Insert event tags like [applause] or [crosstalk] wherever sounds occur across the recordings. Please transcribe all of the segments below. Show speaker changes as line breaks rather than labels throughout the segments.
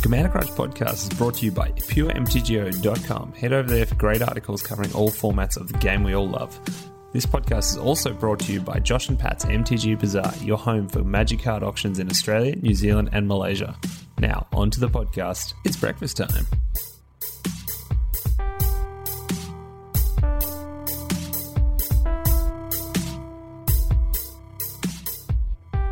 The Commander Crunch podcast is brought to you by puremtgo.com. Head over there for great articles covering all formats of the game we all love. This podcast is also brought to you by Josh and Pat's MTG Bazaar, your home for magic card auctions in Australia, New Zealand, and Malaysia. Now, on to the podcast. It's breakfast time.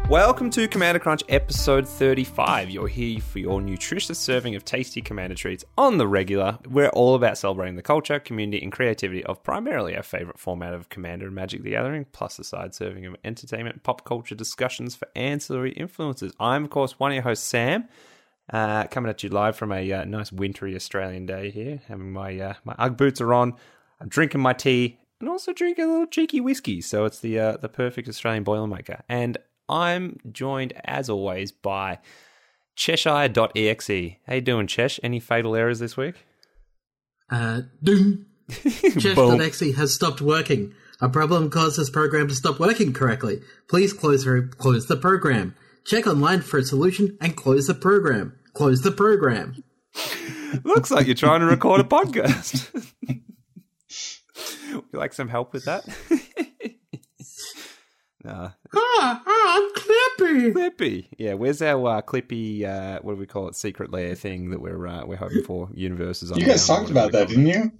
Welcome to Commander Crunch episode 35. You're here for your nutritious serving of tasty Commander treats on the regular. We're all about celebrating the culture, community, and creativity of primarily our favorite format of Commander and Magic the Gathering, plus a side serving of entertainment pop culture discussions for ancillary influences. I'm, of course, one of your hosts, Sam. Uh, coming at you live from a uh, nice wintry Australian day here. Having my uh, my UGG boots are on. I'm drinking my tea and also drinking a little cheeky whiskey. So it's the uh, the perfect Australian boilermaker. And I'm joined, as always, by Cheshire.exe. How you doing, Chesh? Any fatal errors this week?
Uh, doom. [laughs] Chess.exe has stopped working. A problem caused this program to stop working correctly. Please close, close the program. Check online for a solution and close the program. Close the program. [laughs]
Looks like you're trying to record a podcast. Would [laughs] you like some help with that?
Ah, ah, Clippy.
Clippy. Yeah, where's our uh, Clippy? Uh, what do we call it? Secret lair thing that we're uh, we're hoping for. Universes.
You guys talked about that, didn't you?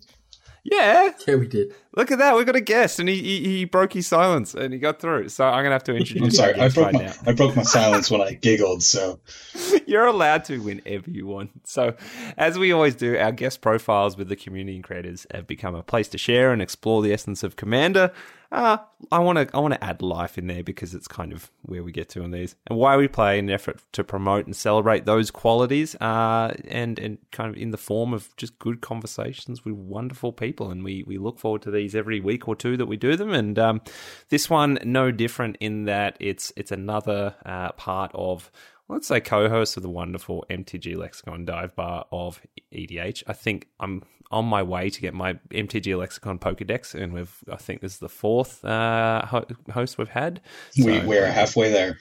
Yeah.
Yeah, we did.
Look at that. We got a guest, and he, he, he broke his silence, and he got through. So I'm gonna have to introduce.
I'm sorry. I broke
right
my
now.
I broke my silence when I giggled. So [laughs]
You're allowed to whenever you want. So, as we always do, our guest profiles with the community and creators have become a place to share and explore the essence of Commander. Uh, I want to I want to add life in there because it's kind of where we get to on these and why we play in an effort to promote and celebrate those qualities. Uh, and and kind of in the form of just good conversations with wonderful people. And we we look forward to these every week or two that we do them. And um, this one no different in that it's it's another uh, part of let's say co-host of the wonderful MTG Lexicon dive bar of EDH. I think I'm on my way to get my MTG Lexicon Pokedex, and we've I think this is the fourth uh, ho- host we've had.
we we're halfway there.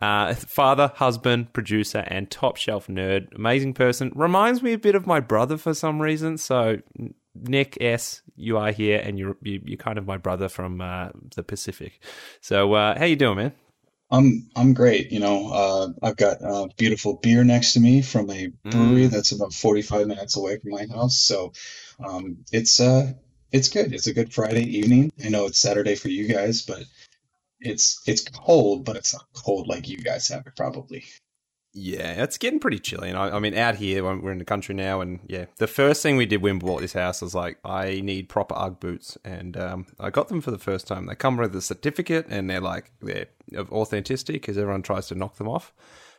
Uh, father, husband, producer, and top shelf nerd. Amazing person. Reminds me a bit of my brother for some reason. So, Nick S, you are here, and you're you, you're kind of my brother from uh, the Pacific. So, uh, how you doing, man?
I'm I'm great. You know, uh, I've got uh, beautiful beer next to me from a brewery
Mm.
that's about 45 minutes away from my house. So um, it's uh it's good. It's a good Friday evening. I know it's Saturday for you guys, but it's it's cold, but it's not cold like you guys have it probably.
Yeah, it's getting pretty chilly. And I, I mean, out here, when we're in the country now, and yeah, the first thing we did when we bought this house was like, I need proper UGG boots, and um, I got them for the first time. They come with a certificate, and they're like they're of authenticity because everyone tries to knock them off,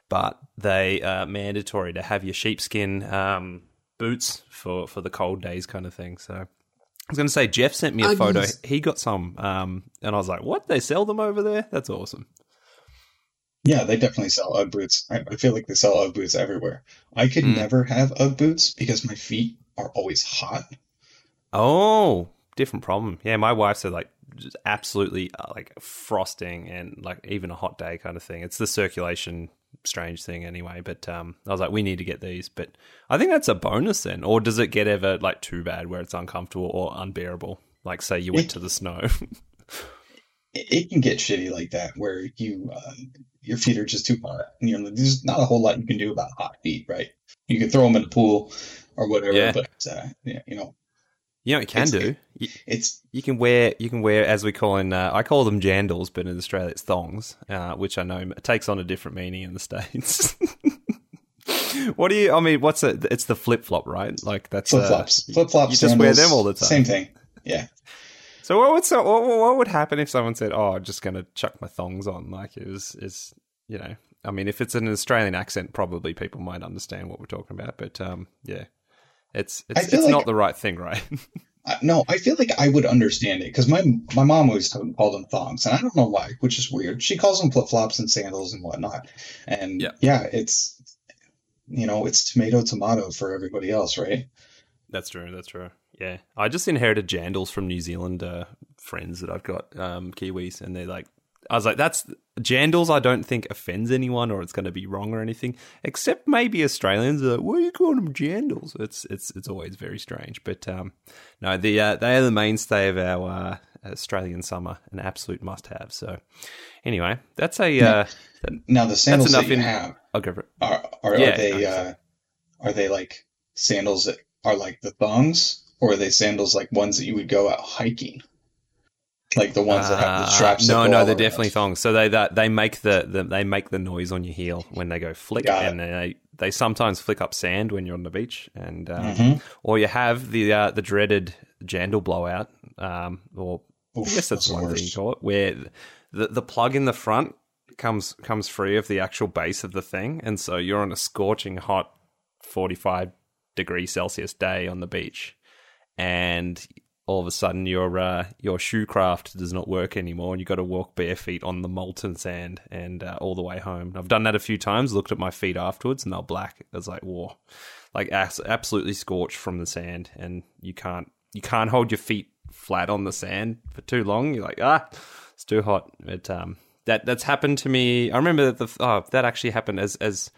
but they are mandatory to have your sheepskin um, boots for for the cold days, kind of thing. So. I was going to say, Jeff sent me a photo. He got some, um, and I was like, "What? They sell them over there? That's awesome."
Yeah, they definitely sell UGG boots. I, I feel like they sell UGG boots everywhere. I could
Mm.
never have UGG boots because my feet are always hot.
Oh, different problem. Yeah, my wife said like just absolutely uh, like frosting and like even a hot day kind of thing. It's the circulation strange thing anyway. But um, I was like, we need to get these. But I think that's a bonus then, or does it get ever like too bad where it's uncomfortable or unbearable? Like say you went
It-
to the snow. [laughs]
it, it can get shitty like that where you uh, your feet are just too hot. You know, there's not a whole lot you can do about hot feet, right? You can throw them in the pool or whatever,
Yeah.
but uh, yeah, you know,
you know, you can
It's-
do.
It's
you can wear you can wear as we call in uh, I call them jandals, but in Australia it's thongs, uh, which I know takes on a different meaning in the states. [laughs] what do you? I mean, what's it? It's the flip flop, right? Like that's
flip flops.
Uh,
flip flops.
you just wear them all the time.
Same thing. Yeah.
So what would so what, what would happen if someone said, "Oh, I'm just going to chuck my thongs on"? Like it was is you know, I mean, if it's an Australian accent, probably people might understand what we're talking about. But um, yeah, it's it's, it's not the right thing, right? [laughs]
Uh, no, I feel like I would understand it because my my mom always called them thongs, and I don't know why, which is weird. She calls them flip flops and sandals and whatnot, and
Yeah.
yeah, it's you know, it's tomato tomato for everybody else, right?
That's true. That's true. Yeah, I just inherited jandals from New Zealand uh, friends that I've got, um, Kiwis, and they're like I was like, that's Jandals. I don't think offends anyone or it's going to be wrong or anything, except maybe Australians are like, "Why are you calling them Jandals?" It's it's it's always very strange. But um, no, the uh, they are the mainstay of our uh, Australian summer, an absolute must-have. So anyway, that's a uh,
now the sandals that you in, have.
I'll go for it.
Are, are, yeah, are they uh, are they like sandals that are like the thongs, or are they sandals like ones that you would go out hiking? like the ones that have the uh, straps.
Uh, no, no, they're definitely thongs. So they that they make the, the, they make the noise on your heel when they go flick, and they they sometimes flick up sand when you're on the beach, and um, mm-hmm. or you have the uh, the dreaded jandal blowout, um, or Oof, I guess that's, that's one thing you call it, where the the plug in the front comes comes free of the actual base of the thing, and so you're on a scorching hot forty five degree Celsius day on the beach, and all of a sudden your uh, your shoe craft does not work anymore, and you've got to walk bare feet on the molten sand and uh, all the way home. I've done that a few times. Looked at my feet afterwards, and they're black. It was like whoa, like absolutely scorched from the sand, and you can't you can't hold your feet flat on the sand for too long. You're like ah, it's too hot. But um, that that's happened to me. I remember that the oh, that actually happened as as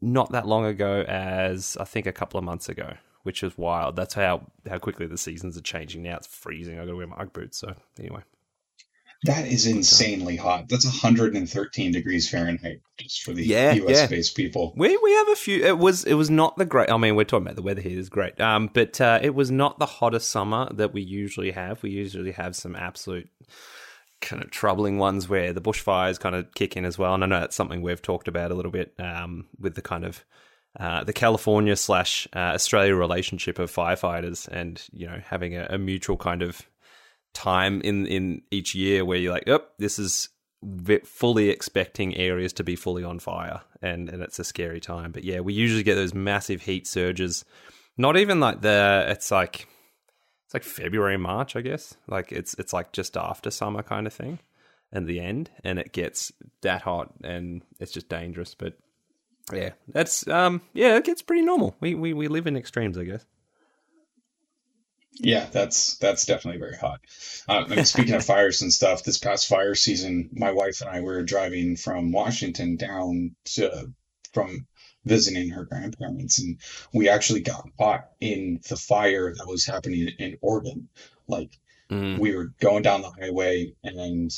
not that long ago as I think a couple of months ago which is wild. That's how how quickly the seasons are changing. Now it's freezing. I got to wear my UGG boots. So anyway,
that is insanely hot. That's 113 degrees Fahrenheit just for the yeah, US yeah. based people.
We we have a few. It was it was not the great. I mean, we're talking about the weather here is great. Um, but uh, it was not the hottest summer that we usually have. We usually have some absolute kind of troubling ones where the bushfires kind of kick in as well. And I know that's something we've talked about a little bit um, with the kind of uh, the California slash uh, Australia relationship of firefighters, and you know having a, a, mutual kind of time in in each year where you're like, oh, this is fully expecting areas to be fully on fire, and and it's a scary time. But yeah, we usually get those massive heat surges. Not even like the it's like it's like February March, I guess. Like it's it's like just after summer kind of thing, and the end, and it gets that hot, and it's just dangerous. But yeah, that's um, yeah, it gets pretty normal. We we we live in extremes, I guess.
Yeah, that's that's definitely very hot. Uh, I mean, speaking of [laughs] fires and stuff, this past fire season, my wife and I were driving from Washington down to from visiting her grandparents, and we actually got caught in the fire that was happening in Oregon. Like mm. we were going down the highway, and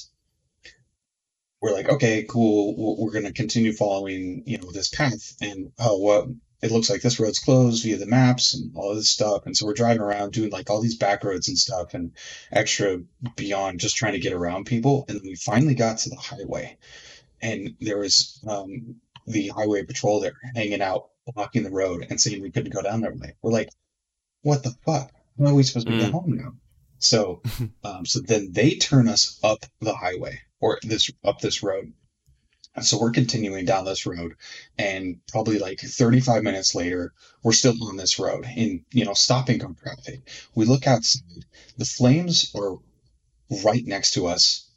we're like, okay, cool. We're going to continue following, you know, this path. And oh, well, it looks like this road's closed via the maps and all this stuff. And so we're driving around doing like all these back roads and stuff and extra beyond just trying to get around people. And then we finally got to the highway, and there was um, the highway patrol there hanging out, blocking the road, and saying we couldn't go down that way. We're like, what the fuck? How are we supposed to mm. get home now? So, [laughs] um, so then they turn us up the highway or this up this road. So we're continuing down this road, and probably like 35 minutes later, we're still on this road in you know stopping gun traffic. We look outside, the flames are right next to us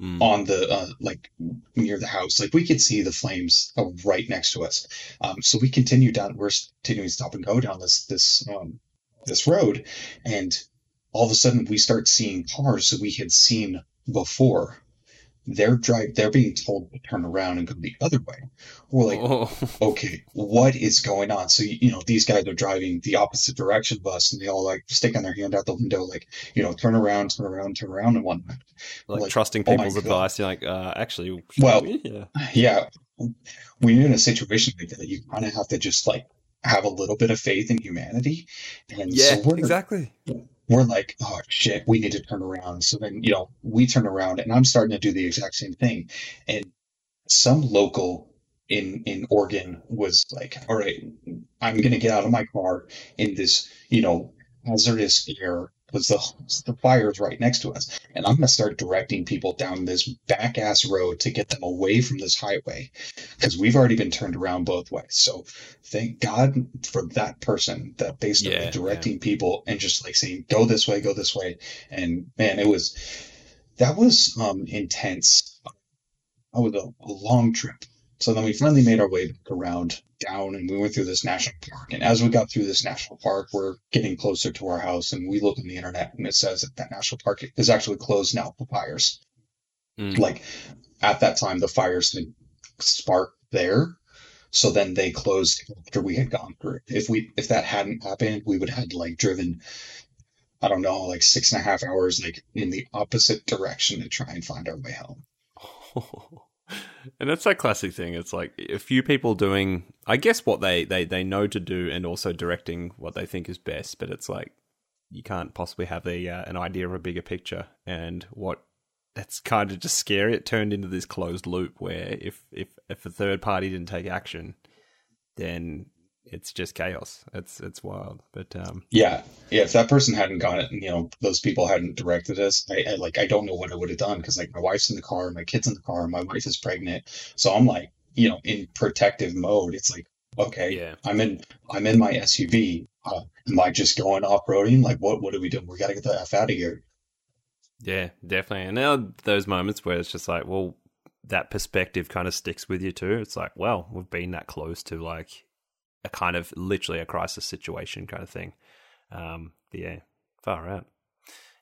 mm. on the uh, like near the house. Like we could see the flames right next to us. Um, so we continue down. We're continuing to stop and go down this this um, this road, and all of a sudden we start seeing cars that we had seen before they're drive they're being told to turn around and go the other way. We're like oh. [laughs] okay what is going on? So you know these guys are driving the opposite direction of us and they all like sticking their hand out the window like you know turn around turn around turn around and whatnot.
Like, like trusting oh people's advice you're like uh actually
well we? yeah. yeah. When you're in a situation like that you kind of have to just like have a little bit of faith in humanity and
yeah so exactly
we're like, oh shit, we need to turn around. So then, you know, we turn around and I'm starting to do the exact same thing. And some local in in Oregon was like, all right, I'm gonna get out of my car in this, you know, hazardous air because the, the fire is right next to us. And I'm going to start directing people down this back ass road to get them away from this highway because we've already been turned around both ways. So thank God for that person that basically yeah, directing yeah. people and just like saying, go this way, go this way. And man, it was, that was um, intense. That was a, a long trip. So then we finally made our way back around down and we went through this national park. And as we got through this national park, we're getting closer to our house and we look on the internet and it says that that national park is actually closed now for fires. Mm. Like at that time, the fires had sparked there, so then they closed after we had gone through. If we if that hadn't happened, we would have had like driven I don't know, like six and a half hours, like in the opposite direction to try and find our way home. [laughs]
and that's that classic thing. It's like a few people doing, I guess, what they, they, they know to do and also directing what they think is best. But it's like you can't possibly have a uh, an idea of a bigger picture. And what that's kind of just scary. It turned into this closed loop where if if if a third party didn't take action, then it's just chaos. It's it's wild. But um,
yeah, yeah. If that person hadn't gone it, you know, those people hadn't directed us. I, I like I don't know what I would have done because like my wife's in the car, my kid's in the car, my wife is pregnant, so I'm like you know in protective mode. It's like okay, yeah. I'm in I'm in my SUV. Uh, am I just going off roading? Like what what are we doing? We got to get the f out of here.
Yeah, definitely. And now those moments where it's just like, well, that perspective kind of sticks with you too. It's like, well, we've been that close to like a kind of literally a crisis situation kind of thing. Um, yeah, far out.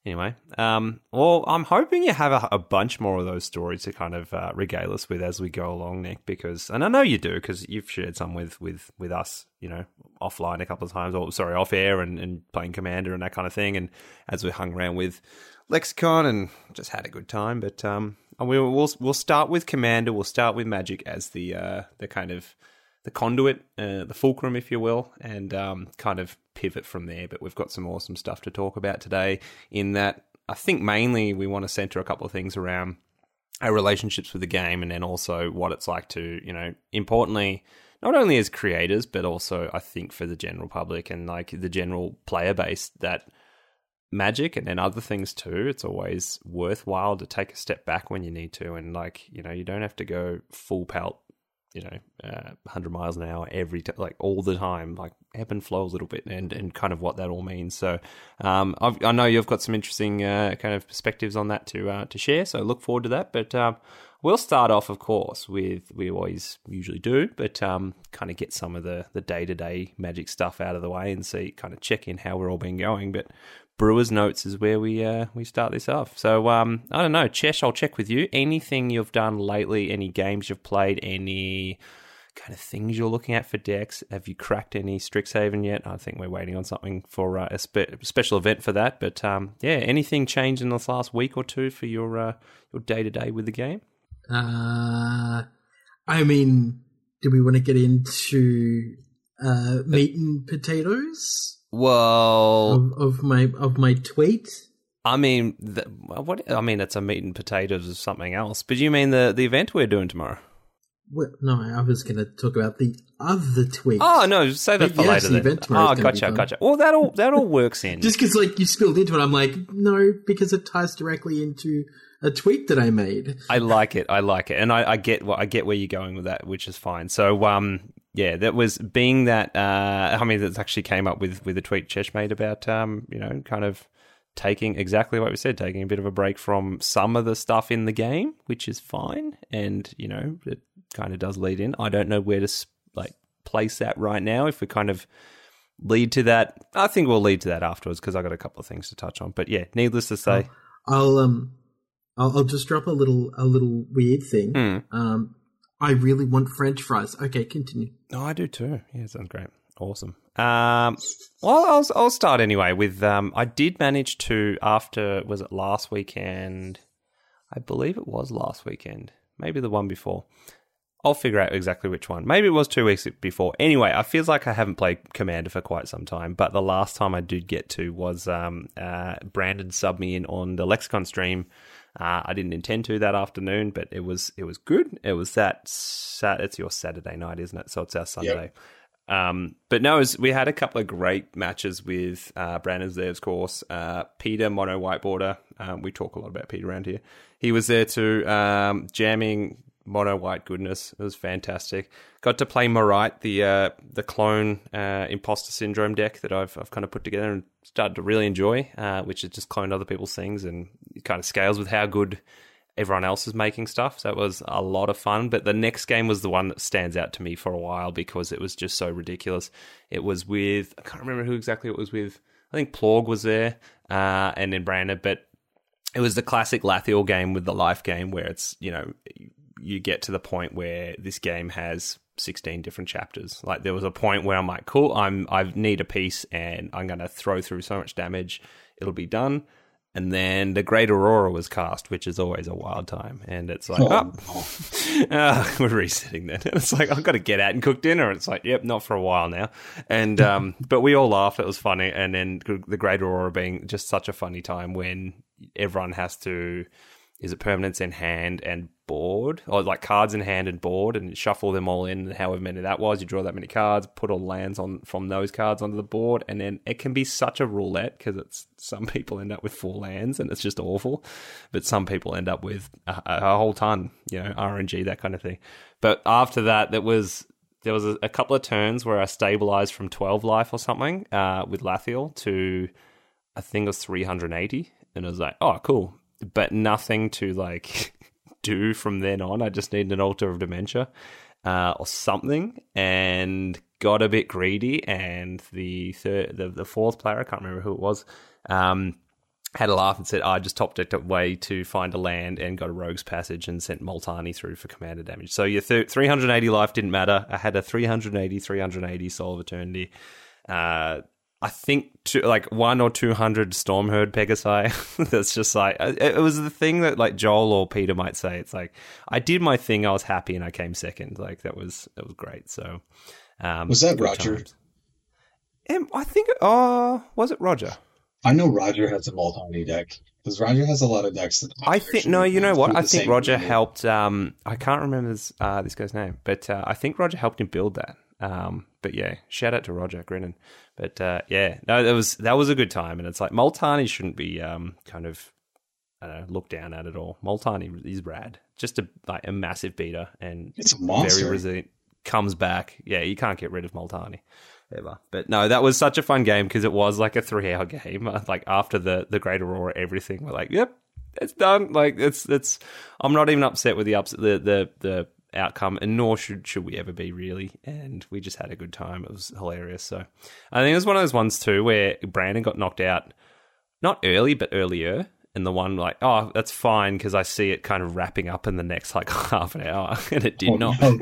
Anyway, um, well, I'm hoping you have a, a, bunch more of those stories to kind of uh, regale us with as we go along, Nick. Because, and I know you do, because you've shared some with with with us, you know, offline a couple of times, or sorry, off air, and, and playing Commander and that kind of thing. And as we hung around with Lexicon and just had a good time. But um, we'll we'll we'll start with Commander. We'll start with Magic as the uh, the kind of the conduit, uh, the fulcrum, if you will, and um, kind of pivot from there. But we've got some awesome stuff to talk about today. In that, I think mainly we want to center a couple of things around our relationships with the game, and then also what it's like to, you know, importantly, not only as creators, but also I think for the general public and like the general player base that magic and then other things too it's always worthwhile to take a step back when you need to and like you know you don't have to go full pelt you know, uh, 100 miles an hour every t- like all the time, like ebb and flow a little bit, and and kind of what that all means. So, um, i know you've got some interesting uh, kind of perspectives on that to uh, to share. So look forward to that. But um, we'll start off, of course, with we always usually do, but um, kind of get some of the the day to day magic stuff out of the way and see kind of check in how we're all been going. But Brewers notes is where we uh, we start this off. So um, I don't know, Chesh, I'll check with you. Anything you've done lately? Any games you've played? Any kind of things you're looking at for decks? Have you cracked any Strixhaven yet? I think we're waiting on something for uh, a spe- special event for that. But um, yeah, anything changed in this last week or two for your uh, your day to day with the game?
Uh, I mean, do we want to get into uh, meat and potatoes?
Well,
of, of, my of my tweet.
I mean, the, what? I mean, it's a meat and potatoes or something else. But you mean the the event we're doing tomorrow?
Well, no, I was going to talk about the other tweet.
Oh no, say that but for yes, later. The oh, gotcha, gotcha. Well, that all that all works in. [laughs]
Just because like you spilled into it, I'm like, no, because it ties directly into a tweet that I made.
I like it. I like it, and I, I get well, I get where you're going with that, which is fine. So, um, yeah, that was being that. Uh, I mean, that actually came up with with a tweet Chesh made about, um, you know, kind of taking exactly what we said, taking a bit of a break from some of the stuff in the game, which is fine, and you know, it kind of does lead in. I don't know where to like place that right now. If we kind of lead to that, I think we'll lead to that afterwards because I got a couple of things to touch on. But yeah, needless to say,
I'll um, I'll, I'll just drop a little a little weird thing. Mm. Um, I really want French fries. Okay, continue.
Oh, I do too. Yeah, sounds great. Awesome. Um, well, I'll, I'll start anyway with. Um, I did manage to after was it last weekend? I believe it was last weekend. Maybe the one before. I'll figure out exactly which one. Maybe it was two weeks before. Anyway, I feels like I haven't played Commander for quite some time, but the last time I did get to was um, uh, Brandon sub me in on the Lexicon stream uh, I didn't intend to that afternoon, but it was it was good. It was that sat- it's your Saturday night, isn't it? So it's our Sunday. Yep. Um, but no, was, we had a couple of great matches with uh, Brandon's there, of course. Uh, Peter, Mono Whiteboarder. Um, we talk a lot about Peter around here. He was there too, um, jamming mono white goodness. It was fantastic. Got to play Moritte, the uh, the clone uh, imposter syndrome deck that I've I've kind of put together and started to really enjoy, uh, which is just cloned other people's things and it kind of scales with how good everyone else is making stuff. So it was a lot of fun. But the next game was the one that stands out to me for a while because it was just so ridiculous. It was with I can't remember who exactly it was with. I think Plorg was there, uh, and then Brandon, but it was the classic Lathiel game with the life game where it's you know you get to the point where this game has 16 different chapters. Like there was a point where I'm like, cool, I'm I need a piece and I'm going to throw through so much damage, it'll be done. And then the Great Aurora was cast, which is always a wild time. And it's like, oh, oh uh, [laughs] [laughs] we're resetting then. And [laughs] it's like, I've got to get out and cook dinner. And it's like, yep, not for a while now. And, um, but we all laughed. It was funny. And then the Great Aurora being just such a funny time when everyone has to is it permanence in hand and board or like cards in hand and board and shuffle them all in however many that was. You draw that many cards put all lands on from those cards onto the board and then it can be such a roulette because it's some people end up with four lands and it's just awful but some people end up with a, a whole ton you know rng that kind of thing. But after that that was there was a, a couple of turns where i stabilized from 12 life or something uh, with lathiel to i think it was 380 and I was like, oh, cool. But nothing to like [laughs] do from then on. I just need an altar of dementia uh, or something, and got a bit greedy. And the third, the, the fourth player, I can't remember who it was, um, had a laugh and said, "I just top decked way to find a land and got a rogue's passage and sent Multani through for commander damage." So your th- 380 life didn't matter. I had a 380, 380 Soul of Eternity. Uh, I think two, like one or two hundred Stormherd Pegasi. [laughs] That's just like it was the thing that like Joel or Peter might say. It's like I did my thing, I was happy, and I came second. Like that was that was great. So
um, was that Roger?
Um, I think. Oh, uh, was it Roger?
I know Roger has a Multani deck because Roger has a lot of decks. That
I think no, you know what? I think Roger level. helped. Um, I can't remember this, uh, this guy's name, but uh, I think Roger helped him build that. Um, but yeah, shout out to Roger Grinnan. But uh, yeah, no, that was that was a good time, and it's like Multani shouldn't be um, kind of I don't know, looked down at at all. Multani is rad, just a like a massive beater, and
it's a monster.
Very resilient. Comes back, yeah, you can't get rid of Multani ever. But no, that was such a fun game because it was like a three-hour game. [laughs] Like after the the Great Aurora, everything we're like, yep, it's done. Like it's it's. I'm not even upset with the ups the the the outcome, and nor should should we ever be really. And we just had a good time. It was hilarious. So I think it was one of those ones too where Brandon got knocked out, not early but earlier. And the one like, oh, that's fine because I see it kind of wrapping up in the next like [laughs] half an hour, [laughs] and it did oh, not. No.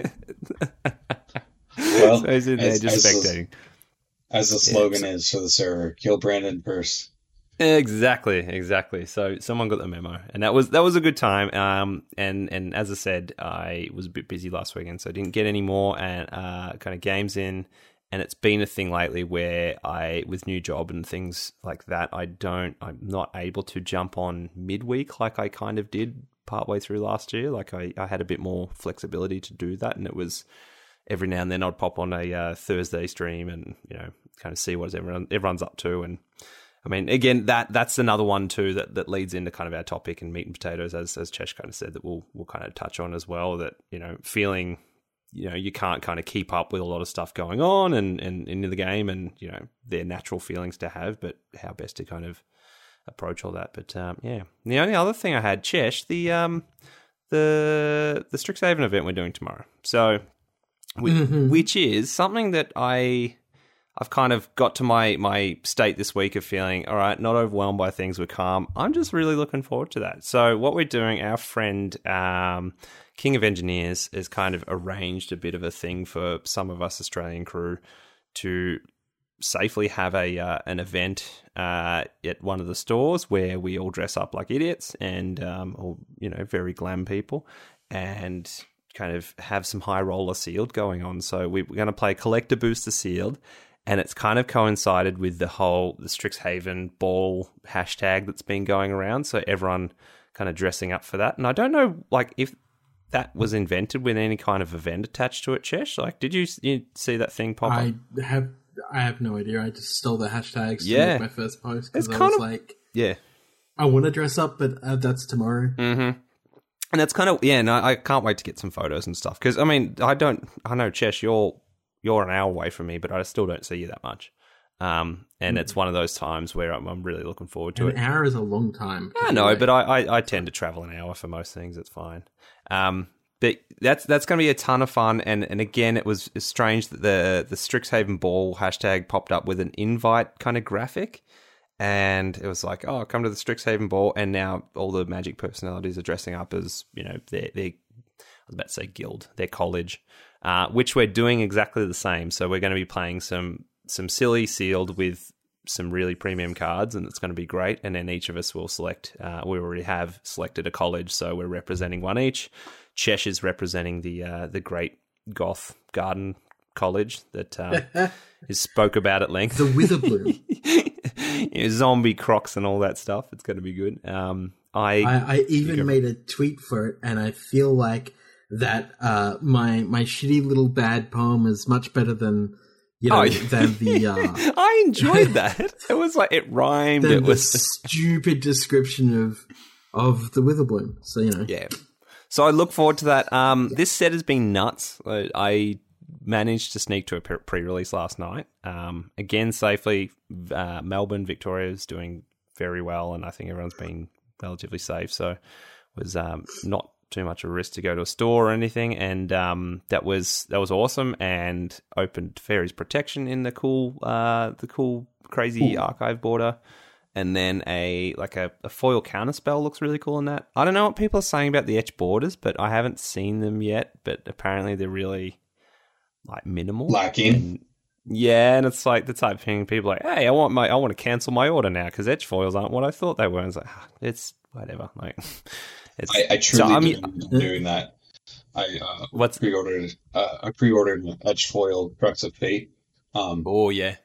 well, [laughs] so he's in there as, just as spectating. The, as the slogan yeah, is for the server, kill Brandon first.
Exactly, exactly. So someone got the memo, and that was that was a good time. Um, and and as I said, I was a bit busy last weekend, so I didn't get any more and uh, kind of games in. And it's been a thing lately where I, with new job and things like that, I don't, I'm not able to jump on midweek like I kind of did partway through last year. Like I, I had a bit more flexibility to do that, and it was every now and then I'd pop on a uh, Thursday stream and you know kind of see what everyone everyone's up to and I mean, again, that that's another one too that, that leads into kind of our topic and meat and potatoes, as as Chesh kind of said that we'll we'll kind of touch on as well. That you know, feeling you know you can't kind of keep up with a lot of stuff going on and and into the game, and you know their natural feelings to have, but how best to kind of approach all that. But um, yeah, the only other thing I had, Chesh, the um the the Strixhaven event we're doing tomorrow, so mm-hmm. which is something that I I've kind of got to my my state this week of feeling all right, not overwhelmed by things, we're calm. I'm just really looking forward to that. So what we're doing, our friend um, King of Engineers has kind of arranged a bit of a thing for some of us Australian crew to safely have a uh, an event uh, at one of the stores where we all dress up like idiots and um, or you know very glam people and kind of have some high roller sealed going on. So we're going to play collector booster sealed and it's kind of coincided with the whole the Strixhaven ball hashtag that's been going around. So everyone kind of dressing up for that. And I don't know, like, if that was invented with any kind of event attached to it, Chesh. Like, did you, you see that thing pop
I
up?
have. I have no idea. I just stole the hashtags yeah. to make my first post because I was of, like,
yeah,
I want to dress up, but uh, that's tomorrow.
Mm-hmm. And that's kind of yeah. No, I can't wait to get some photos and stuff because I mean, I don't. I know Chesh, you're you're an hour away from me, but I still don't see you that much. Um, and mm. it's one of those times where I'm, I'm really looking forward to
an
it.
An hour is a long time.
I know, but I, I, I, tend to travel an hour for most things. It's fine. Um, but that's that's going to be a ton of fun. And, and again, it was strange that the the Strixhaven Ball hashtag popped up with an invite kind of graphic, and it was like, oh, come to the Strixhaven ball, and now all the Magic personalities are dressing up as you know their their I was about to say guild, their college, uh, which we're doing exactly the same. So we're going to be playing some some silly sealed with some really premium cards, and it's going to be great. And then each of us will select. Uh, we already have selected a college, so we're representing one each. Chesh is representing the uh, the great Goth Garden College that uh, [laughs] is spoke about at length.
The Witherbloom. [laughs]
you know, zombie crocs and all that stuff. It's going to be good. Um, I,
I, I even made a tweet for it, and I feel like that uh, my my shitty little bad poem is much better than you know, oh, than the. [laughs] Uh,
I enjoyed that. [laughs] it was like it rhymed. It was [laughs]
stupid description of of the Witherbloom. So you know,
yeah. So I look forward to that. Um, this set has been nuts. I, I managed to sneak to a pre-release last night. Um, again, safely. Uh, Melbourne, Victoria is doing very well, and I think everyone's been relatively safe. So was um, not too much of a risk to go to a store or anything, and um, that was that was awesome and opened Teferi's protection in the cool uh, the cool crazy Ooh. archive border. And then a like a, a foil counter spell looks really cool in that. I don't know what people are saying about the etch borders, but I haven't seen them yet. But apparently they're really like minimal,
lacking. And,
yeah, and it's like the type of thing people are like, hey, I want my I want to cancel my order now because etch foils aren't what I thought they were. And it's like ah, it's whatever. Like [laughs]
I, I, truly so, I mean, doing that. I uh, what's pre-ordered uh, I pre-ordered Etch Foil Crux of Fate.
Um, oh yeah,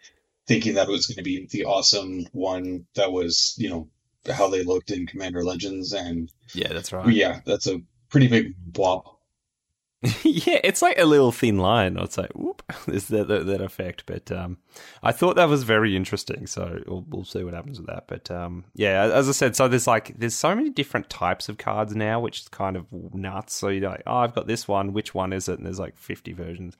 thinking that it was going to be the awesome one that was you know how they looked in Commander Legends and
yeah, that's right.
Yeah, that's a pretty big blob [laughs]
yeah, it's like a little thin line. I'd say, whoop, [laughs] is that, that, that effect. But um, I thought that was very interesting. So we'll, we'll see what happens with that. But um, yeah, as I said, so there's like there's so many different types of cards now, which is kind of nuts. So you're like, oh, I've got this one. Which one is it? And there's like 50 versions.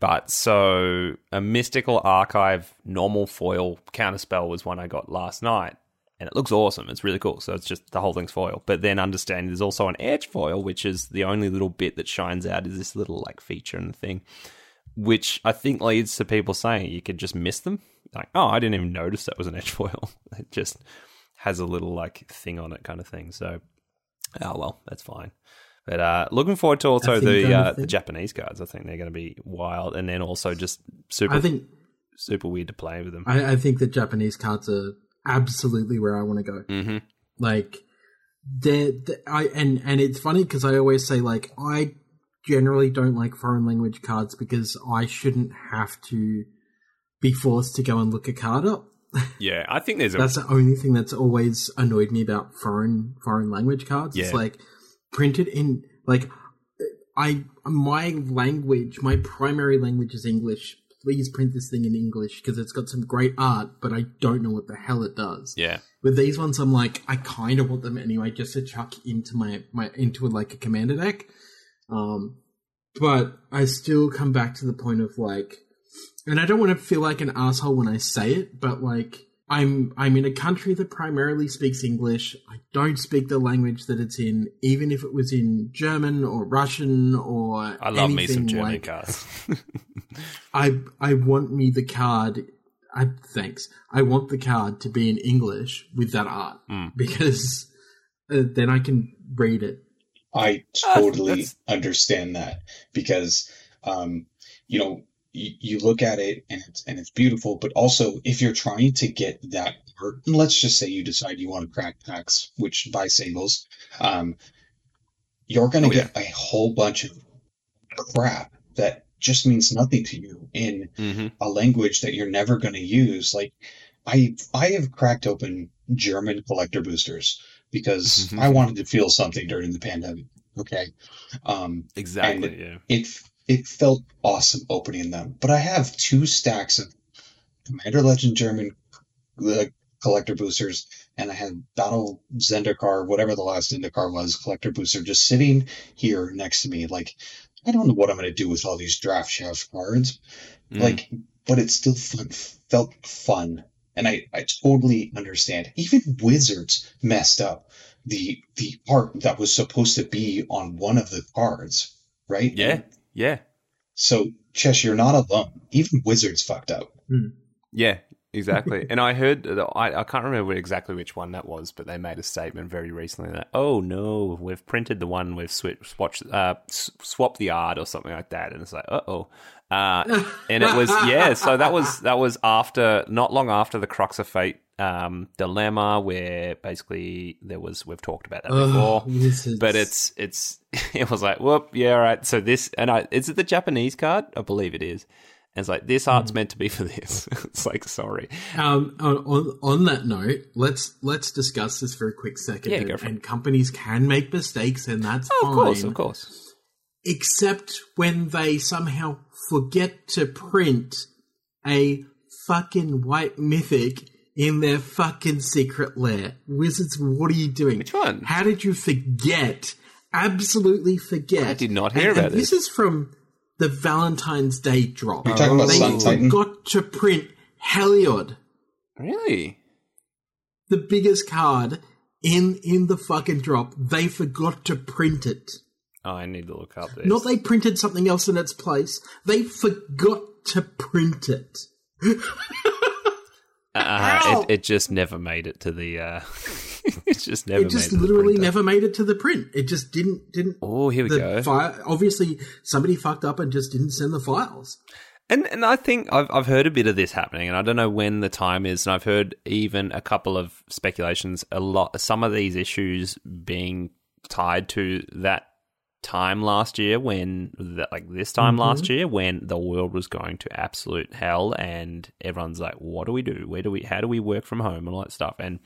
But so a mystical archive normal foil counterspell was one I got last night and it looks awesome. It's really cool. So it's just the whole thing's foil. But then understand there's also an edge foil, which is the only little bit that shines out is this little like feature in the thing, which I think leads to people saying you could just miss them. Like, oh, I didn't even notice that was an edge [laughs] foil. it just has a little like thing on it, kind of thing. So, oh well, that's fine. But uh, looking forward to also the uh, the Japanese cards. I think they're going to be wild, and then also just super. I think super weird to play with them.
I, I think the Japanese cards are absolutely where I want to go.
Mm-hmm.
Like, the I and and it's funny because I always say like I generally don't like foreign language cards because I shouldn't have to be forced to go and look a card up. [laughs]
Yeah, I think there's a...
that's the only thing that's always annoyed me about foreign foreign language cards. Yeah. It's like printed in like I my language, my primary language is English, please print this thing in English because it's got some great art, but I don't know what the hell it does.
Yeah.
With these ones, I'm like, I kind of want them anyway, just to chuck into my my into like a commander deck. Um, but I still come back to the point of like, and I don't want to feel like an asshole when I say it, but like. I'm I'm in a country that primarily speaks English. I don't speak the language that it's in, even if it was in German or Russian or I love me some German like, cards. [laughs] I I want me the card. I thanks. I want the card to be in English with that art
mm.
because uh, then I can read it.
I totally understand that because um, you know you, you look at it and it's and it's beautiful, but also if you're trying to get that art, let's just say you decide you want to crack packs, which buy singles, um, you're going to oh, get yeah. a whole bunch of crap that just means nothing to you in
mm-hmm.
a language that you're never going to use. Like I, I have cracked open German collector boosters because mm-hmm. [laughs] I wanted to feel something during the pandemic. Okay. Um,
exactly. Yeah.
It, it felt awesome opening them, but I have two stacks of Commander Legend German uh, collector boosters, and I had Battle Zendikar, whatever the last Zendikar was, collector booster, just sitting here next to me. Like, I don't know what I'm going to do with all these draft shaft cards. Mm. Like, but it still fun, felt fun. And I, I totally understand. Even Wizards messed up the the art that was supposed to be on one of the cards, right?
Yeah, yeah.
So Chesh, you're not alone. Even Wizards fucked up.
Mm.
Yeah, exactly. [laughs] And I heard, I, I can't remember exactly which one that was, but they made a statement very recently that, oh no, we've printed the one with switch, uh, swap the art or something like that. And it's like, uh oh. Uh, and it was, [laughs] yeah, so that was, that was after, not long after the Crux of Fate um, dilemma where basically there was we've talked about that before, oh, but it's it's [laughs] it was like whoop yeah right. So this and I is it the Japanese card? I believe it is. And it's like this art's mm. meant to be for [laughs] this. it's like sorry.
Um, on on that note, let's let's discuss this for a quick second.
Yeah,
and, and companies can make mistakes, and that's
oh,
fine.
Of course, of course.
Except when they somehow forget to print a fucking white mythic in their fucking secret lair. Wizards, what are you doing?
Which one?
How did you forget? Absolutely forget.
I did not hear
and,
about
and this. This is from the Valentine's Day drop.
You're talking about
they
Sun Titan?
forgot to print Heliod.
Really?
The biggest card in in the fucking drop. They forgot to print it.
Oh, I need to look up this.
Not they printed something else in its place. They forgot to print it. [laughs]
Uh, it, it, just never made it to the. Uh, [laughs] it just never.
It just literally never made it to the print. It just didn't didn't.
Oh, here we go.
Fi- obviously, somebody fucked up and just didn't send the files.
And and I think I've I've heard a bit of this happening, and I don't know when the time is. And I've heard even a couple of speculations. A lot, some of these issues being tied to that time last year when like this time mm-hmm. last year when the world was going to absolute hell and everyone's like what do we do? Where do we how do we work from home? and all that stuff. And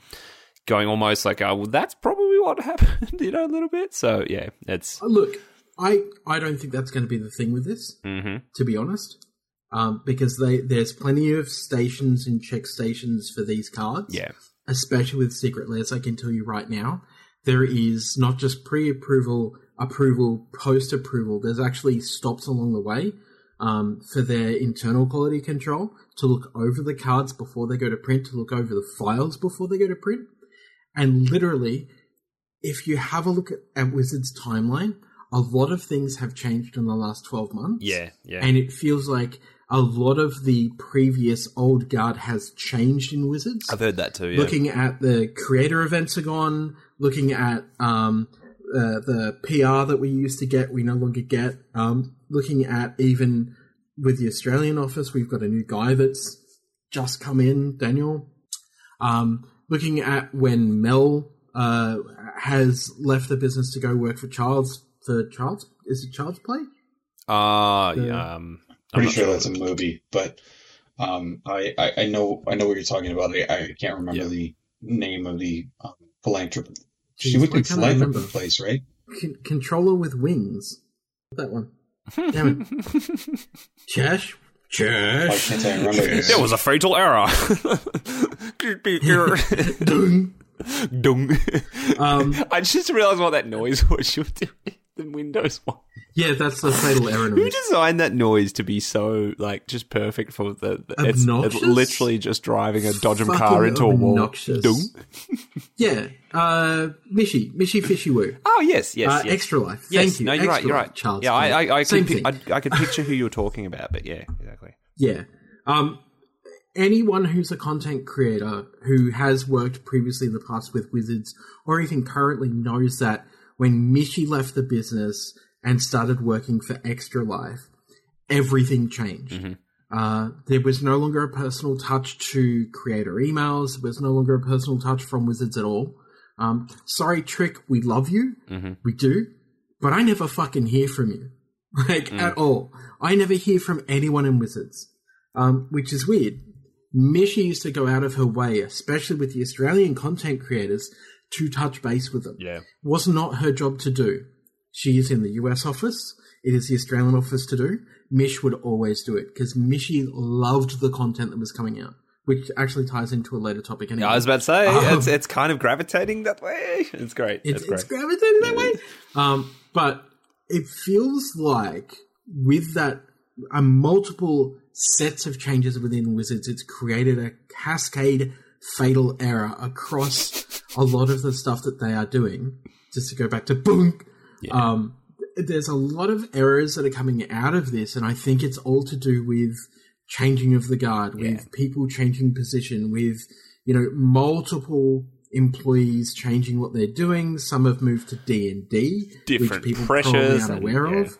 going almost like oh well that's probably what [laughs] happened you know a little bit. So yeah it's
uh, look i i don't think that's going to be the thing with this
mm-hmm.
to be honest um, because they there's plenty of stations and check stations for these cards
yeah.
especially with secret lairs i can tell you right now there is not just pre-approval approval, post approval, there's actually stops along the way um, for their internal quality control to look over the cards before they go to print, to look over the files before they go to print. And literally, if you have a look at, at Wizards' timeline, a lot of things have changed in the last 12 months.
Yeah, yeah.
And it feels like a lot of the previous old guard has changed in Wizards.
I've heard that too, yeah.
Looking at the creator events are gone, looking at um, uh, the PR that we used to get, we no longer get. Um, looking at even with the Australian office, we've got a new guy that's just come in, Daniel. Um, looking at when Mel uh, has left the business to go work for Child's for Child's is it Child's Play?
Uh, yeah, um,
pretty sure, sure, that's a movie, but um, I, I, I know I know what you're talking about. I, I can't remember yeah. the name of the um, philanthropist she would from the place, right?
C- controller with wings. That one. Damn it. [laughs] Chesh?
Chesh. can't I remember
There was a fatal error. [laughs]
Dung.
Dung. [laughs] Um, I just realized what that noise was. You were doing the Windows [laughs] one.
Yeah, that's the fatal error
noise. Who designed that noise to be so like just perfect for the? the it's, it's, literally just driving a Dodgem car into
obnoxious.
a wall. [laughs]
yeah, uh, Mishi, Mishi Fishy Woo.
Oh yes, yes,
uh,
yes.
Extra Life.
Yes,
Thank you.
No, you're
Extra
right. You're right.
Charles.
Yeah, I, I, I
Same
could, I, I could picture who you were talking about, but yeah, exactly.
Yeah. Um, anyone who's a content creator who has worked previously in the past with Wizards or even currently knows that when Mishi left the business and started working for Extra Life, everything changed.
Mm-hmm.
Uh, there was no longer a personal touch to creator emails. There was no longer a personal touch from Wizards at all. Um, sorry, Trick, we love you.
Mm-hmm.
We do. But I never fucking hear from you. [laughs] Like, mm. at all. I never hear from anyone in Wizards. Um, which is weird. Misha used to go out of her way, especially with the Australian content creators, to touch base with them.
Yeah.
Was not her job to do. She is in the US office. It is the Australian office to do. Mish would always do it because Mishy loved the content that was coming out, which actually ties into a later topic. Anyway.
Yeah, I was about to say um, it's it's kind of gravitating that way. It's great.
It's,
it's, great.
it's gravitating that way. Um, but it feels like with that a multiple sets of changes within Wizards, it's created a cascade fatal error across a lot of the stuff that they are doing. Just to go back to boom, yeah. Um, there's a lot of errors that are coming out of this, and I think it's all to do with changing of the guard, with
Yeah.
people changing position, with you know multiple employees changing what they're doing. Some have moved to D and D, which
Different
people probably
pressures
aren't
and- yeah.
of.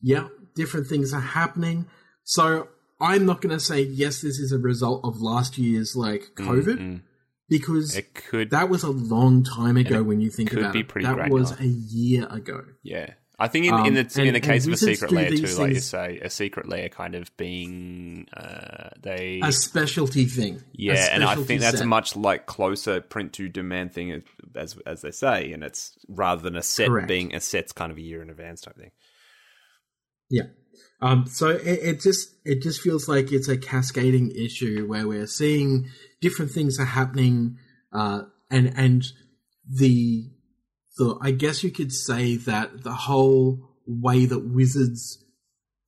Yeah, different things are happening. So I'm not going to say yes, this is a result of last year's like COVID
Mm,
because
It could,
that was a long time ago when you think about it. that was a year ago.
yeah. I think in,
Um,
in the
and-
in the case of a Secret Lair too,
these
like you say, a Secret Lair kind of being uh, they
A specialty thing.
Yeah, and I
specialty
think that's a much like closer print to demand thing as as, as they say, and it's rather than a set
Correct.
being a set's kind of a year in advance type thing.
Yeah. Um, so it, it just it just feels like it's a cascading issue where we're seeing different things are happening, uh, and and the the I guess you could say that the whole way that Wizards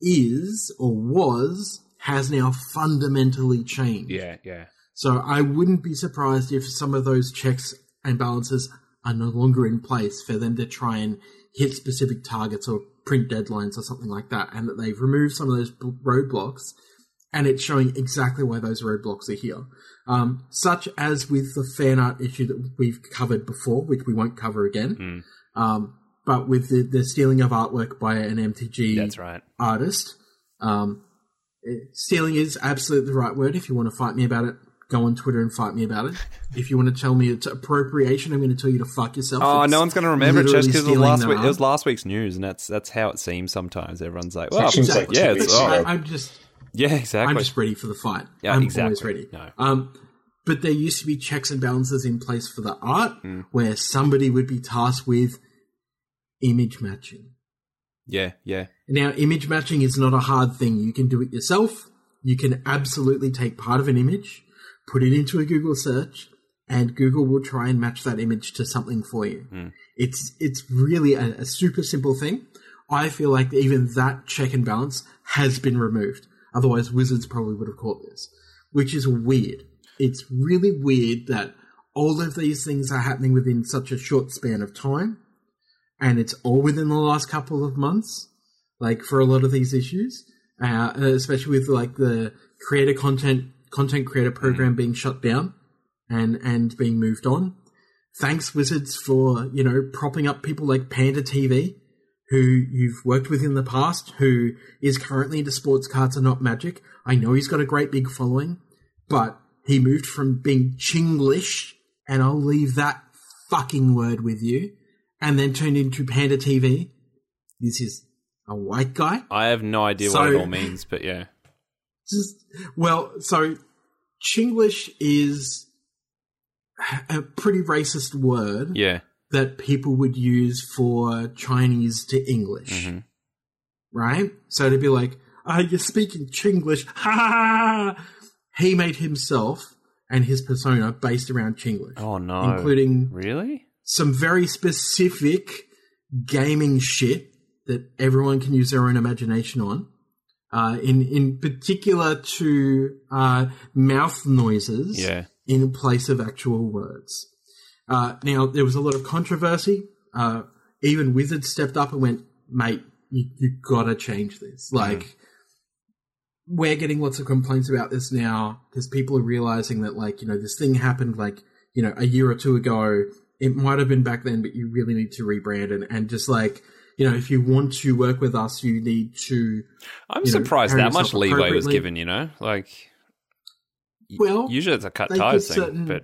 is or was has now fundamentally changed.
Yeah, yeah,
So I wouldn't be surprised if some of those checks and balances are no longer in place for them to try and hit specific targets or print deadlines or something like that, and that they've removed some of those roadblocks, and it's showing exactly why those roadblocks are here. Um, such as with the fan art issue that we've covered before, which we won't cover again. Um, but with the, the stealing of artwork by an MTG
that's right.
artist. Um, stealing is absolutely the right word. If you want to fight me about it, go on Twitter and fight me about it. if you want to tell me it's appropriation, I'm going to tell you to fuck yourself.
Oh,
It's
no one's going to remember it just because it was last week. It was last week's news, and that's that's how it seems sometimes. Everyone's like, well,
Actually, it was like
yeah, it's oh.
I, I'm just,
yeah, exactly.
I'm just ready for the fight.
Yeah,
I'm
exactly.
always ready.
No.
Um, but there used to be checks and balances in place for the art,
Hmm.
where somebody would be tasked with image matching.
yeah, yeah,
Now, image matching is not a hard thing. You can do it yourself. You can absolutely take part of an image, put it into a Google search, and Google will try and match that image to something for you. It's it's really a, a super simple thing. I feel like even that check and balance has been removed. Otherwise, Wizards probably would have caught this, which is weird. It's really weird that all of these things are happening within such a short span of time, and it's all within the last couple of months. Like for a lot of these issues, uh, especially with like the creator content content creator mm. program being shut down and and being moved on. Thanks Wizards for you know propping up people like Panda TV, who you've worked with in the past, who is currently into sports cards and not Magic. I know he's got a great big following, but he moved from being Chinglish, and I'll leave that fucking word with you, and then turned into Panda TV. This is a white guy.
I have no idea what it all means, but yeah,
Just well, so Chinglish is a pretty racist word
yeah,
that people would use for Chinese to English,
Mhm.
right? So to be like, "Ah, you're speaking Chinglish," [laughs] ha." He made himself and his persona based around Chinglish,
Oh no,
including
really?
some very specific gaming shit that everyone can use their own imagination on. Uh, in in particular to uh, mouth noises
Yeah,
in place of actual words. Uh, now there was a lot of controversy. Uh, even Wizards stepped up and went, "Mate, you, you gotta change this." Like, we're getting lots of complaints about this now because people are realizing that, like, you know, this thing happened like you know a year or two ago. It might have been back then, but you really need to rebrand and, and just like you know, if you want to work with us, you need to.
I'm
know,
surprised
carry
that much leeway was given. You know, like
Well,
usually it's a cut ties thing,
certain-
but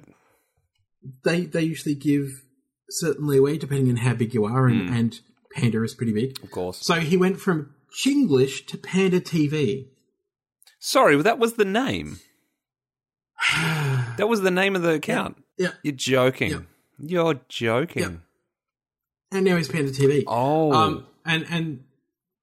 They they usually give certain leeway depending on how big you are, and,
Hmm.
and Panda is pretty big.
of course.
So he went from Chinglish to Panda TV.
Sorry, that was the name. [sighs] That was the name of the account.
Yeah,
You're joking.
Yeah.
You're joking.
Yeah. And now he's Panda TV.
Oh,
Um, and and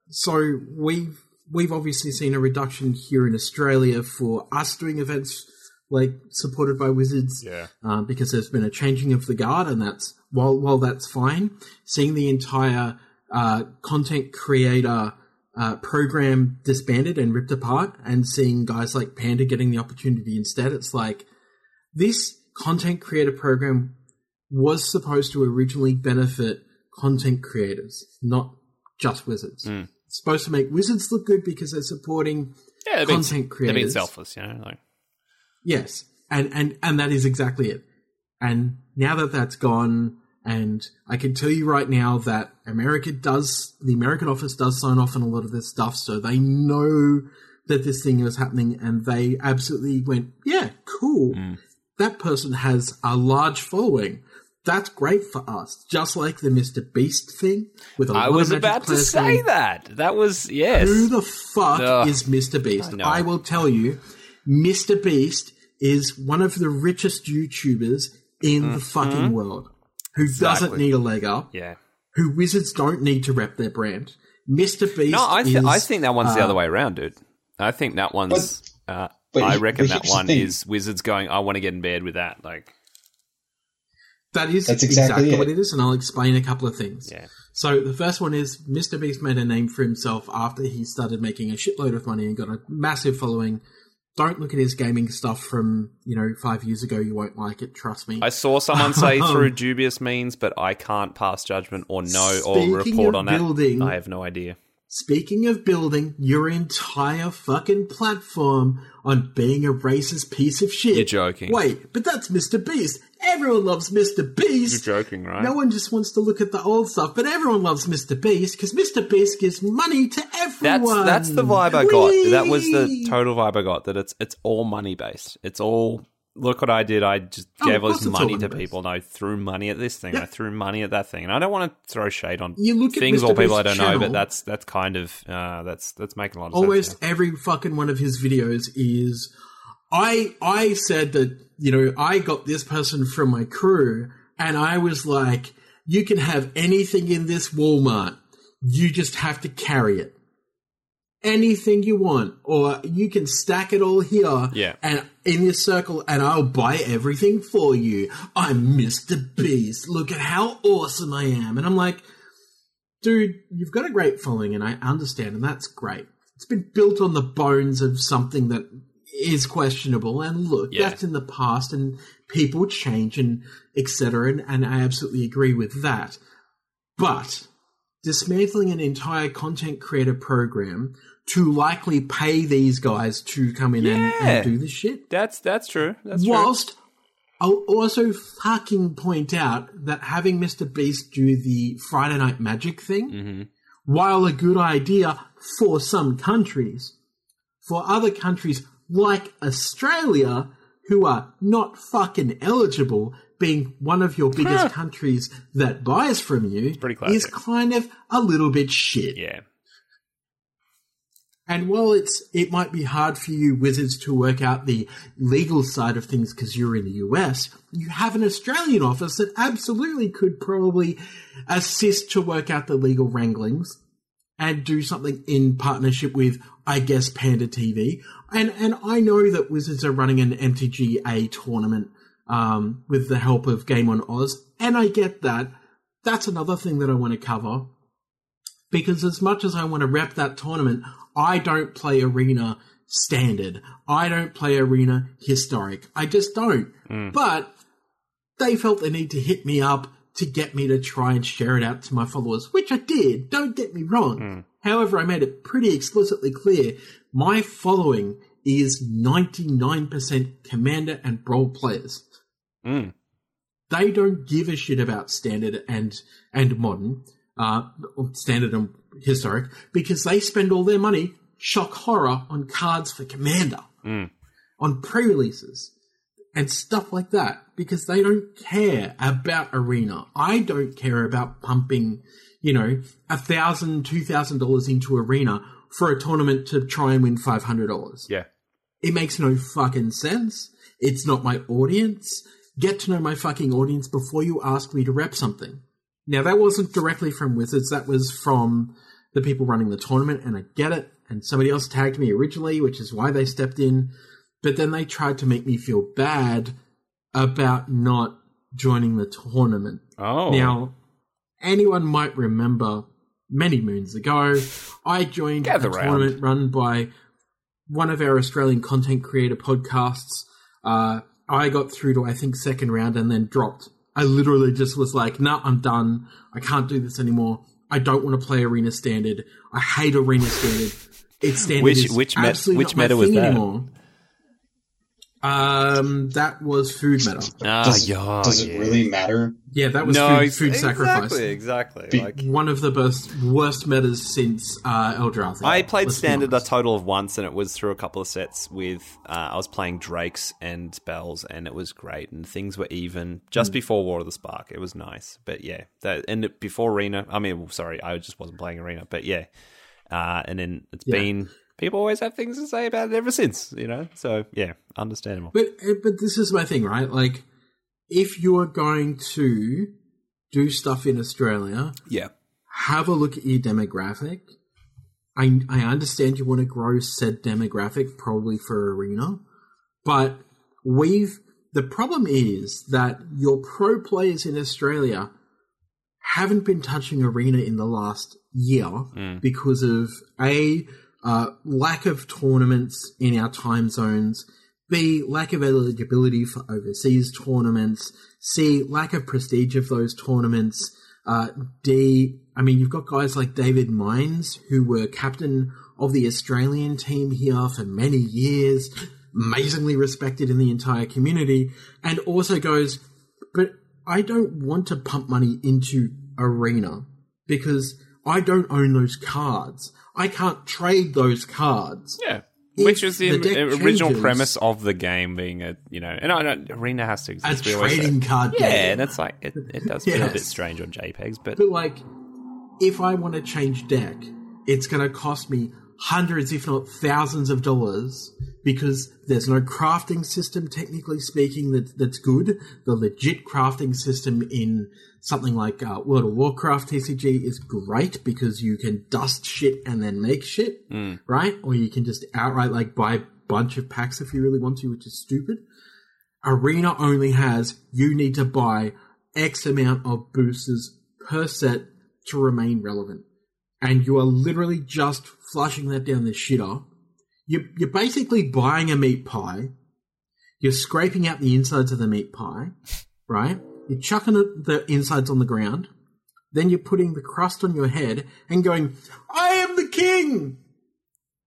so we've we've obviously seen a reduction here in Australia for us doing events like supported by Wizards.
yeah.
uh, because there's been a changing of the guard, and that's while while that's fine. Seeing the entire uh, content creator uh, program disbanded and ripped apart, and seeing guys like Panda getting the opportunity instead, it's like this content creator program was supposed to originally benefit content creators, not just wizards. Hmm. it's supposed to make Wizards look good because they're supporting
Yeah, they're being,
content
they're
creators.
being selfless, you know. Like,
Yes, and and and that is exactly it. And now that that's gone, and I can tell you right now that America does, the American office does sign off on a lot of this stuff, so they know that this thing is happening, and they absolutely went, yeah, cool. Hmm. That person has a large following. That's great for us. Just like the Mr. Beast thing with a lot
I
of
was
Magic
about to say
going,
that. That was yes.
who the fuck
Ugh.
is Mr. Beast?
I.
I, will tell you, Mr. Beast is one of the richest YouTubers in the fucking world who doesn't
Mm-hmm.
Need a leg up,
yeah.
who Wizards don't need to rep their brand. Mr. Beast
No, I, th-
is,
I think that one's the
uh,
other way around, dude. I think that one's. Uh,
but
I reckon that one
thing.
is Wizards going. I want to get in bed with that. Like,
That is
That's
exactly,
exactly
what
it.
it is, and I'll explain a couple of things.
yeah,
So the first one is Mr. Beast made a name for himself after he started making a shitload of money and got a massive following. Don't look at his gaming stuff from, you know, five years ago. You won't like it, trust me.
I saw someone say [laughs]
Um,
through dubious means, but I can't pass judgment or know or report
of
on that. I have no idea.
Speaking of building your entire fucking platform on being a racist piece of shit.
You're joking.
Wait, but that's Mr. Beast. Everyone loves Mr. Beast.
You're joking, right?
No one just wants to look at the old stuff, but everyone loves Mr. Beast because Mr. Beast gives money to everyone.
that's that's the vibe I got. That was the total vibe I got. That it's it's all money based. It's all look what I did. I just
Oh,
gave all this money to people. And I threw money at this thing. I threw money at that thing. And I don't want to throw shade on
You look
things or people I don't
Beast's
know, but that's that's kind of uh, that's that's making a lot of sense.
almost
sense.
every fucking one of his videos is I I said that you know I got this person from my crew and I was like you can have anything in this Walmart you just have to carry it anything you want or you can stack it all here
Yeah.
and in this circle and I'll buy everything for you I'm Mr. Beast look at how awesome I am and I'm like dude, you've got a great following, and I understand, and that's great. It's been built on the bones of something that is questionable, and look,
Yeah.
that's in the past, and people change, and etc. And, and I absolutely agree with that. But dismantling an entire content creator program to likely pay these guys to come in and,
Yeah.
and do this shit,
That's that's true. That's true.
Whilst I'll also fucking point out that having Mr. Beast do the Friday Night Magic thing,
Mm-hmm.
while a good idea for some countries, for other countries like Australia, who are not fucking eligible, being one of your biggest countries that buys from you,
pretty
is kind of a little bit shit.
Yeah.
And while it's it might be hard for you wizards to work out the legal side of things because you're in the US, you have an Australian office that absolutely could probably assist to work out the legal wranglings and do something in partnership with, I guess, Panda TV. And and I know that Wizards are running an MTGA tournament um, with the help of Game on Oz, and I get that. That's another thing that I want to cover because as much as I want to rep that tournament, I don't play Arena standard. I don't play Arena historic. I just don't. But they felt the need to hit me up to get me to try and share it out to my followers, which I did. Don't get me wrong. However, I made it pretty explicitly clear my following is 99% Commander and Brawl players.
Mm.
They don't give a shit about standard and and modern, uh, standard and historic, because they spend all their money shock horror on cards for Commander,
Mm.
on pre-releases, and stuff like that, because they don't care about Arena. I don't care about pumping, you know, a thousand, two thousand dollars into Arena for a tournament to try and win five hundred dollars.
Yeah.
It makes no fucking sense. It's not my audience. Get to know my fucking audience before you ask me to rep something. Now, that wasn't directly from Wizards, that was from the people running the tournament, and I get it. And somebody else tagged me originally, which is why they stepped in. But then they tried to make me feel bad about not joining the tournament.
Oh.
Now, anyone might remember many moons ago, I joined
Gather
a
round.
tournament run by one of our Australian content creator podcasts. Uh, I got through to, I think, second round and then dropped. I literally just was like, nah, I'm done. I can't do this anymore. I don't want to play Arena Standard. I hate Arena Standard. It's standard
Which-
is
which met- which
not my
meta was
thing
that?
Anymore. Um, that was food meta.
Ah,
Does,
yeah,
does it really matter?
Yeah, that was
no,
food,
ex-
food sacrifice.
Exactly, exactly.
Be-
like,
One of the best, worst metas since uh, Eldrazi.
I played
Let's
standard a total of once, and it was through a couple of sets with. Uh, I was playing Drakes and Bells, and it was great, and things were even just before War of the Spark. It was nice, but yeah, that and before Arena. I mean, sorry, I just wasn't playing Arena, but yeah, uh, and then it's
Yeah.
been people always have things to say about it ever since, you know. So yeah, understandable.
But uh, but this is my thing, right? Like, if you are going to do stuff in Australia,
Yeah,
have a look at your demographic. I I understand you want to grow said demographic probably for arena, but we've the problem is that your pro players in Australia haven't been touching arena in the last year because of a uh, lack of tournaments in our time zones, b lack of eligibility for overseas tournaments, c lack of prestige of those tournaments, uh, d I mean you've got guys like David Mines who were captain of the Australian team here for many years, amazingly respected in the entire community, and also goes, but I don't want to pump money into Arena because I don't own those cards. I can't trade those cards.
yeah.
If
Which is the,
the
original
changes-
premise of the game being a you know, and I know Arena has to
A
exist. say.
trading card
Yeah,
game.
and it's like it, it does feel a bit strange on JPEGs, but
But like, if I want to change deck, it's going to cost me hundreds, if not thousands, of dollars because there's no crafting system, technically speaking, that that's good. The legit crafting system in something like uh, World of Warcraft TCG is great because you can dust shit and then make shit, right? Or you can just outright like buy a bunch of packs if you really want to, which is stupid. Arena only has you need to buy X amount of boosters per set to remain relevant. And you are literally just flushing that down the shitter. You, you're basically buying a meat pie. You're scraping out the insides of the meat pie, right? You're chucking the insides on the ground. Then you're putting the crust on your head and going, I am the king!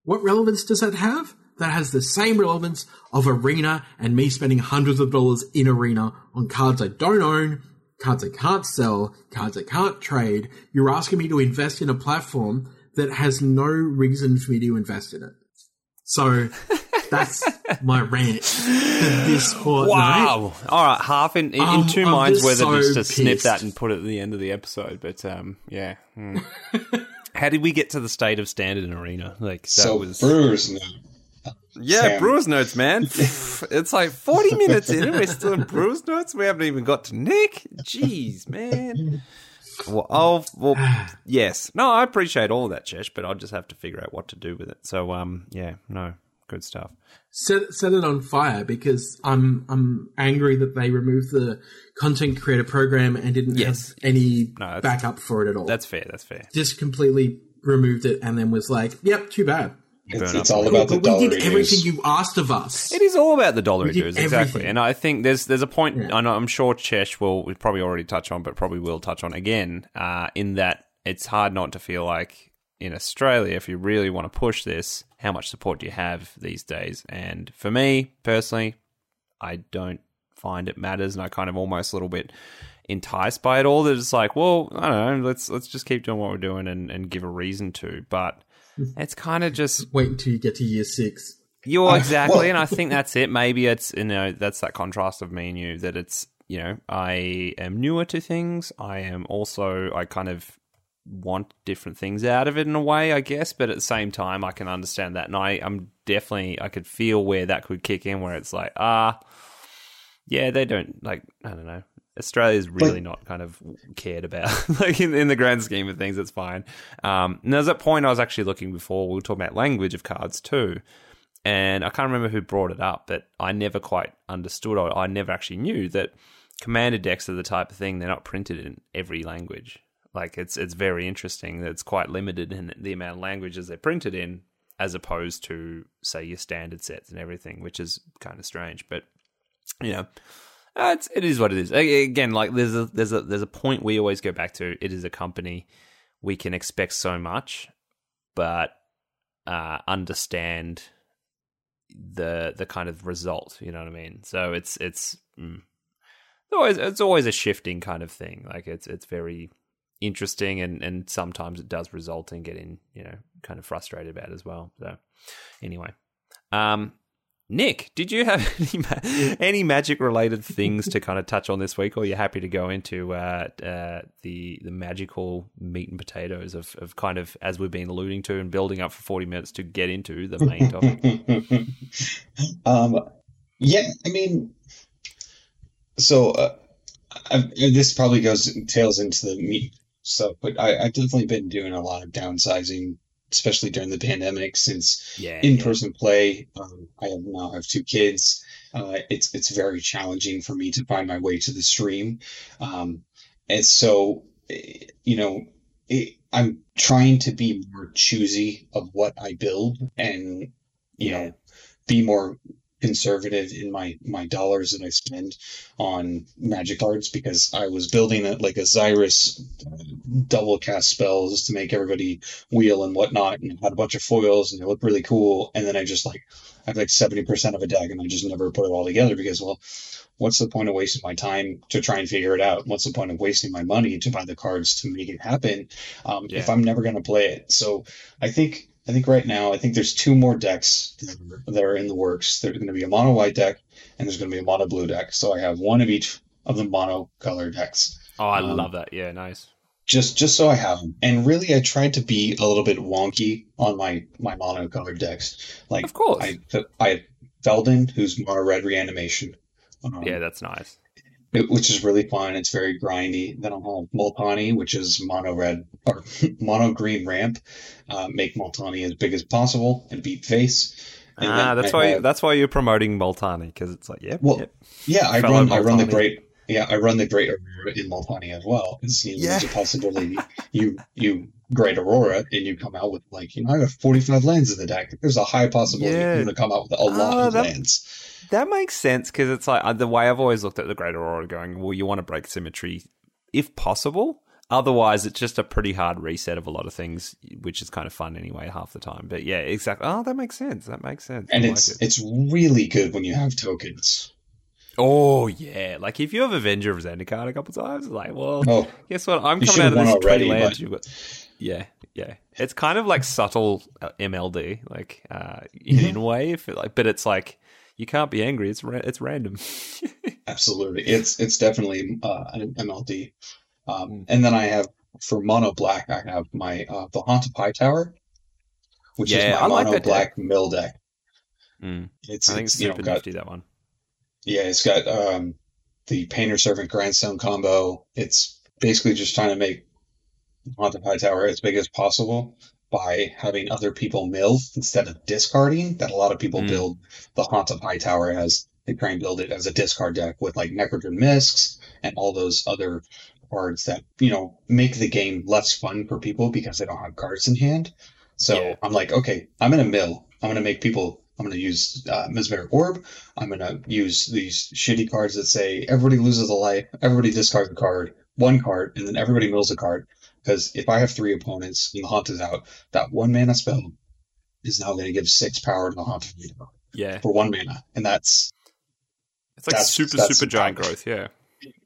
What relevance does that have? That has the same relevance of Arena and me spending hundreds of dollars in Arena on cards I don't own, cards I can't sell, cards I can't trade. You're asking me to invest in a platform that has no reason for me to invest in it. So [laughs] that's my rant for this fortnight.
Wow! All right, half in in, in
Um,
two
I'm
minds whether
so
just to snip that and put it at the end of the episode, but um, yeah. hmm. [laughs] How did we get to the state of standard and arena? Like that
so
was
Brewers know.
Yeah,
Sam.
Brewers notes, man. [laughs] it's like forty minutes in, and we're still in Brewers notes. We haven't even got to Nick. Jeez, man. Well, oh, well, [sighs] yes. No, I appreciate all that, Chesh, but I'll just have to figure out what to do with it. So, um, yeah, no, good stuff.
set set it on fire because I'm I'm angry that they removed the content creator program and didn't
Yes.
have any
No,
backup for it at all.
That's fair. That's fair.
just completely removed it and then was like, "Yep, too bad."
It's,
Burn
it's
up.
all about the
but we did everything you asked of us.
It is all about the dollar
We
dues, exactly. And I think there's there's a point. I know, I'm sure Chesh will we probably already touch on, but probably will touch on again. Uh, in that it's hard not to feel like in Australia, if you really want to push this, how much support do you have these days? And for me personally, I don't find it matters, and I kind of almost a little bit enticed by it all. That it's like, well, I don't know, let's let's just keep doing what we're doing and, and give a reason to. But [laughs] it's kind of just
Wait until you get to year six.
you're
Uh,
exactly, and I [laughs] think that's it. Maybe it's you know that's that contrast of me and you that it's you know I am newer to things. I am also I kind of want different things out of it in a way, I guess. But at the same time, I can understand that, and I I'm definitely I could feel where that could kick in, where it's like ah, yeah, they don't like I don't know. Australia's really not kind of cared about, [laughs] like in, in the grand scheme of things. It's fine. Um, and there's that point I was actually looking before. We were talking about language of cards too, and I can't remember who brought it up, but I never quite understood, or I never actually knew that commander decks are the type of thing they're not printed in every language. Like it's it's very interesting that it's quite limited in the amount of languages they're printed in, as opposed to say your standard sets and everything, which is kind of strange. But you know, uh, it's it is what it is. Again, like there's a there's a there's a point we always go back to. It is a company. we can expect so much, but uh, understand the the kind of result. You know what I mean? So it's it's mm, always it's always a shifting kind of thing. Like it's it's very interesting and and sometimes it does result in getting you know kind of frustrated about as well. So anyway, um, Nick, did you have [laughs] any, ma- any magic related things to kind of touch on this week, or are you happy to go into uh, uh, the the magical meat and potatoes of, of kind of as we've been alluding to and building up for forty minutes to get into the main [laughs] topic?
um, yeah, I mean, so uh, this probably goes tails into the meat stuff, but I, I've definitely been doing a lot of downsizing especially during the pandemic, since yeah, in-person yeah. play. Um, I have now have two kids. Uh, it's it's very challenging for me to find my way to the stream, um, and so eh, you know it, I'm trying to be more choosy of what I build, and you yeah. know be more conservative in my my dollars that I spend on magic cards because I was building it like a Xyris uh, double cast spells to make everybody wheel and whatnot, and had a bunch of foils and they looked really cool. And then I just like I have like seventy percent of a deck, and I just never put it all together because well. What's the point of wasting my time to try and figure it out? What's the point of wasting my money to buy the cards to make it happen um, yeah. if I'm never going to play it? So I think I think right now, I think there's two more decks that are in the works. There's going to be a mono white deck and there's going to be a mono blue deck. So I have one of each of the mono color decks.
Oh, I um, love that. Yeah, nice.
Just just so I have them. And really, I tried to be a little bit wonky on my my mono colored decks. Like,
of course,
I I have Feldon, who's mono red reanimation.
Um, yeah, that's nice
which is really fun. It's very grindy. Then I'll have Multani, which is mono red or [laughs] mono green ramp. Uh, make Multani as big as possible and beat face.
And ah, that's I why have, that's why you're promoting Multani because it's like, yeah,
well,
yep.
yeah. I run I run the great yeah I run the great Aurora in Multani as well you know, yeah. there's a possibility you you great Aurora and you come out with like you know I have 45 lands in the deck. There's a high possibility yeah. you're going to come out with a lot uh, of that, lands
that makes sense because it's like uh, the way I've always looked at the Great Aurora going, well, you want to break symmetry if possible. Otherwise, it's just a pretty hard reset of a lot of things, which is kind of fun anyway, half the time. But yeah, exactly. Oh, that makes sense. That makes sense.
And I it's like it. it's really good when you have tokens.
Oh yeah, like if you have Avenger of Zendikar a couple times, like, well, oh, guess what? I'm coming out of this already, lands. Yeah, yeah. It's kind of like subtle uh, MLD, like uh, in, mm-hmm. in a way, if it, like, but it's like you can't be angry. It's ra- it's random. [laughs]
Absolutely, it's it's definitely uh, an MLD. Um, hmm. and then I have for mono black, I have my uh, the Haunt of Hightower, which yeah, is my I mono like black deck. mill deck.
Mm. It's, I think it's, it's super you know, got, nifty that one.
Yeah, it's got um, the Painter's Servant Grindstone combo. It's basically just trying to make Haunt of Hightower as big as possible by having other people mill instead of discarding that a lot of people mm. build the Haunt of Hightower as they try and build it as a discard deck with like Necrogen Mists and all those other cards that, you know, make the game less fun for people because they don't have cards in hand. So yeah. I'm like, okay, I'm gonna mill. I'm gonna make people I'm going to use uh, Mesmeric Orb. I'm going to use these shitty cards that say everybody loses a life, everybody discards a card, one card, and then everybody mills a card. Because if I have three opponents and the haunt is out, that one mana spell is now going to give six power to the haunt
Yeah.
For one mana. And that's.
It's like that's, super, that's super giant power. growth, yeah.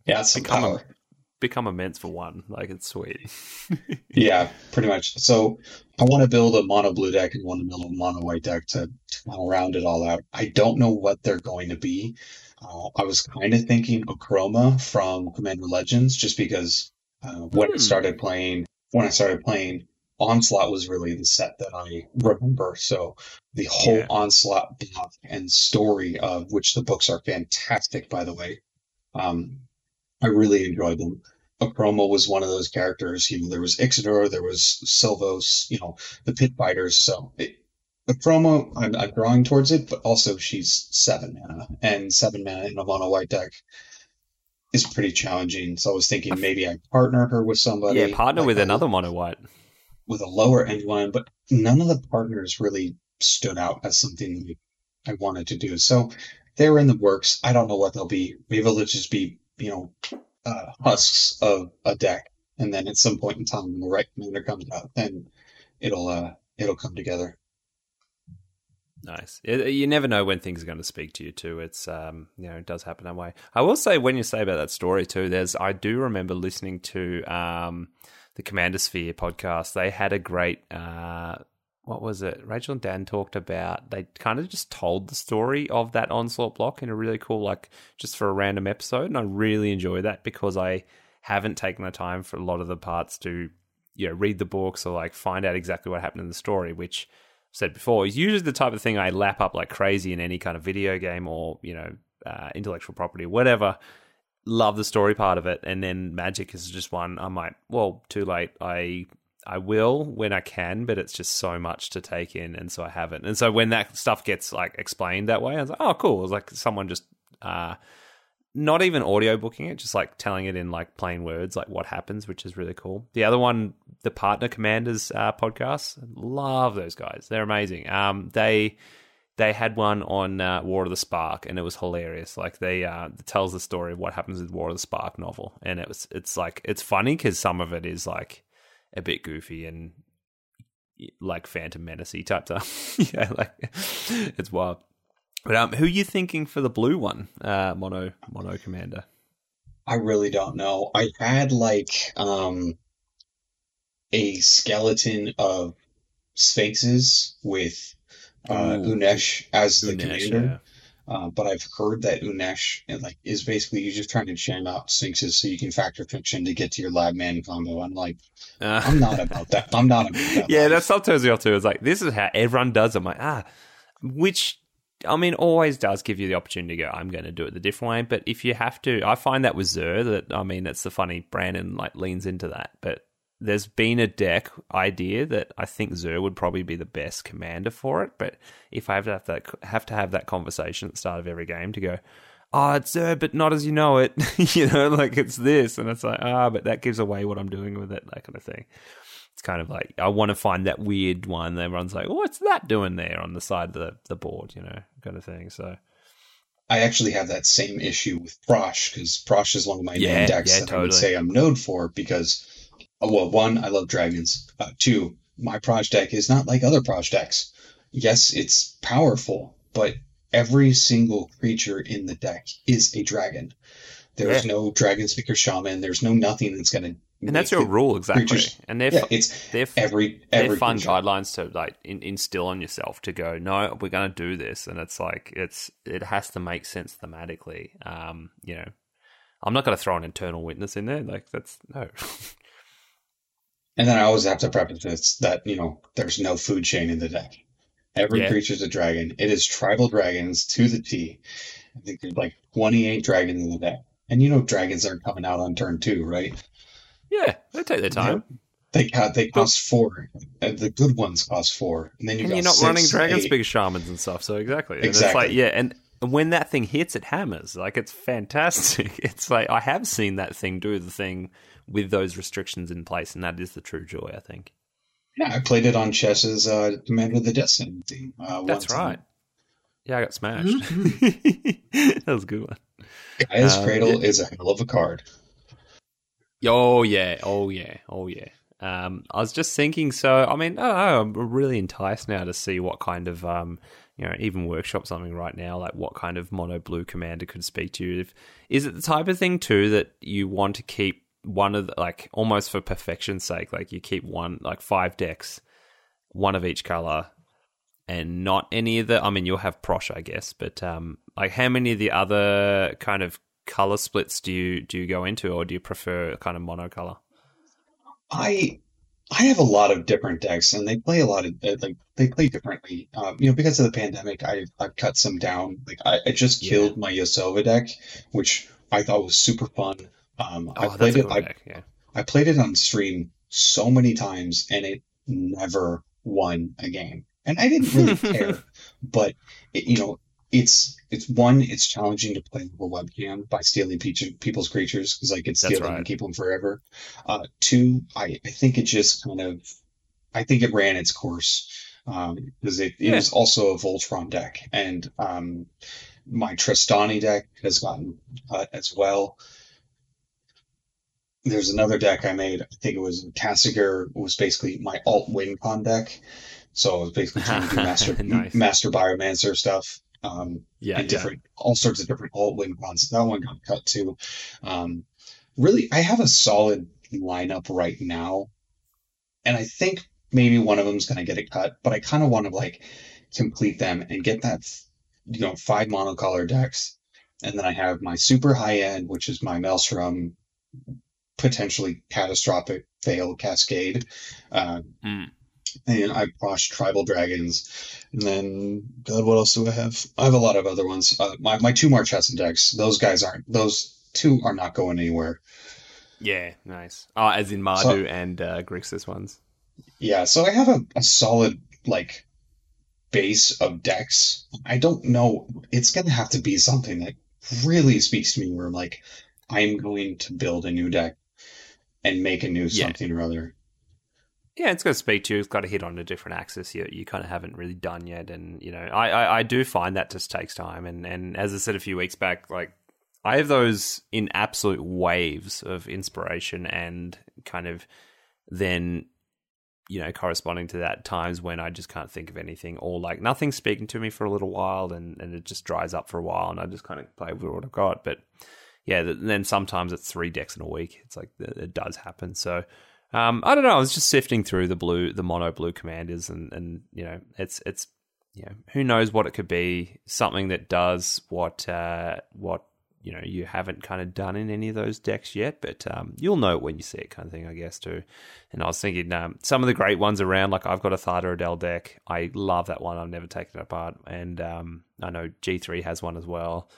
Yeah, it's become,
a, become immense for one. Like, it's sweet. [laughs]
yeah, pretty much. So I want to build a mono blue deck and want to build a mono white deck to, to round it all out. I don't know what they're going to be. Uh, I was kind of thinking Akroma from Commander Legends, just because uh, when mm. I hmm. started playing, when I started playing, Onslaught was really the set that I remember. So the whole yeah. Onslaught block and story of which the books are fantastic, by the way. Um, I really enjoyed them. Akroma was one of those characters. You know, there was Ixidor, there was Silvos, you know, the pit fighters. So it, Akroma, I'm, I'm drawing towards it, but also she's seven mana, and seven mana in a mono white deck is pretty challenging. So I was thinking maybe I partner her with somebody.
Yeah, partner like with a, another mono white.
With a lower end one, but none of the partners really stood out as something I wanted to do. So they're in the works. I don't know what they'll be. Maybe they'll just be, you know, uh, husks of a deck and then at some point in time when the right commander comes out, then it'll uh it'll come together.
Nice. It, you never know when things are going to speak to you too. It's um, you know, it does happen that way. I will say when you say about that story too, there's I do remember listening to um, the Commander Sphere podcast. They had a great uh, what was it? Rachel and Dan talked about. They kind of just told the story of that onslaught block in a really cool, like just for a random episode, and I really enjoy that because I haven't taken the time for a lot of the parts to you know read the books or like find out exactly what happened in the story, which said before, is usually the type of thing I lap up like crazy in any kind of video game or, you know, uh, intellectual property, whatever. Love the story part of it. And then Magic is just one I might, well, too late. I I will when I can, but it's just so much to take in, and so I haven't. And so when that stuff gets like explained that way, I was like, oh, cool. It was like someone just uh, not even audio booking it, just like telling it in like plain words, like what happens, which is really cool. The other one, the Partner Commanders uh, podcast, love those guys. They're amazing. Um, they they had one on uh, War of the Spark, and it was hilarious. Like they uh, tells the story of what happens with War of the Spark novel, and it was it's like it's funny because some of it is like a bit goofy and like Phantom Menace type stuff. [laughs] yeah, like it's wild. But um, who are you thinking for the blue one, uh, Mono Mono Commander?
I really don't know. I had like um, a skeleton of sphinxes with uh, Unesh as the Unesh, commander. Yeah. Uh, but I've heard that Unesh like is basically you're just trying to jam out sphinxes so you can Fact or Fiction to get to your lab man combo. I'm like, uh, I'm not about that. I'm not about [laughs] that.
yeah, life. that's sometimes the too. It's like this is how everyone does. It. I'm like, ah, which I mean, always does give you the opportunity to go, I'm going to do it the different way. But if you have to, I find that with Zur, that, I mean, it's the funny, Brandon like leans into that. But there's been a deck idea that I think Zur would probably be the best commander for it. But if I have to have that, have to have that conversation at the start of every game to go, oh, it's Zur, but not as you know it, [laughs] you know, like it's this. And it's like, ah, oh, but that gives away what I'm doing with it, that kind of thing it's kind of like I want to find that weird one. Everyone's like, oh, "What's that doing there on the side of the, the board?" You know, kind of thing. So,
I actually have that same issue with Prossh because Prossh is one of my yeah, main decks yeah, that totally. I would say I'm known for because, well, one, I love dragons. Uh, two, my Prossh deck is not like other Prossh decks. Yes, it's powerful, but every single creature in the deck is a dragon. There's yeah. no dragon speaker shaman. There's no nothing that's going to
and that's your rule exactly. Creatures. And they're
yeah, it's they're
every, every they're fun creature. guidelines to like in, instill on yourself to go. No, we're going to do this, and it's like it's it has to make sense thematically. Um, you know, I'm not going to throw an Eternal Witness in there. Like that's no. [laughs]
and then I always have to preface this that you know there's no food chain in the deck. Every yeah. creature's a dragon. It is tribal dragons to the T. I think there's like 28 dragons in the deck. And you know dragons aren't coming out on turn two, right?
Yeah, they take their time.
They they cost four. The good ones cost four, and then you
and you're not
six,
running dragon speak shamans and stuff. So exactly, and exactly. It's like yeah, and when that thing hits, it hammers. Like it's fantastic. [laughs] It's like I have seen that thing do the thing with those restrictions in place, and that is the true joy. I think.
Yeah, I played it on Chesh's uh, Commander of the Destiny team. Uh,
That's right. Yeah, I got smashed. [laughs] that was a good one.
Gaea's um, Cradle is a hell of a card.
Oh yeah, oh yeah, oh yeah. Um, I was just thinking. So I mean, I. I'm really enticed now to see what kind of um, you know, even workshop something right now, like what kind of mono blue commander could speak to you. If, is it the type of thing too that you want to keep one of the, like almost for perfection's sake, like you keep one like five decks, one of each color, and not any of the. I mean, you'll have Prossh, I guess, but um, like how many of the other kind of color splits do you do you go into, or do you prefer kind of monocolor?
I I have a lot of different decks, and they play a lot of like they play differently. Um, you know, because of the pandemic, I I've cut some down. Like I, I just yeah. killed my Yasova deck, which I thought was super fun. Um, oh, I played it. I, yeah. I played it on stream so many times, and it never won a game. And I didn't really [laughs] care, but it, you know, it's it's one, it's challenging to play with a webcam by stealing people's creatures because I could steal them and keep them forever. Uh, two, I, I think it just kind of, I think it ran its course because um, it, it yeah. was also a Voltron deck, and um, my Trostani deck has gotten cut as well. There's another deck I made. I think it was Tasigur was basically my alt WinCon deck. So I was basically trying to do [laughs] master nice. master biomancer stuff. Um, yeah, and different yeah. all sorts of different alt WinCons. That one got cut too. Um, really, I have a solid lineup right now, and I think maybe one of them is going to get a cut. But I kind of want to like complete them and get that you know five monocolor decks, and then I have my super high end, which is my Maelstrom potentially catastrophic fail cascade. Uh, mm. And I watched Tribal Dragons, and then God, what else do I have? I have a lot of other ones. Uh, my my two Marchesan decks. Those guys aren't. Those two are not going anywhere.
Yeah, nice. Oh, as in Mardu so, and uh, Grixis ones.
Yeah, so I have a, a solid like base of decks. I don't know. It's gonna have to be something that really speaks to me, where I'm like, I'm going to build a new deck and make a new yeah. something or other.
Yeah, it's got to speak to you. It's got to hit on a different axis you, you kind of haven't really done yet. And, you know, I, I, I do find that just takes time. And, and as I said a few weeks back, like, I have those in absolute waves of inspiration and kind of then, you know, corresponding to that times when I just can't think of anything or like nothing's speaking to me for a little while and, and it just dries up for a while and I just kind of play with what I've got. But yeah, then sometimes it's three decks in a week. It's like it does happen. So um, I don't know. I was just sifting through the blue, the mono blue commanders, and and you know, it's it's you know, who knows what it could be. Something that does what uh, what you know you haven't kind of done in any of those decks yet, but um, you'll know when you see it, kind of thing, I guess too. And I was thinking um, some of the great ones around, like I've got a Thada Adel deck. I love that one. I've never taken it apart, and um, I know G three has one as well.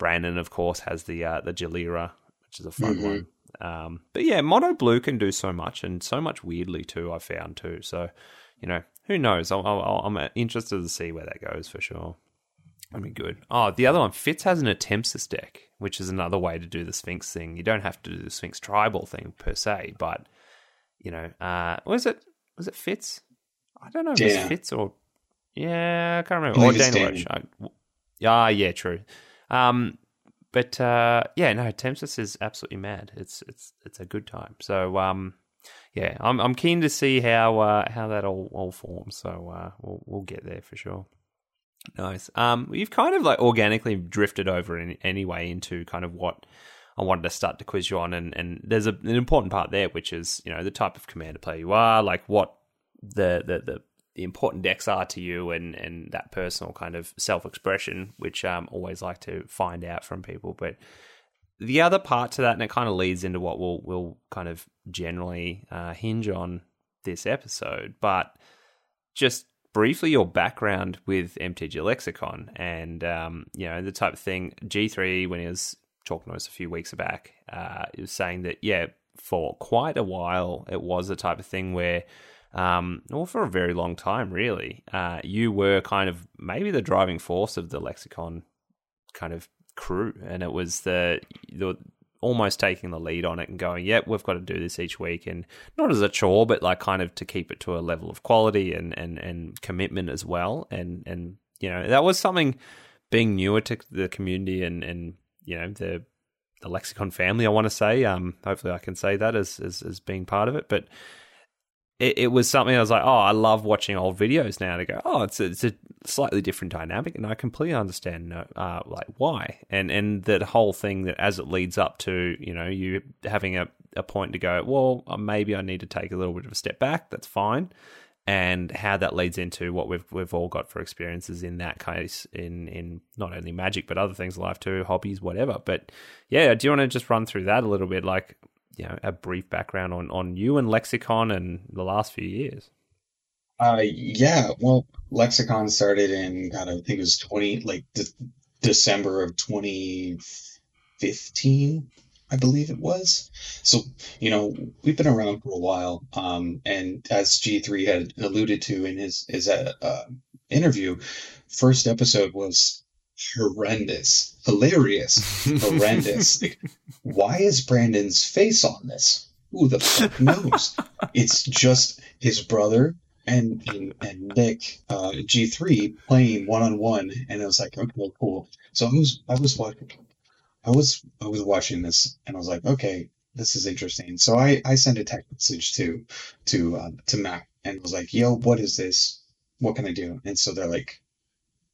Brandon, of course, has the uh, the Jalira, which is a fun mm-hmm. one. Um, but yeah, mono blue can do so much and so much weirdly too. I found too. So you know, who knows? i am interested to see where that goes for sure. I mean, good. Oh, the other one, Fitz has an Atemsis deck, which is another way to do the Sphinx thing. You don't have to do the Sphinx tribal thing per se, but you know, uh, was it was it Fitz? I don't know if yeah. it's Fitz or yeah, I can't remember. Or Dana Roach. Yeah, yeah, true. Um, but uh, yeah, no, Atemsis is absolutely mad. It's it's it's a good time. So um, yeah, I'm I'm keen to see how uh, how that all all forms. So uh, we'll we'll get there for sure. Nice. Um, you've kind of like organically drifted over in, anyway into kind of what I wanted to start to quiz you on, and and there's a, an important part there, which is you know the type of commander player you are, like what the the the the important decks are to you and, and that personal kind of self expression, which um always like to find out from people. But the other part to that, and it kind of leads into what we'll we'll kind of generally uh, hinge on this episode, but just briefly your background with MTG Lexicon and um, you know the type of thing G3 when he was talking to us a few weeks back, uh, he was saying that yeah, for quite a while it was the type of thing where um, or for a very long time, really, uh, you were kind of maybe the driving force of the lexicon kind of crew, and it was the the almost taking the lead on it and going, "Yep, we've got to do this each week," and not as a chore, but like kind of to keep it to a level of quality and and and commitment as well, and and you know that was something being newer to the community and and you know the the lexicon family. I want to say, um, hopefully, I can say that as as, as being part of it, but it, it, was something I was like, oh, I love watching old videos now to go, oh, it's a, it's a slightly different dynamic, and I completely understand uh, like why, and and that whole thing that as it leads up to you know you having a, a point to go, well, uh, maybe I need to take a little bit of a step back. That's fine, and how that leads into what we've we've all got for experiences in that case in in not only magic but other things in life too, hobbies, whatever. But yeah, do you want to just run through that a little bit, like you know a brief background on on you and Lexicon and the last few years.
Uh, yeah. Well, Lexicon started in God, I think it was twenty like de- December of twenty fifteen. I believe it was. So, you know, we've been around for a while. Um, and as G3 had alluded to in his, his uh, uh, interview, first episode was horrendous, hilarious, horrendous. like, [laughs] why is Brandon's face on this? Who the fuck knows? it's just his brother and and, and Nick uh, G three playing one on one, and I was like okay, cool. So I was I was watching, I was I was watching this, and I was like, okay, this is interesting. So I I sent a text message to to uh, to Mac and was like, yo, what is this? What can I do? And so they're like,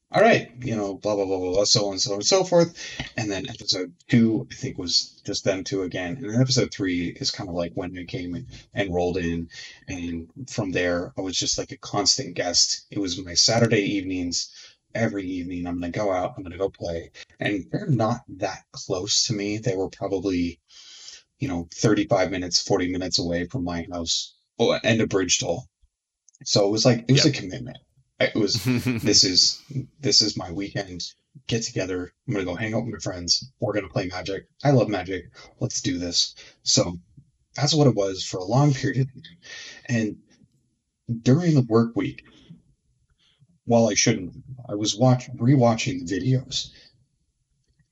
all right, you know, blah blah blah blah blah, so on so on and so forth. And then episode two, I think, was just them two again. And then episode three is kind of like when I came and, rolled in, and from there, I was just like a constant guest. It was my Saturday evenings. Every evening, I'm gonna go out. I'm gonna go play, and they're not that close to me. They were probably, you know, 35 minutes, 40 minutes away from my house, oh, and a bridge toll. So it was like it was yep. a commitment. It was [laughs] this is this is my weekend get together. I'm gonna go hang out with my friends. We're gonna play Magic. I love Magic. Let's do this. So that's what it was for a long period of time. And during the work week, while I shouldn't, I was watch rewatching the videos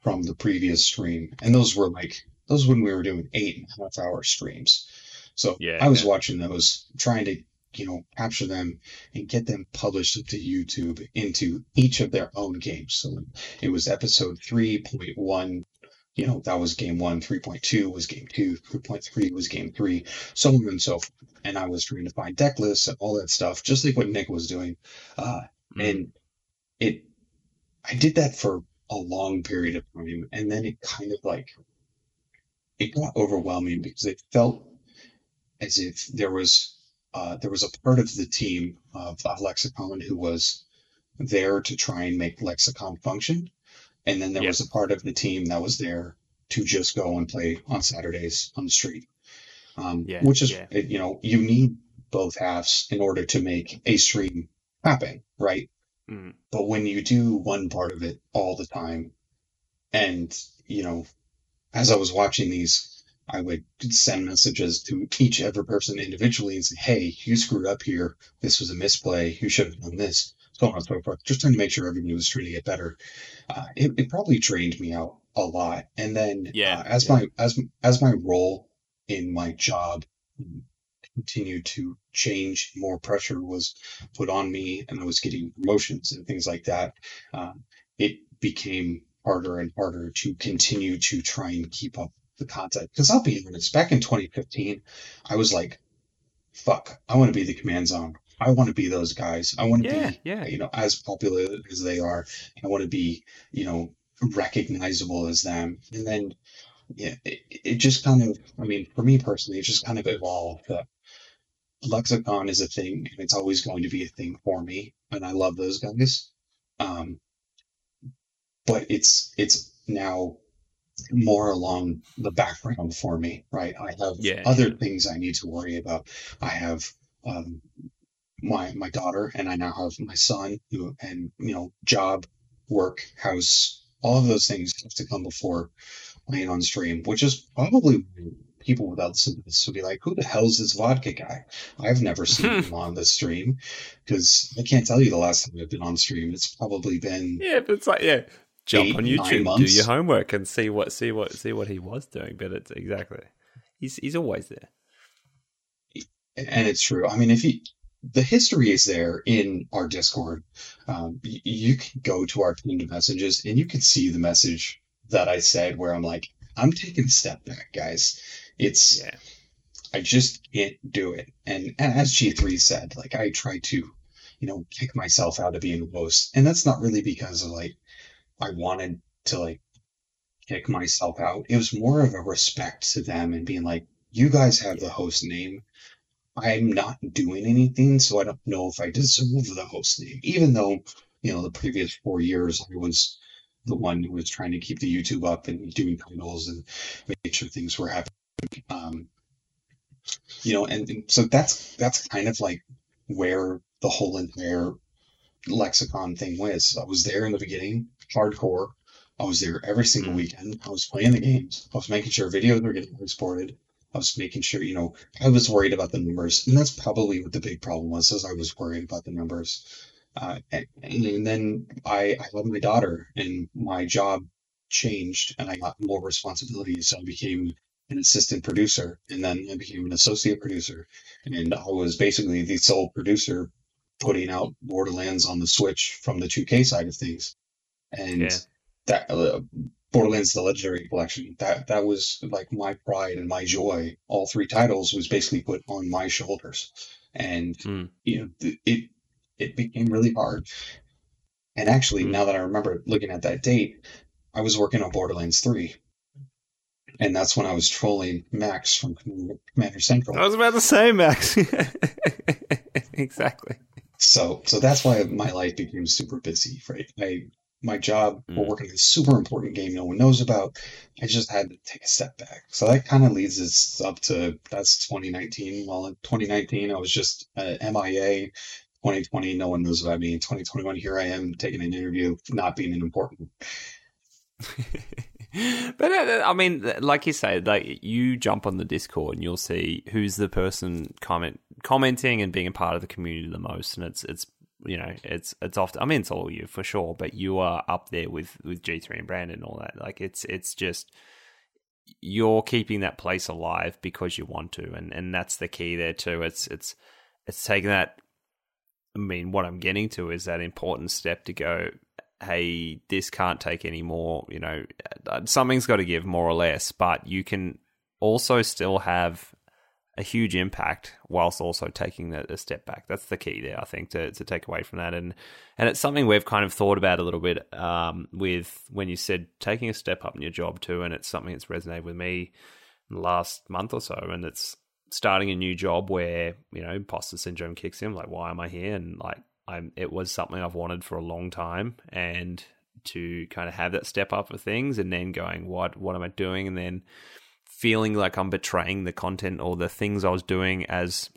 from the previous stream, and those were like those when we were doing eight and a half hour streams. So yeah, I was yeah. watching those, trying to you know, capture them and get them published to YouTube into each of their own games. So it was episode 3.1, you know, that was game one, 3.2 was game two, 3.3 was game three, so on and so forth. And I was trying to find deck lists and all that stuff, just like what Nick was doing. Uh, mm-hmm. And it, I did that for a long period of time. And then it kind of like, it got overwhelming because it felt as if there was uh, there was a part of the team of, of Lexicon who was there to try and make Lexicon function. And then there yep. was a part of the team that was there to just go and play on Saturdays on the street. Um, yeah, which is, yeah. you know, you need both halves in order to make a stream happen, right? Mm. But when you do one part of it all the time, and, you know, as I was watching these I would send messages to each every person individually and say, "Hey, you screwed up here. This was a misplay. You should have done this." So on and so forth. Just trying to make sure everybody was trying to get better. Uh, it, it, probably drained me out a lot. And then, yeah, uh, as yeah. my as as my role in my job continued to change, more pressure was put on me, and I was getting promotions and things like that. Uh, it became harder and harder to continue to try and keep up the content. Because I'll be honest, back in 2015, I was like, fuck, I want to be the command zone. I want to be those guys. I want to yeah, be, yeah. you know, as popular as they are. I want to be, you know, recognizable as them. And then, yeah, it, it just kind of, I mean, for me personally, it just kind of evolved. Uh, Lexicon is a thing, and it's always going to be a thing for me. And I love those guys. Um, but it's it's now more along the background for me, right? I have yeah, other yeah. things I need to worry about. I have um, my my daughter, and I now have my son, who, and you know, job, work, house, all of those things have to come before playing on stream, which is probably people without listening to this will be like, "Who the hell's this vodka guy?" I've never [laughs] seen him on the stream because I can't tell you the last time I've been on stream. It's probably been
yeah, but it's like yeah, jump eight, on YouTube, do your homework, and see what see what see what he was doing. But it's exactly he's he's always there,
and it's true. I mean, if you the history is there in our Discord. Um, you, you can go to our pinned messages and you can see the message that I said where I'm like, I'm taking a step back, guys. It's yeah. I just can't do it. And, and as G3 said, like I try to, you know, kick myself out of being the host. And that's not really because of like I wanted to like kick myself out. It was more of a respect to them and being like, you guys have the host name. I'm not doing anything, so I don't know if I deserve the host name. Even though, you know, the previous four years I was the one who was trying to keep the YouTube up and doing titles and make sure things were happening. Um, you know, and, and so that's that's kind of like where the whole entire lexicon thing was. I was there in the beginning, hardcore. I was there every single mm. weekend. I was playing the games. I was making sure videos were getting exported. I was making sure, you know, I was worried about the numbers, and that's probably what the big problem was. Is I was worried about the numbers, uh, and, and, then I, I had my daughter, and my job changed, and I got more responsibilities. So I became an assistant producer, and then I became an associate producer, and I was basically the sole producer putting out Borderlands on the Switch from the 2K side of things, and yeah. that uh, Borderlands: The Legendary Collection. That that was like my pride and my joy. All three titles was basically put on my shoulders, and
Mm.
you know it it became really hard. And actually,
Mm.
now that I remember looking at that date, I was working on Borderlands 3. And that's when I was trolling Max from Commander Central.
I was about to say, Max. [laughs] exactly.
So so that's why my life became super busy, right? I my job, we're
Mm.
working on a super important game no one knows about. I just had to take a step back. So that kind of leads us up to that's 2019. Well, in 2019, I was just uh, MIA. 2020, no one knows about me. In 2021, here I am taking an interview, not being an important. [laughs]
but uh, I mean, like you say, like you jump on the Discord and you'll see who's the person comment commenting and being a part of the community the most, and it's it's you know it's it's often I mean it's all you for sure, but you are up there with with G three and Brandon and all that. Like it's it's just you're keeping that place alive because you want to, and and that's the key there too. It's it's it's taking that. I mean, what I'm getting to is that important step to go hey, this can't take any more, you know, something's got to give more or less, but you can also still have a huge impact whilst also taking a, a step back. That's the key there, I think, to, to take away from that. And and it's something we've kind of thought about a little bit um, with when you said taking a step up in your job too, and it's something that's resonated with me in the last month or so, and it's starting a new job where, you know, imposter syndrome kicks in, like, why am I here? And like, I'm, it was something I've wanted for a long time, and to kind of have that step up for things, and then going, what, what am I doing? And then feeling like I'm betraying the content or the things I was doing as,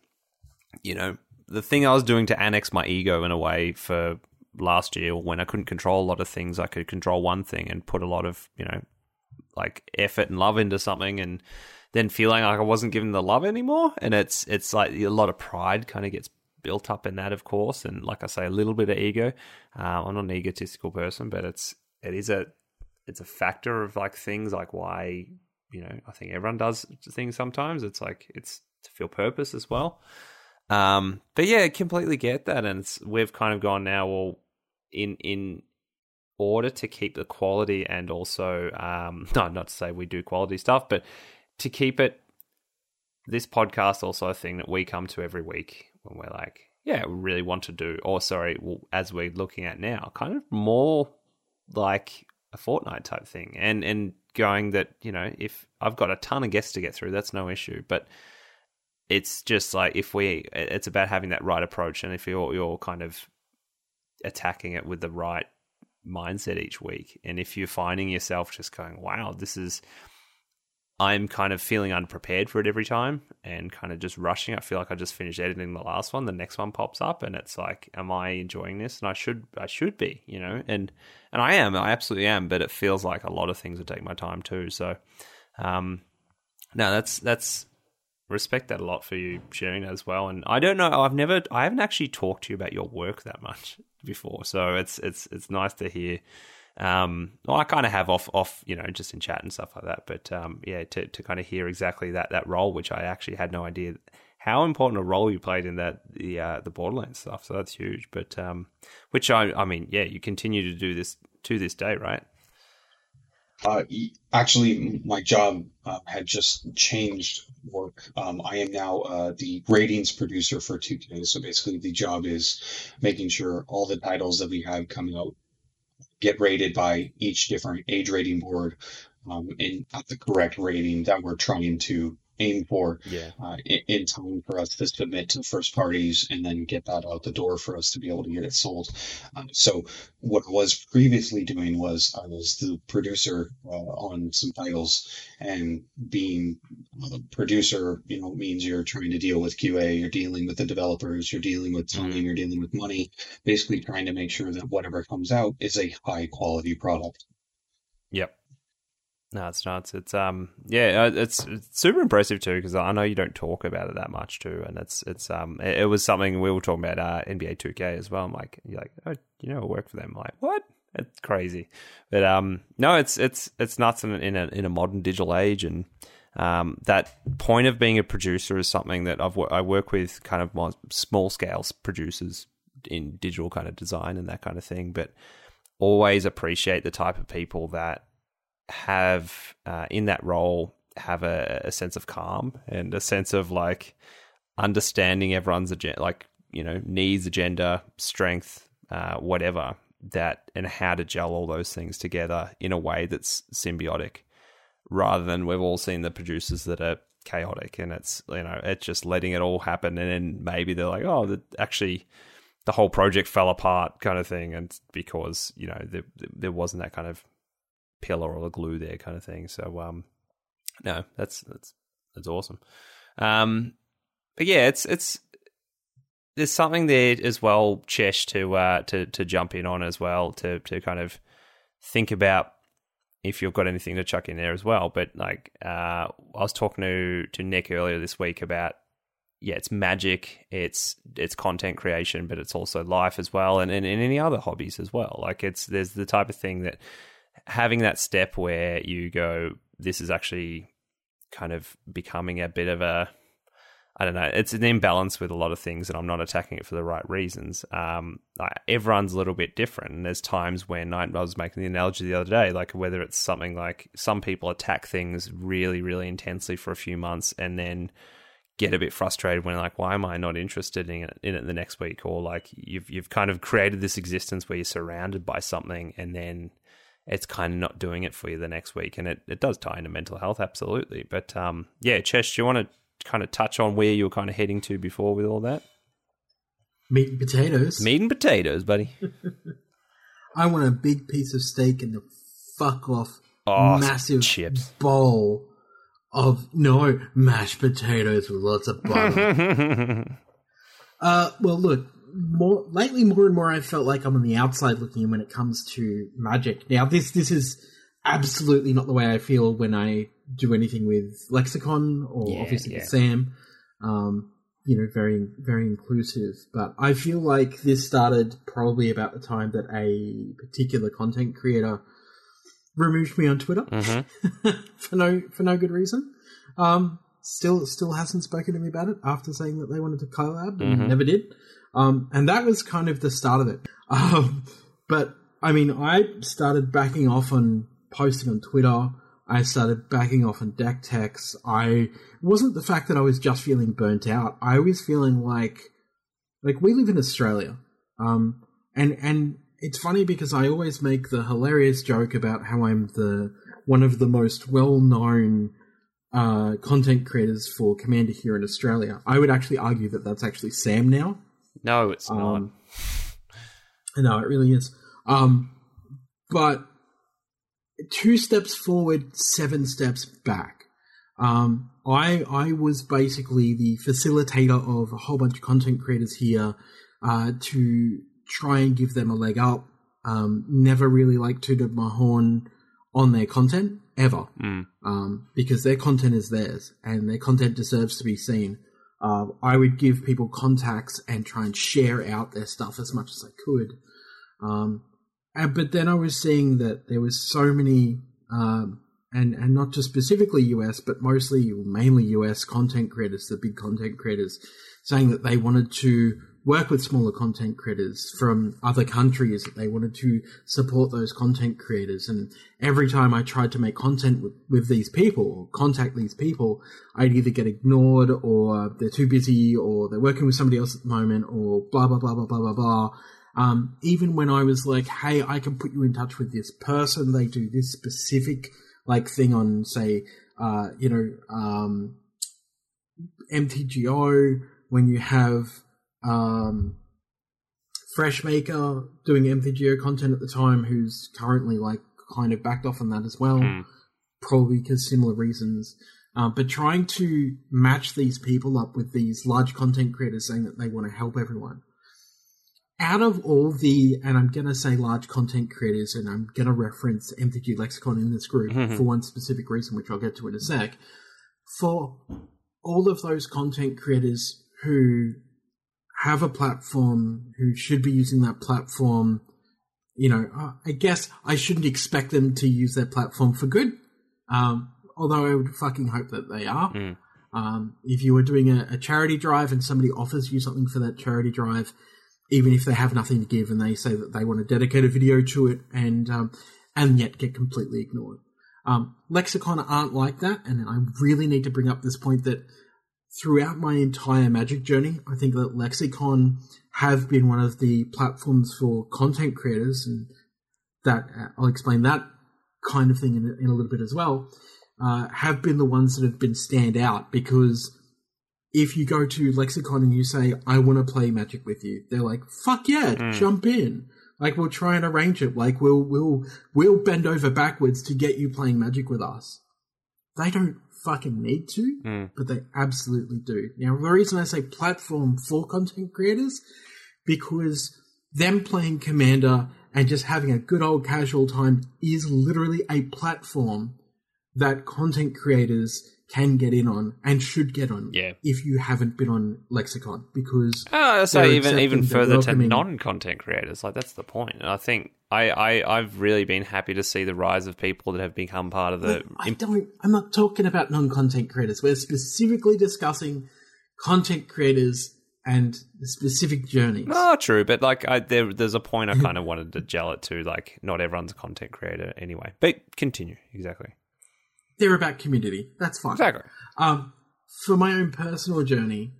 you know, the thing I was doing to annex my ego in a way for last year when I couldn't control a lot of things, I could control one thing and put a lot of, you know, like effort and love into something and then feeling like I wasn't given the love anymore. And it's, it's like a lot of pride kind of gets built up in that, of course, and like I say, a little bit of ego. Uh, I'm not an egotistical person, but it's it is a it's a factor of like things like why you know I think everyone does things sometimes. It's like it's to feel purpose as well. Um, but yeah, I completely get that, and we've kind of gone now. Well, in in order to keep the quality and also um, [laughs] no, not to say we do quality stuff, but to keep it. This podcast also a thing that we come to every week when we're like, yeah, we really want to do, or sorry, well, as we're looking at now, kind of more like a fortnight type thing, and and going that you know if I've got a ton of guests to get through, that's no issue, but it's just like if we, it's about having that right approach, and if you're you're kind of attacking it with the right mindset each week, and if you're finding yourself just going, wow, this is I'm kind of feeling unprepared for it every time and kind of just rushing. I feel like I just finished editing the last one. The next one pops up and it's like, am I enjoying this? And I should, I should be, you know, and, and I am, I absolutely am, but it feels like a lot of things would take my time too. So, um, no, that's, that's, respect that a lot for you sharing that as well. And I don't know, I've never, I haven't actually talked to you about your work that much [laughs] before. So it's, it's, it's nice to hear, um, well, I kind of have off, off, you know, just in chat and stuff like that. But um, yeah, to, to kind of hear exactly that that role, which I actually had no idea how important a role you played in that the uh, the Borderlands stuff. So that's huge. But um, which I, I mean, yeah, you continue to do this to this day, right?
Uh, actually, my job uh, had just changed work. Um, I am now uh, the ratings producer for 2K. So basically, the job is making sure all the titles that we have coming out get rated by each different age rating board um, and at the correct rating that we're trying to aim for
yeah.
uh, in, in, time for us to submit to first parties and then get that out the door for us to be able to get it sold. Um, so what I was previously doing was I was the producer uh, on some titles and being a producer, you know, means you're trying to deal with QA, you're dealing with the developers, you're dealing with time, mm-hmm. you're dealing with money, basically trying to make sure that whatever comes out is a high quality product.
Yep. No, it's not. It's um, yeah, it's, it's super impressive too because I know you don't talk about it that much too, and it's it's um, it, it was something we were talking about uh, NBA 2K as well. I'm like, you're like, oh, you know, work for them. I'm like, what? It's crazy, but um, no, it's it's it's nuts in, in a in a modern digital age, and um, that point of being a producer is something that I've I work with kind of more small scale producers in digital kind of design and that kind of thing, but always appreciate the type of people that have uh, in that role have a, a, sense of calm and a sense of like understanding everyone's agenda, like you know needs, agenda, strength, uh, whatever that, and how to gel all those things together in a way that's symbiotic, rather than we've all seen the producers that are chaotic and it's you know it's just letting it all happen and then maybe they're like oh actually the whole project fell apart kind of thing and because you know there, there wasn't that kind of pillar or the glue there kind of thing so um no that's that's that's awesome um but yeah it's it's there's something there as well chesh to uh to to jump in on as well to to kind of think about if you've got anything to chuck in there as well. But like, uh, I was talking to to Nick earlier this week about yeah, it's magic, it's it's content creation, but it's also life as well, and, and, and any other hobbies as well. Like it's there's the type of thing that having that step where you go, this is actually kind of becoming a bit of a I don't know. It's an imbalance with a lot of things, and I'm not attacking it for the right reasons. Um, everyone's a little bit different, and there's times when I, I was making the analogy the other day, like whether it's something like some people attack things really, really intensely for a few months, and then get a bit frustrated when like, why am I not interested in it, in it the next week? Or like you've you've kind of created this existence where you're surrounded by something, and then it's kind of not doing it for you the next week, and it, it does tie into mental health, absolutely. But um, yeah, Chesh, do you want to kind of touch on where you were kind of heading to before with all that?
Meat and potatoes.
Meat and potatoes, buddy. [laughs]
I want a big piece of steak and the fuck off
oh,
massive
chips
bowl of no mashed potatoes with lots of butter. [laughs] uh, well, look, more lately, more and more, I felt like I'm on the outside looking in when it comes to magic. Now, this this is absolutely not the way I feel when I do anything with lexicon or yeah, obviously yeah. Sam. Um, you know, very very inclusive. But I feel like this started probably about the time that a particular content creator removed me on Twitter
mm-hmm. [laughs]
for no for no good reason. Um, still still hasn't spoken to me about it after saying that they wanted to collab and mm-hmm. never did. Um, and that was kind of the start of it. [laughs] Um, but I mean, I started backing off on posting on Twitter. I started backing off on deck techs. I wasn't the fact that I was just feeling burnt out. I was feeling like like we live in Australia. Um and and it's funny because I always make the hilarious joke about how I'm the one of the most well-known uh, content creators for Commander here in Australia. I would actually argue that that's actually Sam now.
No, it's um,
not. No, it really is. Um, but two steps forward, seven steps back. Um, I I was basically the facilitator of a whole bunch of content creators here uh, to try and give them a leg up. Um, never really like tooted my horn on their content ever,
mm.
um, because their content is theirs and their content deserves to be seen. Uh, I would give people contacts and try and share out their stuff as much as I could. Um, uh, but then I was seeing that there was so many, um, and and not just specifically US, but mostly mainly US content creators, the big content creators, saying that they wanted to work with smaller content creators from other countries that they wanted to support those content creators. And every time i tried to make content with, with, these people or contact these people i'd either get ignored or they're too busy or they're working with somebody else at the moment or blah blah blah blah blah blah blah. Um, even when I was like, hey, I can put you in touch with this person, they do this specific like thing on, say, uh, you know, um, MTGO, when you have um, Freshmaker doing MTGO content at the time, who's currently like kind of backed off on that as well,
mm.
probably because similar reasons. Uh, but trying to match these people up with these large content creators saying that they want to help everyone out of all the, and I'm going to say large content creators, and I'm going to reference MTG Lexicon in this group mm-hmm. for one specific reason, which I'll get to in a sec. For all of those content creators who have a platform, who should be using that platform, you know, I guess I shouldn't expect them to use their platform for good. Um, although I would fucking hope that they are.
Mm.
Um, if you were doing a, a charity drive and somebody offers you something for that charity drive, even if they have nothing to give and they say that they want to dedicate a video to it and um, and yet get completely ignored. Um, Lexicon aren't like that, and I really need to bring up this point that throughout my entire Magic journey, I think that Lexicon have been one of the platforms for content creators, and that uh, I'll explain that kind of thing in, in a little bit as well. Uh, have been the ones that have been stand out because if you go to Lexicon and you say, I want to play Magic with you, they're like, fuck yeah, mm. jump in. Like we'll try and arrange it. Like we'll, we'll, we'll bend over backwards to get you playing Magic with us. They don't fucking need to,
mm.
but they absolutely do. Now, the reason I say platform for content creators, because them playing Commander and just having a good old casual time is literally a platform that content creators can get in on and should get on.
Yeah.
If you haven't been on Lexicon, because
oh, so even even further to non-content creators, like that's the point. And I think I, I I've really been happy to see the rise of people that have become part of the.
I don't. I'm not talking about non-content creators. We're specifically discussing content creators and specific journeys.
No, true, but like I, there, there's a point I kind of wanted to gel it to. Like, not everyone's a content creator anyway. But continue exactly
they're about community. That's fine.
Exactly.
Um, for my own personal journey,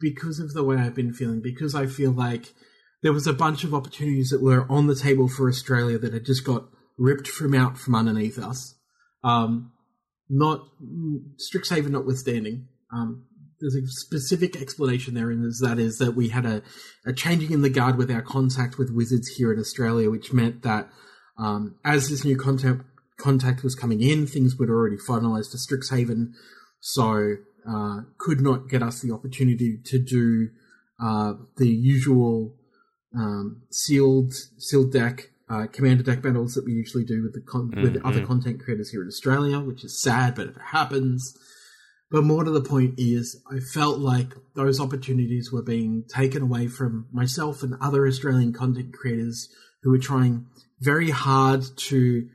because of the way I've been feeling, because I feel like there was a bunch of opportunities that were on the table for Australia that had just got ripped from out from underneath us. Um, not Strixhaven notwithstanding. Um, there's a specific explanation there, and that is that we had a, a changing in the guard with our contact with Wizards here in Australia, which meant that um, as this new content contact was coming in. Things were already finalised for Strixhaven, so uh, could not get us the opportunity to do uh, the usual um, sealed sealed deck uh, commander deck battles that we usually do with the con- mm-hmm. with other content creators here in Australia, which is sad, but if it happens. But more to the point is, I felt like those opportunities were being taken away from myself and other Australian content creators who were trying very hard to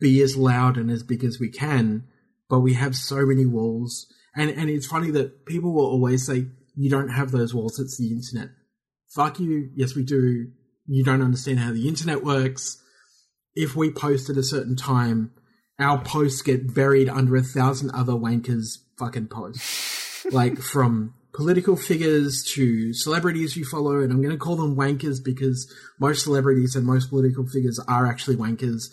be as loud and as big as we can, but we have so many walls. And and it's funny that people will always say, You don't have those walls, it's the internet. Fuck you, yes we do. You don't understand how the internet works. If we post at a certain time, our posts get buried under a thousand other wankers fucking posts. [laughs] like from political figures to celebrities you follow, and I'm going to call them wankers because most celebrities and most political figures are actually wankers.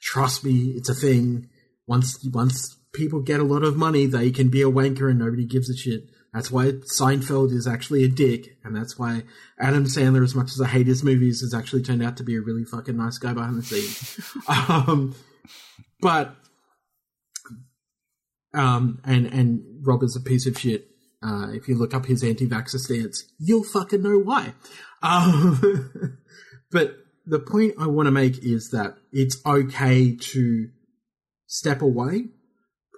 Trust me, it's a thing. Once once people get a lot of money, they can be a wanker and nobody gives a shit. That's why Seinfeld is actually a dick, and that's why Adam Sandler, as much as I hate his movies, has actually turned out to be a really fucking nice guy behind the scenes. [laughs] um, but um, and and Rob is a piece of shit. Uh, if you look up his anti-vaxxer stance, you'll fucking know why. Um, [laughs] but the point I want to make is that it's okay to step away,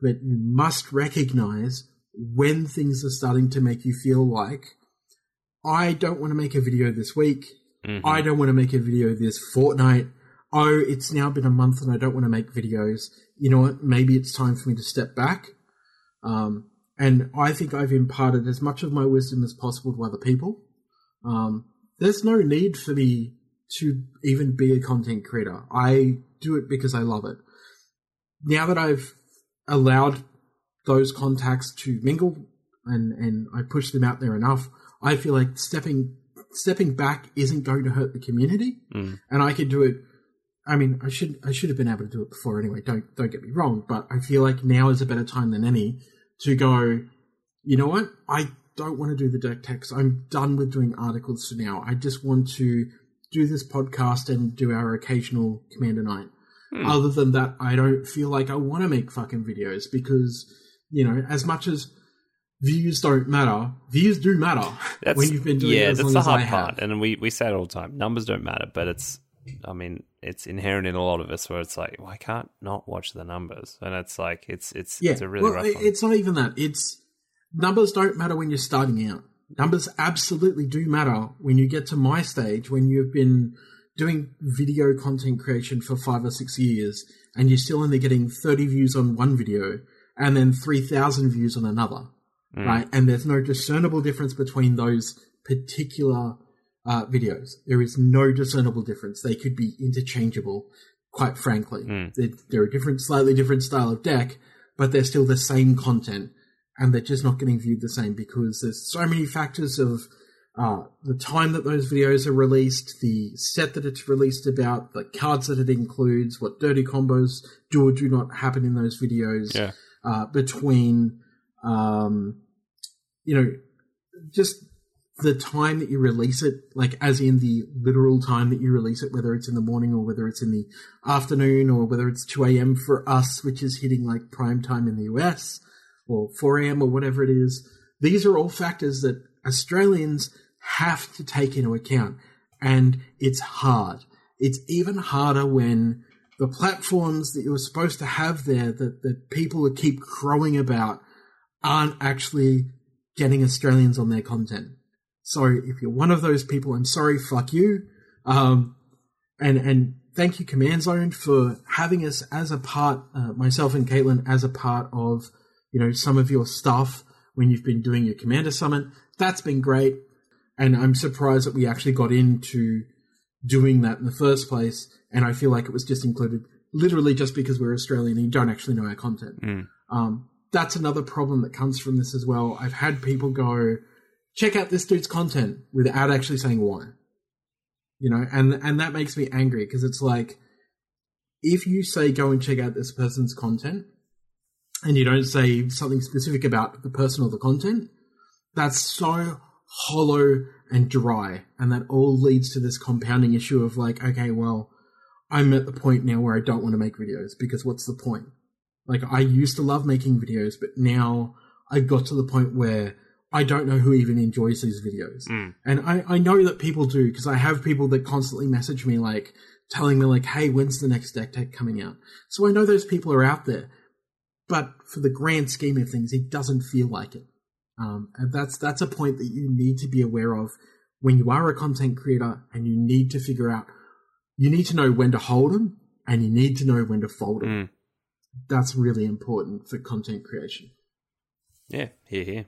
but you must recognize when things are starting to make you feel like I don't want to make a video this week. Mm-hmm. I don't want to make a video this fortnight. Oh, it's now been a month and I don't want to make videos. You know what? Maybe it's time for me to step back. Um, and I think I've imparted as much of my wisdom as possible to other people. Um, there's no need for me to even be a content creator. I do it because I love it. Now that I've allowed those contacts to mingle and, and I push them out there enough, I feel like stepping stepping back isn't going to hurt the community.
Mm.
And I can do it I mean, I should I should have been able to do it before anyway. Don't don't get me wrong, but I feel like now is a better time than any to go. You know what? I don't want to do the deck techs. I'm done with doing articles for now. I just want to do this podcast and do our occasional Commander Night. Hmm. Other than that, I don't feel like I want to make fucking videos because, you know, as much as views don't matter, views do matter
that's, when you've been doing yeah, it as that's the hard part. And we, we say it all the time. Numbers don't matter, but it's, I mean, it's inherent in a lot of us where it's like, well, I can't not watch the numbers. And it's like, it's, it's, yeah. it's a really well, rough one.
It's not even that. It's, numbers don't matter when you're starting out numbers absolutely do matter when you get to my stage when you've been doing video content creation for five or six years and you're still only getting 30 views on one video and then 3,000 views on another, mm. right? And there's no discernible difference between those particular uh, videos. There is no discernible difference. They could be interchangeable. quite frankly.
Mm.
They're, they're a different, slightly different style of deck, but they're still the same content and they're just not getting viewed the same because there's so many factors of uh, the time that those videos are released, the set that it's released about, the cards that it includes, what dirty combos do or do not happen in those videos,
Yeah.
Uh, between, um, you know, just the time that you release it, like as in the literal time that you release it, whether it's in the morning or whether it's in the afternoon or whether it's 2 a.m. for us, which is hitting like prime time in the US or 4 a.m. or whatever it is. These are all factors that Australians have to take into account. And it's hard. It's even harder when the platforms that you were supposed to have there that, that people keep crowing about aren't actually getting Australians on their content. So if you're one of those people, I'm sorry, fuck you. Um, and, and thank you, Command Zone, for having us as a part, uh, myself and Caitlin, as a part of, you know, some of your stuff when you've been doing your Commander Summit. That's been great. And I'm surprised that we actually got into doing that in the first place. And I feel like it was just included literally just because we're Australian and you don't actually know our content.
Mm.
Um, that's another problem that comes from this as well. I've had people go, check out this dude's content without actually saying why. You know, and and that makes me angry because it's like if you say go and check out this person's content and you don't say something specific about the person or the content, that's so hollow and dry. And that all leads to this compounding issue of like, okay, well, I'm at the point now where I don't want to make videos because what's the point? Like, I used to love making videos, but now I got to the point where I don't know who even enjoys these videos.
Mm.
And I, I know that people do because I have people that constantly message me like telling me like, hey, when's the next deck tech coming out? So I know those people are out there. But for the grand scheme of things, it doesn't feel like it. Um, and that's that's a point that you need to be aware of when you are a content creator and you need to figure out you need to know when to hold them and you need to know when to fold them.
Mm.
That's really important for content creation.
Yeah, here, here.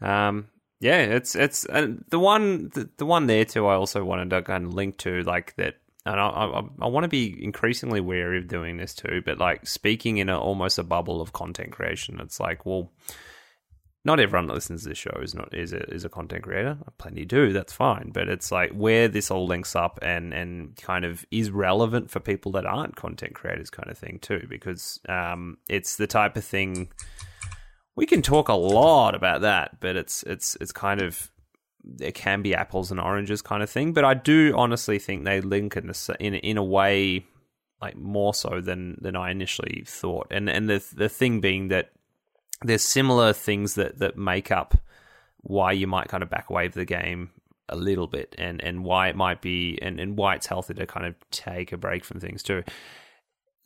Um, yeah, it's it's and the one the, the one there too. I also wanted to kind of link to like that, and I I, I want to be increasingly wary of doing this too. But like speaking in a, almost a bubble of content creation, it's like well. Not everyone that listens to this show is not is a, is a content creator. Plenty do. That's fine. But it's like where this all links up and and kind of is relevant for people that aren't content creators, kind of thing too. Because um, it's the type of thing we can talk a lot about that, but it's it's it's kind of it can be apples and oranges kind of thing. But I do honestly think they link in a, in in a way like more so than than I initially thought. And and the the thing being that there's similar things that that make up why you might kind of back away the game a little bit and and why it might be and, and why it's healthy to kind of take a break from things too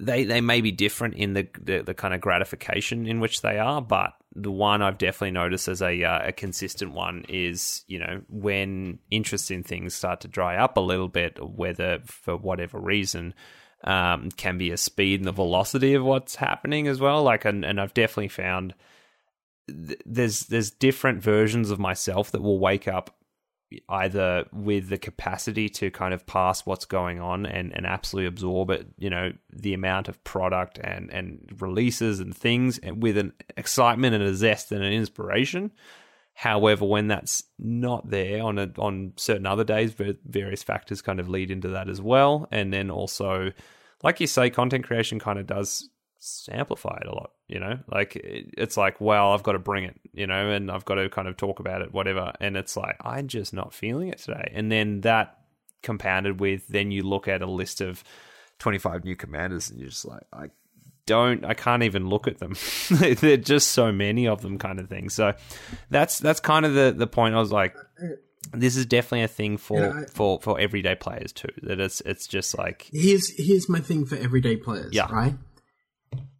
they they may be different in the, the, the kind of gratification in which they are, but the one I've definitely noticed as a uh, a consistent one is you know when interest in things start to dry up a little bit, whether for whatever reason. Um, can be a speed and the velocity of what's happening as well. Like, and, and I've definitely found th- there's there's different versions of myself that will wake up either with the capacity to kind of pass what's going on and, and absolutely absorb it, you know, the amount of product and, and releases and things and with an excitement and a zest and an inspiration. However, when that's not there on a, on certain other days, various factors kind of lead into that as well. And then also, like you say, content creation kind of does amplify it a lot you know like it's like well i've got to bring it you know and i've got to kind of talk about it whatever and it's like i'm just not feeling it today and then that compounded with then you look at a list of 25 new commanders and you're just like i don't i can't even look at them [laughs] there're just so many of them kind of thing so that's that's kind of the the point i was like this is definitely a thing for
Yeah, I-
for for everyday players too that it's it's just like
Here's here's my thing for everyday players.
Yeah.
Right.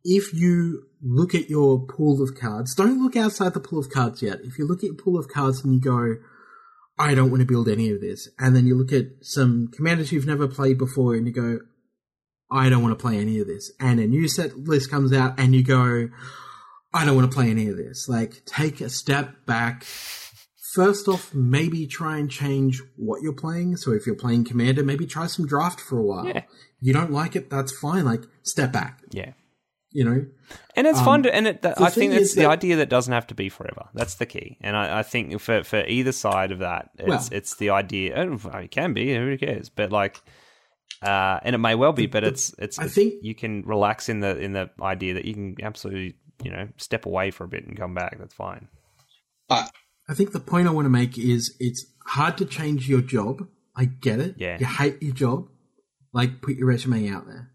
If you look at your pool of cards, don't look outside the pool of cards yet. If you look at your pool of cards and you go, I don't want to build any of this, and then you look at some commanders you've never played before and you go, I don't want to play any of this, and a new set list comes out and you go, I don't want to play any of this. Like, take a step back, first off, maybe try and change what you're playing. So if you're playing Commander, maybe try some draft for a while.
Yeah.
You don't like it, that's fine. Like step back.
Yeah.
You know,
And it's
Um,
fun to, and it, that,
the
I think it's the
that-
idea that doesn't have to be forever. That's the key. And I, I think for, for either side of that, it's,
Well-
it's the idea. oh, It can be, who cares? But like, uh, and it may well be, but it's, it's,
I think-
you can relax in the, in the idea that you can absolutely, you know, step away for a bit and come back. That's fine.
But I think the point I want to make is it's hard to change your job. I get it.
Yeah.
You hate your job. Like put your resume out there.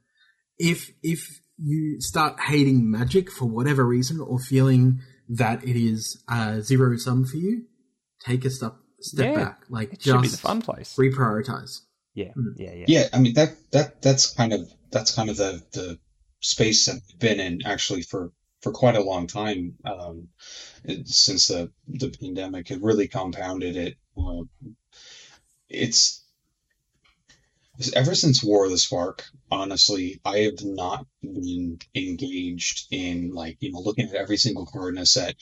If if you start hating magic for whatever reason or feeling that it is uh, zero sum for you, take a step step
Yeah.
back. Like
It
just
be the fun place.
reprioritize.
Yeah. Yeah. Yeah.
Yeah, I mean that that that's kind of that's kind of the the space that I've been in actually for for quite a long time um, it- since the the pandemic. It really compounded it. Uh, it's ever since War of the Spark. Honestly, I have not been engaged in like you know looking at every single card in a set,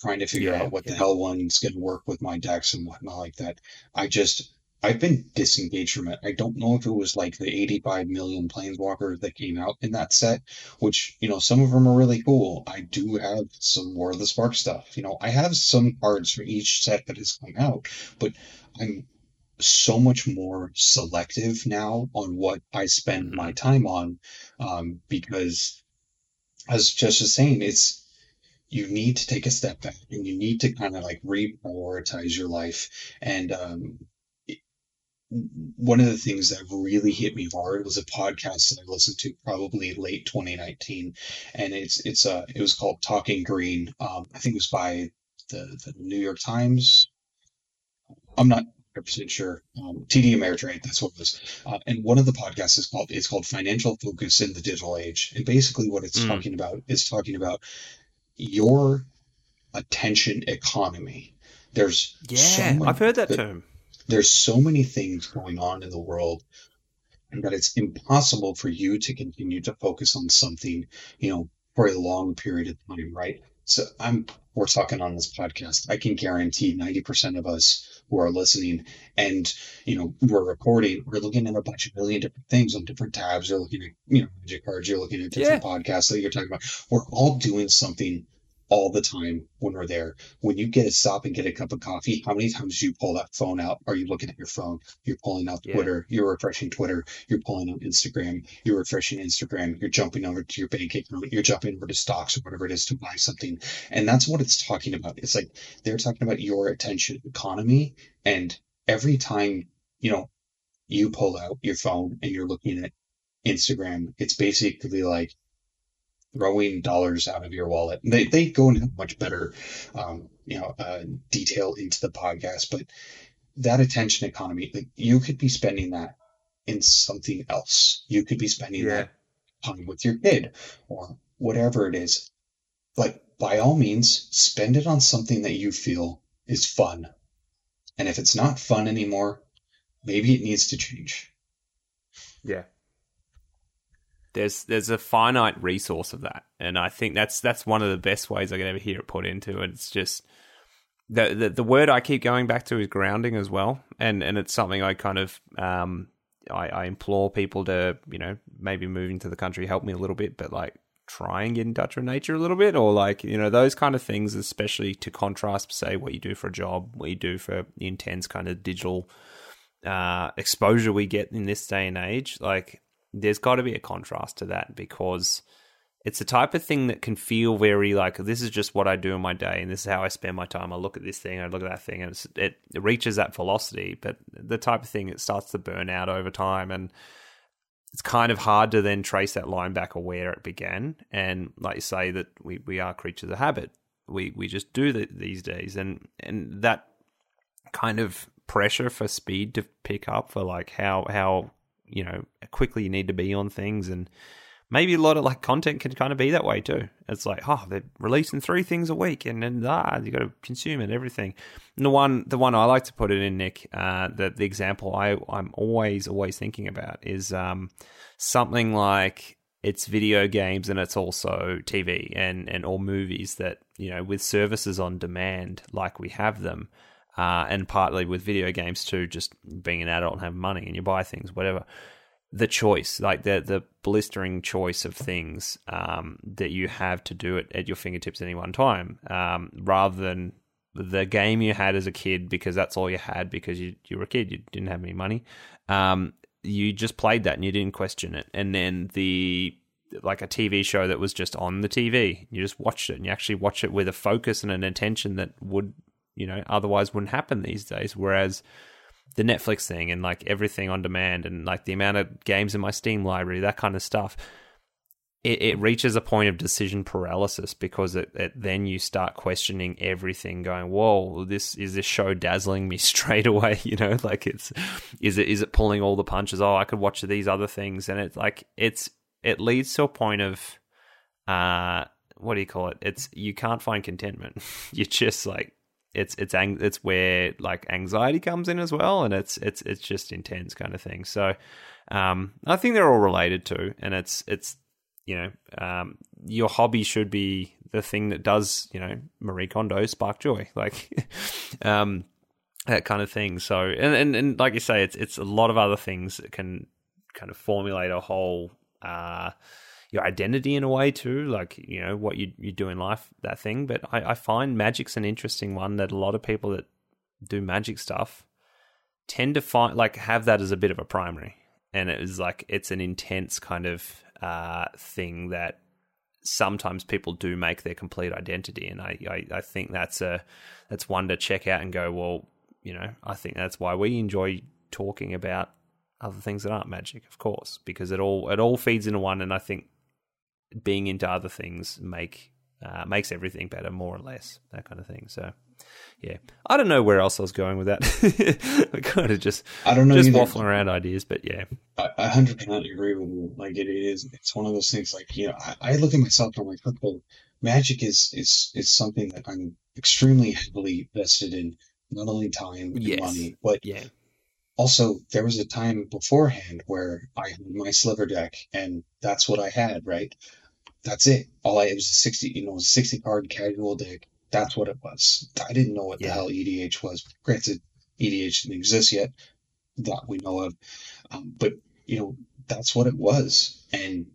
trying to figure
Yeah,
out what the hell one's going to work with my decks and whatnot like that. I just I've been disengaged from it. I don't know if it was like the 85 million planeswalkers that came out in that set, which, you know, some of them are really cool. I do have some War of the Spark stuff. You know, I have some cards for each set that has come out, but I'm so much more selective now on what I spend my time on um, because, as just was saying, it's you need to take a step back and you need to kind of like reprioritize your life and um, one of the things that really hit me hard was a podcast that I listened to probably late 2019, and it's it's uh it was called Talking Green. Um, I think it was by the the New York Times. I'm not 100 percent sure. Um, TD Ameritrade, that's what it was. Uh, and one of the podcasts is called it's called Financial Focus in the Digital Age, and basically what it's
Mm.
talking about is talking about your attention economy. There's so
Yeah. I've heard that term.
there's so many things going on in the world that it's impossible for you to continue to focus on something, you know, for a long period of time, right? So I'm we're talking on this podcast. I can guarantee 90% of us who are listening and you know we're recording, we're looking at a bunch of million different things on different tabs. You're looking at, you know, magic cards, you're looking at different podcasts that you're talking about. We're all doing something all the time when we're there. When you get a stop and get a cup of coffee, how many times do you pull that phone out? Are you looking at your phone? You're pulling out
Yeah.
Twitter. You're refreshing Twitter. You're pulling out Instagram. You're refreshing Instagram. You're jumping over to your bank account. You're jumping over to stocks or whatever it is to buy something. And that's what it's talking about. It's like they're talking about your attention economy. And every time, you know, you pull out your phone and you're looking at Instagram, it's basically like throwing dollars out of your wallet. They they go into much better, um, you know, uh, detail into the podcast, but that attention economy, like you could be spending that in something else. You could be spending
Yeah.
that time with your kid or whatever it is. But by all means, spend it on something that you feel is fun. And if it's not fun anymore, maybe it needs to change.
Yeah. There's there's a finite resource of that, and I think that's that's one of the best ways I can ever hear it put into. it. It's just the, the the word I keep going back to is grounding as well, and and it's something I kind of um I, I implore people to you know maybe moving to the country help me a little bit, but like try and get in touch with nature a little bit, or like you know those kind of things, especially to contrast say what you do for a job, what you do for the intense kind of digital uh, exposure we get in this day and age, like there's got to be a contrast to that because it's the type of thing that can feel very like this is just what I do in my day and this is how I spend my time. I look at this thing, I look at that thing, and it, it reaches that velocity. But the type of thing that starts to burn out over time, and it's kind of hard to then trace that line back or where it began. And like you say, that we, we are creatures of habit. We we just do that these days, and and that kind of pressure for speed to pick up for like how how you know quickly you need to be on things. And maybe a lot of like content can kind of be that way too. It's like oh they're releasing three things a week and then ah you got to consume it everything. And the one the one i like to put it in nick uh the, the example i i'm always always thinking about is um something like it's video games and it's also tv and and or movies that you know with services on demand like we have them uh, and partly with video games too, just being an adult and having money and you buy things, whatever. The choice, like the the blistering choice of things um, that you have to do it at your fingertips at any one time, um, rather than the game you had as a kid because that's all you had because you you were a kid, you didn't have any money. Um, you just played that and you didn't question it, and then the like a TV show that was just on the TV. You just watched it and you actually watch it with a focus and an attention that would you know otherwise wouldn't happen these days. Whereas the Netflix thing and like everything on demand and like the amount of games in my Steam library, that kind of stuff, it, it reaches a point of decision paralysis because it, it, then you start questioning everything, going, "Whoa, this is this show dazzling me [laughs] straight away?" [laughs] You know, like it's is it is it pulling all the punches? Oh, I could watch these other things, and it's like it's it leads to a point of uh what do you call it? It's you can't find contentment. [laughs] You're just like it's it's ang- it's where like anxiety comes in as well, and it's it's it's just intense kind of thing. So um, I think they're all related to, and it's it's you know um, your hobby should be the thing that does you know Marie Kondo spark joy, [laughs] like um, that kind of thing. So and, and and like you say, it's it's a lot of other things that can kind of formulate a whole. Uh, your identity in a way too, like you know what you you do in life, that thing. But I, I find magic's an interesting one that a lot of people that do magic stuff tend to find like have that as a bit of a primary, and it is like it's an intense kind of uh, thing that sometimes people do make their complete identity, and I, I I think that's a that's one to check out and go well. You know, I think that's why we enjoy talking about other things that aren't magic, of course, because it all it all feeds into one. And I think being into other things make uh, makes everything better, more or less, that kind of thing. So, yeah, I don't know where else I was going with that. [laughs] I kind of just
I don't know
just
either.
waffling around ideas, but yeah,
I hundred percent agree with you. Like it is, it's one of those things. Like you know, I, I look at myself and I'm like, okay, magic is is is something that I'm extremely heavily vested in, not only time and
Yes.
money, but
yeah,
also there was a time beforehand where I had my sliver deck and that's what I had, right? That's it. All I it was a sixty, you know, a sixty card casual deck. That's what it was. I didn't know what the hell EDH was. Granted, EDH didn't exist yet that we know of, um, but you know that's what it was. And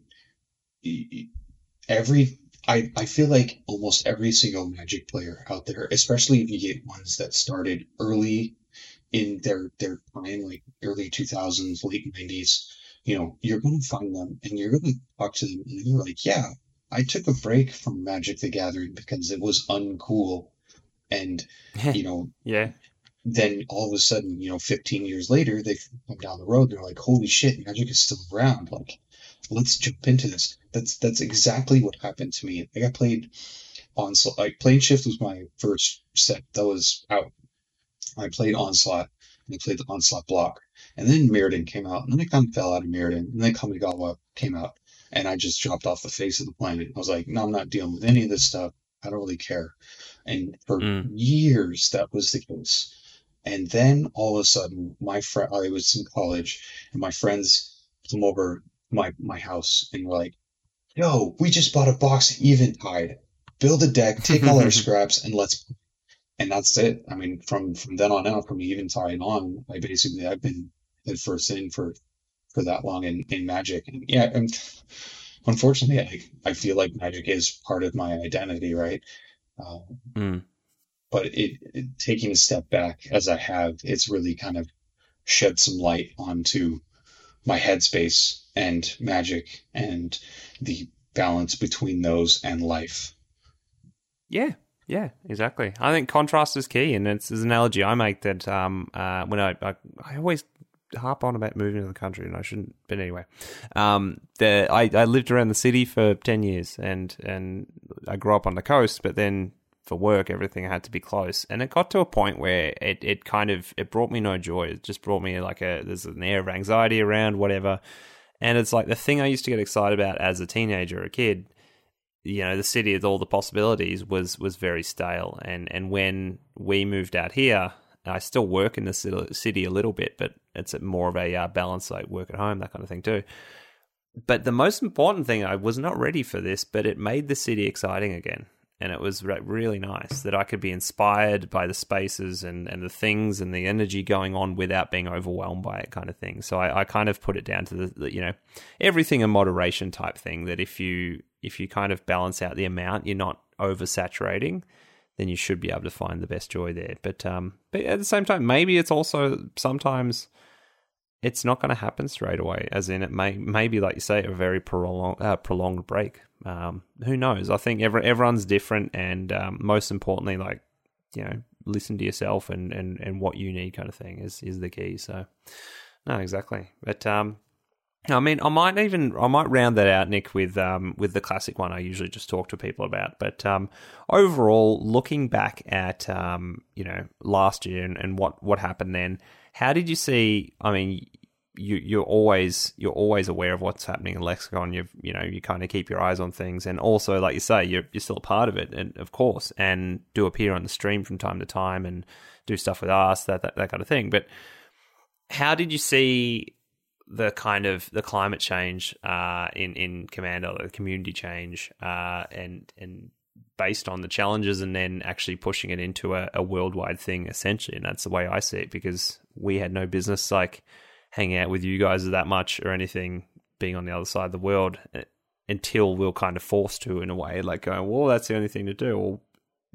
every I, I feel like almost every single Magic player out there, especially if you get ones that started early in their their time, like early 2000s, late 90s, you know, you're going to find them and you're going to talk to them and you're like, yeah, I took a break from Magic the Gathering because it was uncool. And, you know,
yeah,
then all of a sudden, you know, 15 years later, they come down the road. They're like, "Holy shit, Magic is still around! Like, let's jump into this." That's that's exactly what happened to me. Like, I played Onslaught. Like, Planeshift was my first set that was out. I played Onslaught, and I played the Onslaught block, and then Mirrodin came out, and then I kind of fell out of Mirrodin, and then Kamigawa came out, and I just dropped off the face of the planet. I was like, "No, I'm not dealing with any of this stuff. I don't really care." And for
Mm.
years, that was the case. And then all of a sudden, my friend, I was in college, and my friends come over my my house and were like, "Yo, we just bought a box of Eventide. Build a deck, take all our [laughs] scraps, and let's." Play." And that's it. I mean, from from then on out, from Eventide on, I basically I've been head first in for for that long in in Magic. And yeah, and unfortunately, I I feel like Magic is part of my identity, right? Uh,
Mm.
but it, it taking a step back as I have, it's really kind of shed some light onto my headspace and magic and the balance between those and life.
Yeah, yeah, exactly. I think contrast is key, and it's, it's an analogy I make that um, uh, when I, I I always harp on about moving to the country, and I shouldn't. But anyway, um, the I, I lived around the city for ten years, and and I grew up on the coast, but then for work, everything had to be close, and it got to a point where it, it kind of it brought me no joy. It just brought me like a there's an air of anxiety around whatever, and it's like the thing I used to get excited about as a teenager or a kid you know the city with all the possibilities was was very stale and and when we moved out here I still work in the city a little bit but it's more of a uh, balance like work at home that kind of thing too but the most important thing I was not ready for this but it made the city exciting again and it was re- really nice that I could be inspired by the spaces and, and the things and the energy going on without being overwhelmed by it, kind of thing. So I, I kind of put it down to the, the, you know everything in moderation type thing. That if you if you kind of balance out the amount, you're not oversaturating, then you should be able to find the best joy there. But um, but at the same time, maybe it's also sometimes it's not going to happen straight away. As in, it may maybe like you say, a very prolonged uh, prolonged break. Um, who knows? I think every, everyone's different, and um, most importantly, like you know, listen to yourself and, and, and what you need, kind of thing, is is the key. So, no, exactly. But um, I mean, I might even I might round that out, Nick, with um with the classic one I usually just talk to people about. But um, overall, looking back at um you know last year and, and what what happened then, how did you see? I mean, you you're always you're always aware of what's happening in Lexicon. You you know you kind of keep your eyes on things, and also like you say, you're you're still a part of it, and of course, and do appear on the stream from time to time and do stuff with us, that that, that kind of thing. But how did you see the kind of the climate change uh, in in Commander, the community change, uh, and and based on the challenges, and then actually pushing it into a, a, worldwide thing, essentially. And that's the way I see it because we had no business like hanging out with you guys that much or anything, being on the other side of the world uh, until we are kind of forced to in a way, like going, well, that's the only thing to do.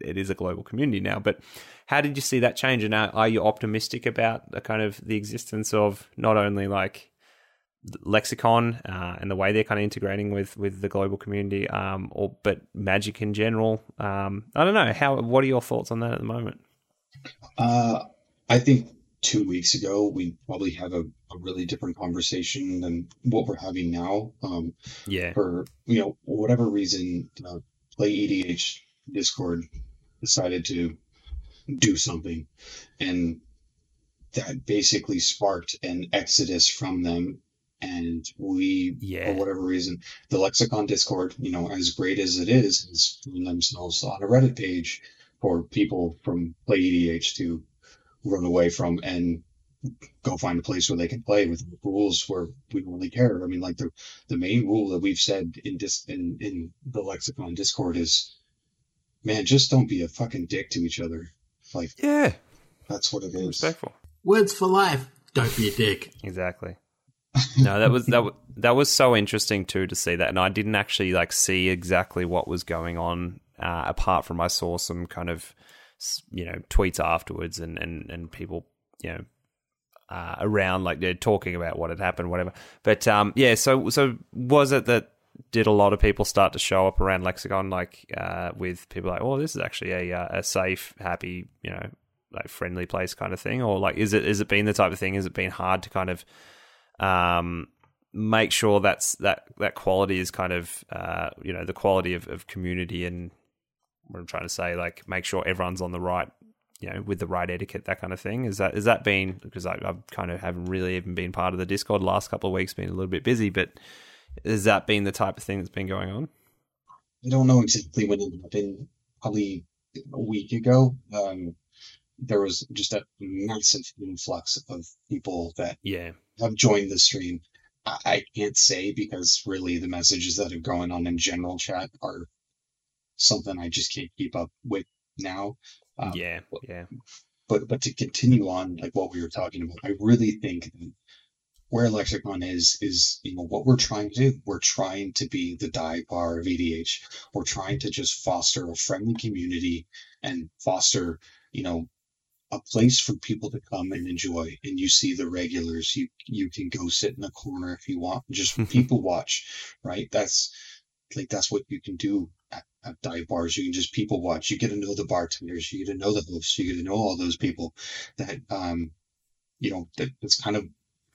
It is a global community now. But how did you see that change? And are you optimistic about the kind of the existence of not only like lexicon uh, and the way they're kind of integrating with with the global community, um, or but magic in general. Um, I don't know how. What are your thoughts on that at the moment?
Uh, I think two weeks ago we probably had a, a really different conversation than what we're having now. Um,
yeah.
For you know whatever reason, uh, play EDH Discord decided to do something, and that basically sparked an exodus from them and we
yeah.
for whatever reason the lexicon discord you know as great as it is has found themselves on a reddit page for people from play edh to run away from and go find a place where they can play with rules where we don't really care. I mean like the the main rule that we've said in dis in in the lexicon discord is man just don't be a fucking dick to each other. Like
yeah.
that's what it is.
Respectful.
Words for life. Don't be a dick.
Exactly no, that was that that was so interesting too to see that, and I didn't actually like see exactly what was going on. Uh, apart from I saw some kind of you know tweets afterwards, and and and people you know uh, around like they're talking about what had happened, whatever. But um, yeah, so so was it that did a lot of people start to show up around Lexicon, like uh, with people like, oh, this is actually a uh, a safe, happy, you know, like friendly place kind of thing, or like is it is it been the type of thing? Has it been hard to kind of um, make sure that's that that quality is kind of uh, you know the quality of, of community and what I'm trying to say like make sure everyone's on the right you know with the right etiquette that kind of thing is that is that been because I, I've kind of haven't really even been part of the Discord the last couple of weeks been a little bit busy but has that been the type of thing that's been going on?
I don't know exactly when it happened. Probably a week ago. Um, there was just a massive influx of people that
yeah
have joined the stream. I, I can't say because really the messages that are going on in general chat are something I just can't keep up with now.
Um, yeah, yeah.
But but to continue on like what we were talking about, I really think that where Lexicon is is you know what we're trying to do. We're trying to be the die bar of EDH. We're trying to just foster a friendly community and foster you know a place for people to come and enjoy and you see the regulars you you can go sit in a corner if you want just people watch right? That's like that's what you can do at, at dive bars. You can just people watch. You get to know the bartenders. You get to know the hosts. You get to know all those people that um you know that, that's kind of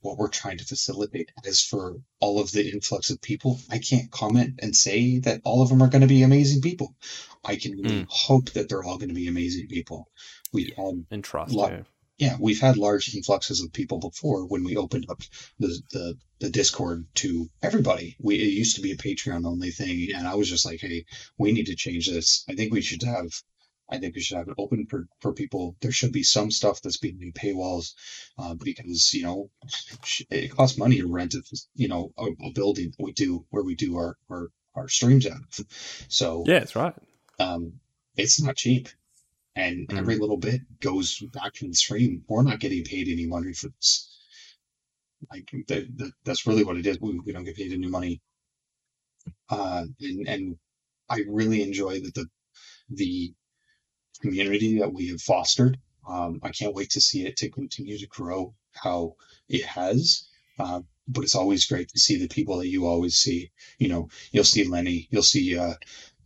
what we're trying to facilitate. As for all of the influx of people, I can't comment and say that all of them are going to be amazing people. I can mm. hope that they're all going to be amazing people.
We've had and trust.
yeah. yeah, we've had large influxes of people before when we opened up the the, the Discord to everybody. We it used to be a Patreon only thing, and I was just like, hey, we need to change this. I think we should have I think we should have it open for, for people. There should be some stuff that's being paywalls uh, because, you know, it costs money to rent, a, you know, a, a building we do where we do our, our, our streams out. So,
yeah, that's right.
um, it's not cheap. And
Mm.
every little bit goes back to the stream. We're not getting paid any money for this. Like that, that, that's really what it is. We, we don't get paid any money. Uh, and, and I really enjoy that the, the community that we have fostered. Um, I can't wait to see it to continue to grow how it has. Uh, but it's always great to see the people that you always see. You know, you'll see Lenny, you'll see uh,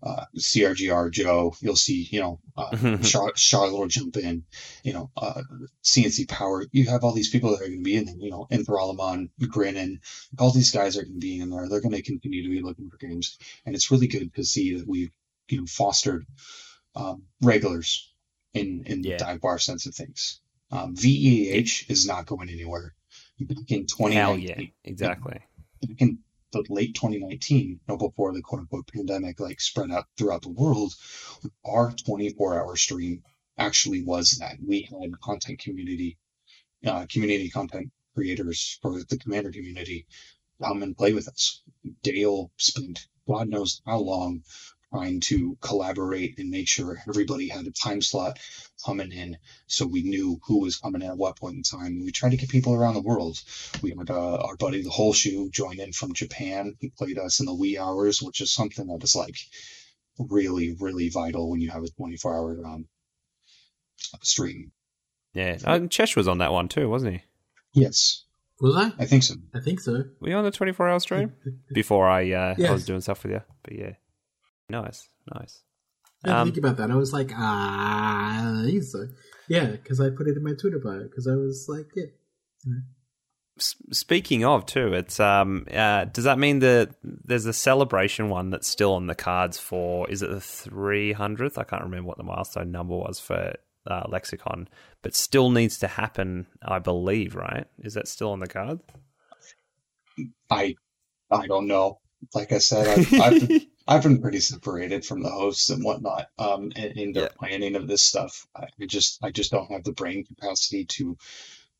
uh, CRGR Joe, you'll see, you know, uh, Char- Charlotte will jump in, you know, uh, CNC Power. You have all these people that are going to be in there, you know, Enthralamon, Grinnin, all these guys are going to be in there. They're going to continue to be looking for games. And it's really good to see that we've, you know, fostered um, regulars in, in
Yeah.
the dive bar sense of things. Um, VEH is not going anywhere. Back in 2019,
Hell yeah, exactly.
back in the late 2019, you know, before the quote unquote pandemic like spread out throughout the world, our 24 hour stream actually was that we had content community, uh, community content creators for the commander community come and play with us. Dale spent God knows how long trying to collaborate and make sure everybody had a time slot coming in so we knew who was coming in at what point in time. We tried to get people around the world. We had uh, our buddy the whole shoe join in from Japan. He played us in the wee hours, which is something that is like really, really vital when you have a 24 hour um, stream.
Yeah, and Chesh was on that one too, wasn't he?
Yes,
Was I?
I think so.
I think so.
Were you on the twenty four hour stream [laughs] before I uh, I was doing stuff with you? But yeah, nice, nice.
I didn't
Um,
think about that. I was like, ah, I so. Yeah, because I put it in my Twitter bio because I was like, yeah.
S- Speaking of too, it's um uh, does that mean that there's a celebration one that's still on the cards for is it the three hundredth? I can't remember what the milestone number was for uh, Lexicon, but still needs to happen, I believe. Right? Is that still on the card?
I I don't know. Like I said, I've, I've [laughs] been, I've been pretty separated from the hosts and whatnot um, in, in their
Yeah.
planning of this stuff. I I just I just don't have the brain capacity to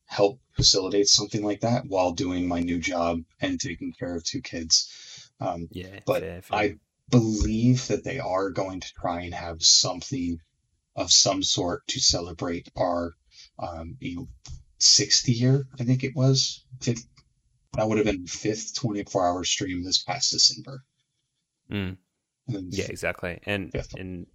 help facilitate something like that while doing my new job and taking care of two kids. Um,
yeah,
but
fair, fair.
I believe that they are going to try and have something of some sort to celebrate our um, you know 60 year. I think it was. Fifth, that would have been fifth 24 hour stream this past December.
Mm. Yeah, exactly. And
Yeah.
and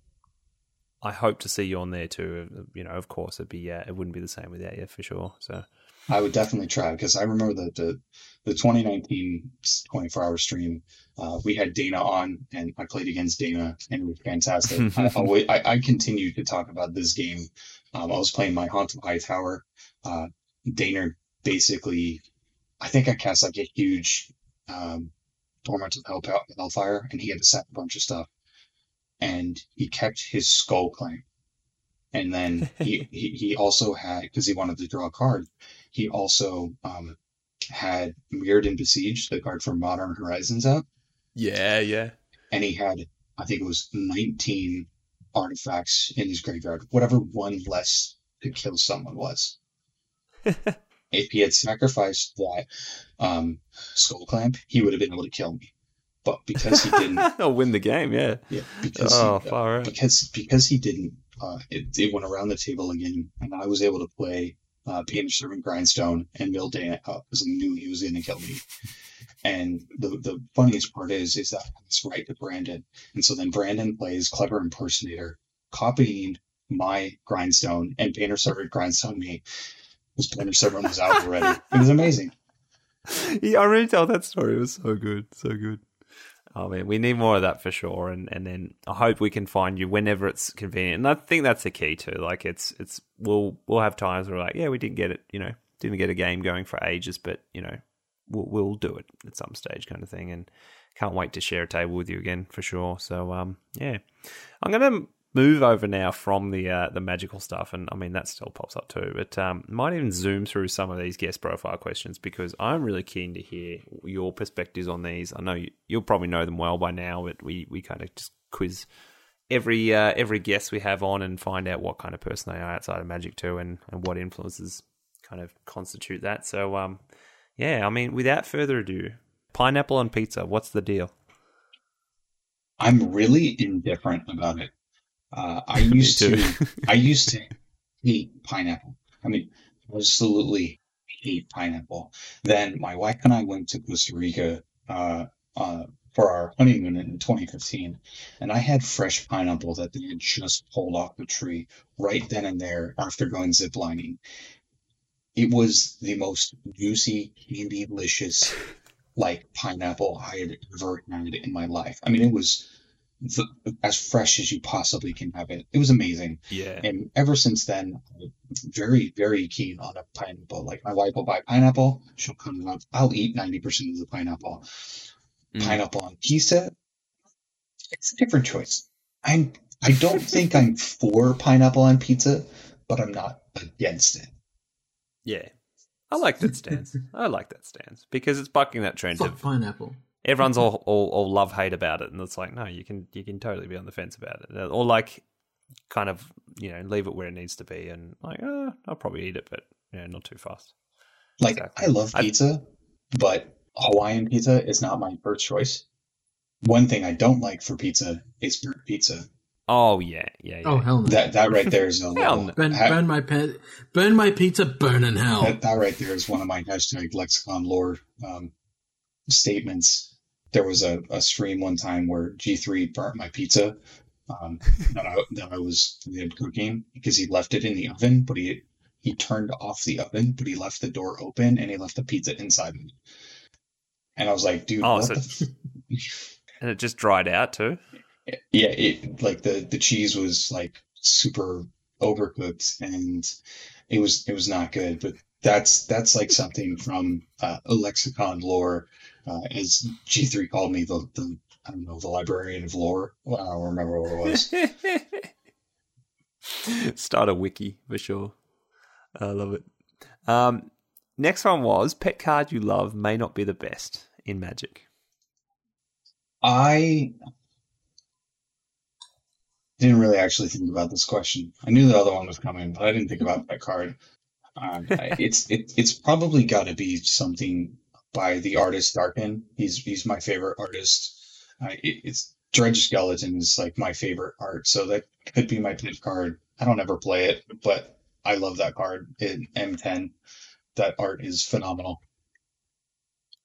I hope to see you on there too. You know, of course, it'd be uh, it wouldn't be the same without you for sure. So
I would definitely try because I remember that the the 2019 24 hour stream, uh, we had Dana on and I played against Dana and it was fantastic. I, always, [laughs] I, I continue to talk about this game. Um, I was playing my Haunt of Hightower. Uh, Dana basically, I think I cast like a huge um, Torment of Hell, Hailfire and he had to set a bunch of stuff. And he kept his Skullclamp. And then [laughs] he, he, he also had, because he wanted to draw a card, he also um, had Mirrodin Besieged, the card from Modern Horizons out,
yeah, yeah,
and he had, I think it was 19 artifacts in his graveyard, whatever one less to kill someone was. [laughs] if he had sacrificed that um, Skullclamp, he would have been able to kill me. But because he didn't, [laughs]
win the game. Yeah.
yeah, because
Oh,
he,
far out.
because because he didn't, uh, it, it went around the table again, and I was able to play uh, Painter's Servant Grindstone and Mill Dana up because I knew he was going to kill me. And the the funniest part is is that it's right to Brandon, and so then Brandon plays Clever Impersonator, copying my Grindstone and Painter Servant Grindstone me. Painter Servant was out already. It was amazing.
yeah, I really tell that story. It was so good, so good. Oh man, we need more of that for sure, and and then I hope we can find you whenever it's convenient. And I think that's the key too. Like it's it's we'll we'll have times where like, yeah, we didn't get it, you know, didn't get a game going for ages, but you know, we'll we'll do it at some stage, kind of thing. And can't wait to share a table with you again for sure. So um, yeah, I'm gonna move over now from the uh, the magical stuff, and I mean that still pops up too. But um, might even zoom through some of these guest profile questions because I'm really keen to hear your perspectives on these. I know you, you'll probably know them well by now, but we we kind of just quiz every uh, every guest we have on and find out what kind of person they are outside of Magic too, and and what influences kind of constitute that. So um, yeah, I mean, without further ado, pineapple on pizza. What's the deal?
I'm really indifferent about it. Uh, [laughs] I used to, I used to hate pineapple. I mean, absolutely hate pineapple. Then my wife and I went to Costa Rica uh, uh, for our honeymoon in 2015, and I had fresh pineapple that they had just pulled off the tree right then and there after going ziplining. It was the most juicy, candy, delicious, like pineapple I had ever had in my life. I mean, it was as fresh as you possibly can have it. It was amazing.
Yeah.
And ever since then, I'm very, very keen on a pineapple. Like my wife will buy pineapple, she'll cut it up. I'll eat 90% of the pineapple. Mm. Pineapple on pizza, it's a different choice. I'm I don't [laughs] think I'm for pineapple on pizza, but I'm not against it.
Yeah. I like that stance. I like that stance because it's bucking that trend
Fuck
of
pineapple.
Everyone's all, all all love hate about it, and it's like no, you can you can totally be on the fence about it, or like kind of you know leave it where it needs to be, and like oh, I'll probably eat it, but you know not too fast.
Like exactly. I love pizza, I, but Hawaiian pizza is not my first choice. One thing I don't like for pizza is burnt pizza.
Oh yeah, yeah. yeah.
Oh hell no.
That that right there is [laughs] a
hell no. burn, burn my pe- burn my pizza, burn in hell.
That, that, right there is one of my hashtag lexicon lore um, statements. There was a, a stream one time where G3 burnt my pizza um, [laughs] that, I, that I was cooking because he left it in the oven, but he he turned off the oven, but he left the door open and he left the pizza inside it. And I was like, dude, oh, so [laughs]
and it just dried out too.
Yeah, it like the the cheese was like super overcooked and it was it was not good. But that's that's like something from uh, a lexicon lore, uh, as G three called me the the I don't know the librarian of lore. Well, I don't remember what it was. [laughs]
Start a wiki for sure. I love it. Um, next one was pet card you love may not be the best in Magic.
I didn't really actually think about this question. I knew the other one was coming, but I didn't think about that card. Um, [laughs] it's it, it's probably got to be something by the artist Daarken. He's he's my favorite artist. Uh, it, it's Drudge Skeleton is like my favorite art, so that could be my pit card. I don't ever play it, but I love that card in M10. That art is phenomenal.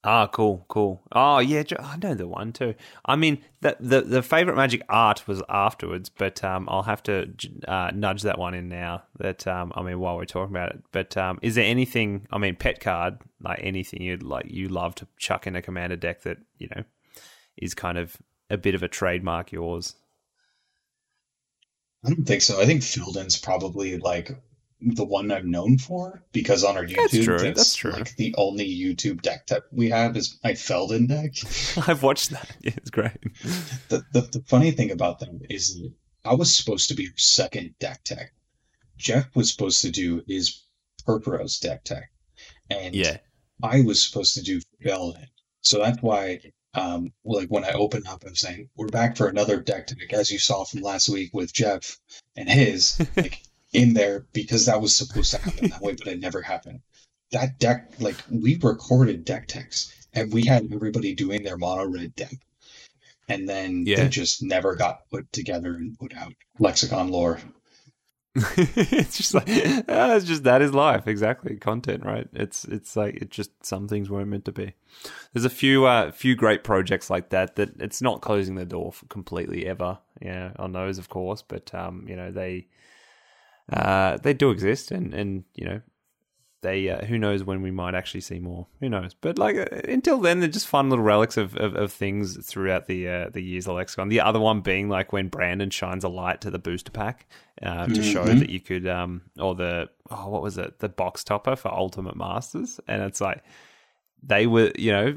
Ah, cool, cool. Oh, yeah, I know the one too. I mean, the the, the favorite Magic art was afterwards, but um, I'll have to uh, nudge that one in now. That um, I mean, while we're talking about it, but um, is there anything? I mean, pet card, like anything you'd like you love to chuck in a commander deck that you know is kind of a bit of a trademark yours.
I don't think so. I think Feldon's probably like the one I'm known for because on our YouTube, that's,
true. that's, that's true.
Like the only YouTube deck that we have is my Feldon deck. [laughs]
I've watched that. Yeah, [laughs] it's great.
The, the, the funny thing about them is I was supposed to be second deck tech. Jeff was supposed to do his Purphoros deck tech, and
yeah,
I was supposed to do Feldon. So that's why um, like when I open up, I'm saying we're back for another deck tech, as you saw from last week with Jeff and his. [laughs] Like in there because that was supposed to happen that way, but it never happened. That deck, like we recorded deck techs and we had everybody doing their mono red deck. And then yeah. it just never got put together and put out. Lexicon lore. [laughs]
it's just like uh, it's just that is life exactly content right it's it's like it just some things weren't meant to be there's a few uh few great projects like that that it's not closing the door completely ever yeah on those of course but um you know they uh, they do exist, and and you know they uh, who knows when we might actually see more. Who knows? But like uh, until then they're just fun little relics of, of, of things throughout the uh, the years of lexicon. The other one being like when brandon shines a light to the booster pack uh, to mm-hmm. show that you could um or the oh what was it? The box topper for ultimate masters. And it's like they were you know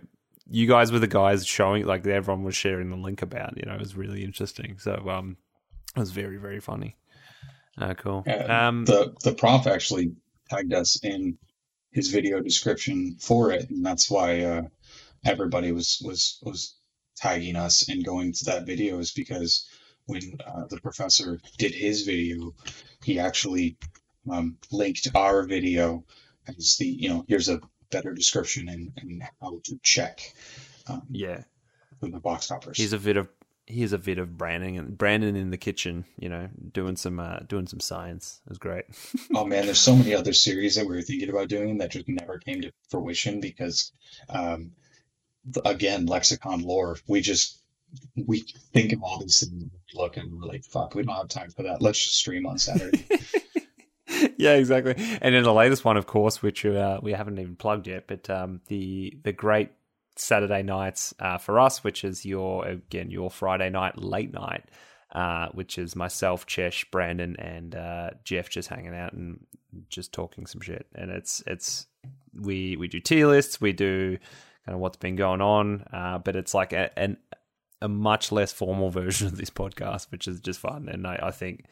you guys were the guys showing like everyone was sharing the link about you know it was really interesting. So um it was very very funny Oh, cool. Um,
the the prof actually tagged us in his video description for it, and that's why uh, everybody was was was tagging us and going to that video is because when uh, the professor did his video, he actually um, linked our video as the you know here's a better description and, and how to check. Um,
yeah.
The box toppers.
He's a bit of here's a bit of Brandon and Brandon in the kitchen, you know, doing some uh, doing some science. It was great. [laughs]
oh man, there's so many other series that we were thinking about doing that just never came to fruition because, um, again, lexicon lore. We just we think of all these things, look and we're like, fuck, we don't have time for that. Let's just stream on Saturday. [laughs]
yeah, exactly. And in the latest one, of course, which uh, we haven't even plugged yet, but um, the the great Saturday nights uh, for us, which is your again your Friday night late night, uh, which is myself, Chesh, Brandon, and uh, Jeff just hanging out and just talking some shit. And it's it's we we do tier lists, we do kind of what's been going on, uh, but it's like a, an a much less formal [laughs] version of this podcast, which is just fun. And I, I think